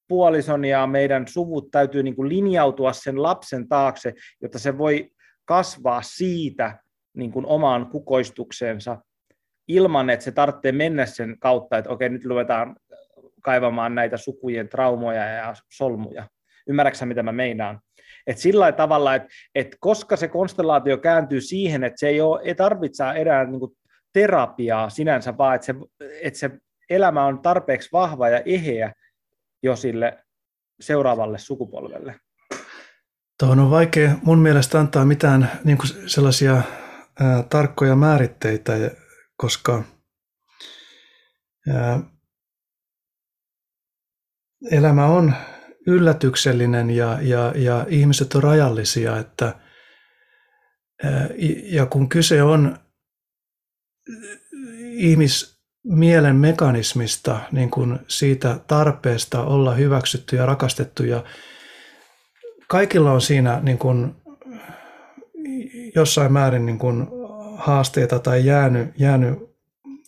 puolison ja meidän suvut täytyy niin kuin linjautua sen lapsen taakse, jotta se voi kasvaa siitä niin kuin omaan kukoistukseensa ilman, että se tarvitsee mennä sen kautta, että okei, nyt luetaan kaivamaan näitä sukujen traumoja ja solmuja. Ymmärrätkö mitä mä meinaan? Et sillä tavalla, että et koska se konstellaatio kääntyy siihen, että se ei, ole, ei tarvitse enää niin terapiaa sinänsä, vaan että se, että se elämä on tarpeeksi vahva ja eheä jo sille seuraavalle sukupolvelle. Tuohon on vaikea mun mielestä antaa mitään niin kuin sellaisia ää, tarkkoja määritteitä, koska ää, elämä on yllätyksellinen ja, ja, ja ihmiset on rajallisia, että ja kun kyse on ihmismielen mekanismista, niin kuin siitä tarpeesta olla hyväksytty ja rakastettu ja kaikilla on siinä niin kuin jossain määrin niin kuin haasteita tai jäänyt, jäänyt,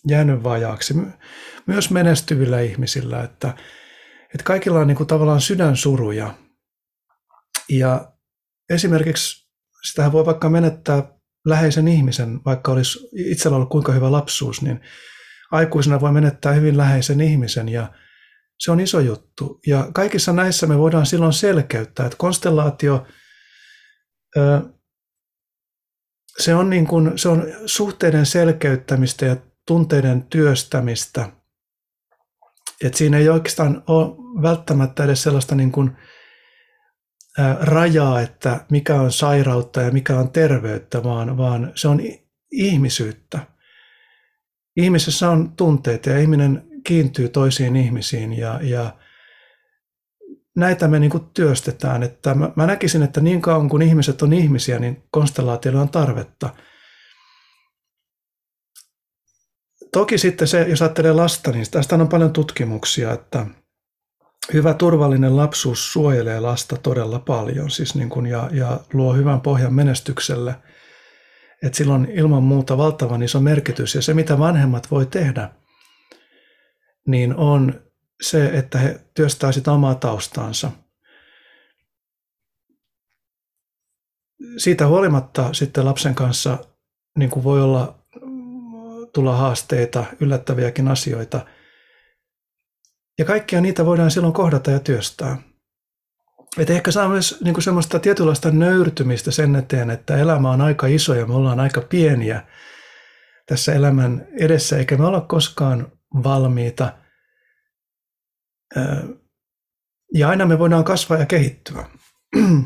jäänyt vajaaksi. Myös menestyvillä ihmisillä, että, että kaikilla on niin kuin tavallaan sydänsuruja. Ja esimerkiksi sitähän voi vaikka menettää läheisen ihmisen, vaikka olisi itsellä ollut kuinka hyvä lapsuus, niin aikuisena voi menettää hyvin läheisen ihmisen ja se on iso juttu. Ja kaikissa näissä me voidaan silloin selkeyttää, että konstellaatio, se on, niin kuin, se on suhteiden selkeyttämistä ja tunteiden työstämistä – et siinä ei oikeastaan ole välttämättä edes sellaista niin kuin, ää, rajaa, että mikä on sairautta ja mikä on terveyttä, vaan, vaan se on ihmisyyttä. Ihmisessä on tunteita ja ihminen kiintyy toisiin ihmisiin ja, ja näitä me niin kuin työstetään. Että mä, mä näkisin, että niin kauan kuin ihmiset on ihmisiä, niin konstellaatioilla on tarvetta – Toki sitten se, jos ajattelee lasta, niin tästä on paljon tutkimuksia, että hyvä turvallinen lapsuus suojelee lasta todella paljon siis niin kuin, ja, ja luo hyvän pohjan menestykselle. Et sillä on ilman muuta valtavan iso merkitys ja se mitä vanhemmat voi tehdä, niin on se, että he työstää sitä omaa taustaansa. Siitä huolimatta sitten lapsen kanssa niin kuin voi olla tulla haasteita, yllättäviäkin asioita. Ja kaikkia niitä voidaan silloin kohdata ja työstää. Et ehkä saa myös niin kuin semmoista tietynlaista nöyrtymistä sen eteen, että elämä on aika iso ja me ollaan aika pieniä tässä elämän edessä, eikä me olla koskaan valmiita. Ja aina me voidaan kasvaa ja kehittyä. *clears throat*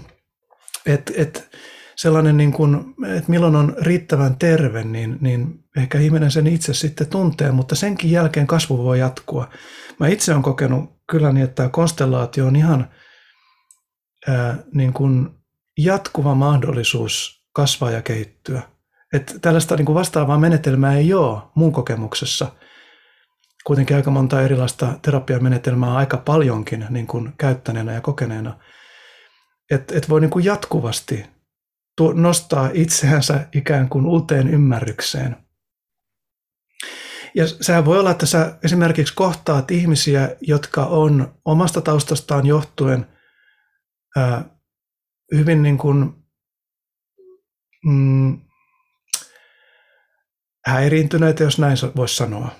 Et, et, sellainen, niin kuin, että milloin on riittävän terve, niin, niin ehkä ihminen sen itse sitten tuntee, mutta senkin jälkeen kasvu voi jatkua. Mä itse olen kokenut kyllä niin, että tämä konstellaatio on ihan ää, niin kuin jatkuva mahdollisuus kasvaa ja kehittyä. Että tällaista niin kuin vastaavaa menetelmää ei ole mun kokemuksessa. Kuitenkin aika monta erilaista terapiamenetelmää aika paljonkin niin kuin käyttäneenä ja kokeneena. Että et voi niin kuin jatkuvasti nostaa itseänsä ikään kuin uuteen ymmärrykseen. Ja sehän voi olla, että sä esimerkiksi kohtaat ihmisiä, jotka on omasta taustastaan johtuen hyvin niin kuin, mm, häiriintyneitä, jos näin voisi sanoa.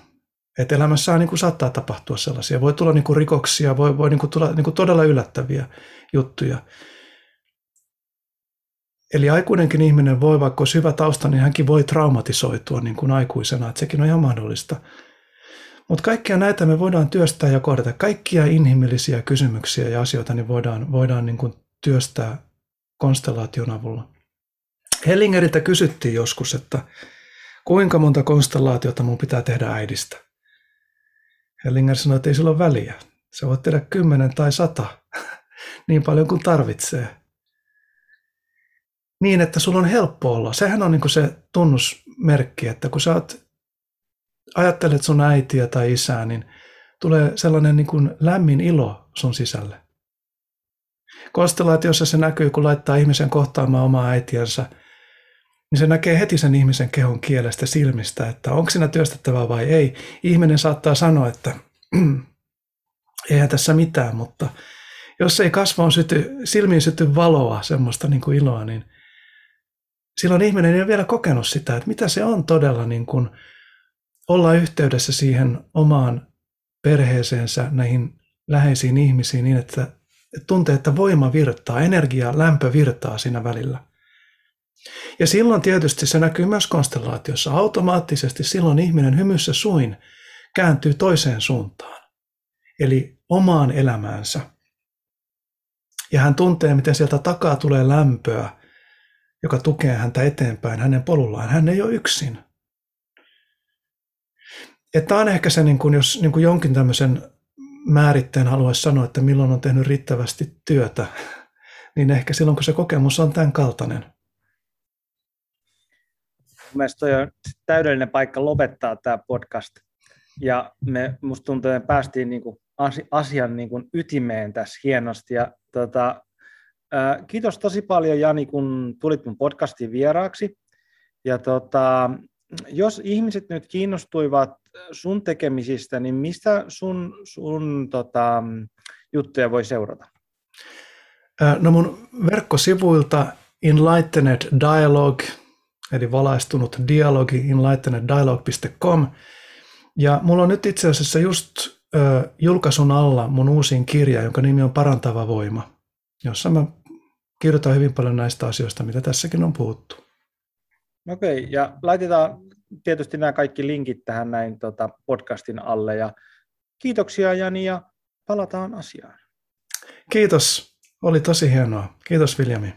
Että elämässä niin kuin saattaa tapahtua sellaisia. Voi tulla niin kuin rikoksia, voi, voi niin kuin tulla niin kuin todella yllättäviä juttuja. Eli aikuinenkin ihminen voi, vaikka olisi hyvä tausta, niin hänkin voi traumatisoitua niin kuin aikuisena, että sekin on ihan mahdollista. Mutta kaikkia näitä me voidaan työstää ja kohdata. Kaikkia inhimillisiä kysymyksiä ja asioita niin voidaan, voidaan niin kuin työstää konstellaation avulla. Hellingeriltä kysyttiin joskus, että kuinka monta konstellaatiota mun pitää tehdä äidistä. Hellinger sanoi, että ei sillä ole väliä. Se voit tehdä kymmenen tai sata, *laughs* niin paljon kuin tarvitsee niin, että sulla on helppo olla. Sehän on niin se tunnusmerkki, että kun sä oot, ajattelet sun äitiä tai isää, niin tulee sellainen niin kuin lämmin ilo sun sisälle. Konstellaatiossa se näkyy, kun laittaa ihmisen kohtaamaan omaa äitiänsä, niin se näkee heti sen ihmisen kehon kielestä silmistä, että onko siinä työstettävää vai ei. Ihminen saattaa sanoa, että *clears throat* eihän tässä mitään, mutta jos ei kasvoon syty, silmiin syty valoa, semmoista niin kuin iloa, niin silloin ihminen ei ole vielä kokenut sitä, että mitä se on todella niin kuin olla yhteydessä siihen omaan perheeseensä, näihin läheisiin ihmisiin niin, että tuntee, että voima virtaa, energia, lämpö virtaa siinä välillä. Ja silloin tietysti se näkyy myös konstellaatiossa. Automaattisesti silloin ihminen hymyssä suin kääntyy toiseen suuntaan, eli omaan elämäänsä. Ja hän tuntee, miten sieltä takaa tulee lämpöä, joka tukee häntä eteenpäin hänen polullaan. Hän ei ole yksin. Tämä on ehkä se, niin kuin, jos niin kuin jonkin tämmöisen määritteen haluaisi sanoa, että milloin on tehnyt riittävästi työtä, *laughs* niin ehkä silloin, kun se kokemus on tämän kaltainen. Mielestäni on täydellinen paikka lopettaa tämä podcast. Ja me, musta tuntuu, että me päästiin niin kuin asian niin kuin ytimeen tässä hienosti. Ja tota, Kiitos tosi paljon Jani, kun tulit mun podcastiin vieraaksi. Ja tota, jos ihmiset nyt kiinnostuivat sun tekemisistä, niin mistä sun, sun tota, juttuja voi seurata? No mun verkkosivuilta Enlightened Dialogue, eli valaistunut dialogi, enlighteneddialogue.com. Ja mulla on nyt itse asiassa just ö, julkaisun alla mun uusin kirja, jonka nimi on Parantava voima, jossa mä kirjoitan hyvin paljon näistä asioista, mitä tässäkin on puhuttu. Okei, okay, ja laitetaan tietysti nämä kaikki linkit tähän näin tota, podcastin alle. Ja kiitoksia Jani ja palataan asiaan. Kiitos, oli tosi hienoa. Kiitos Viljami.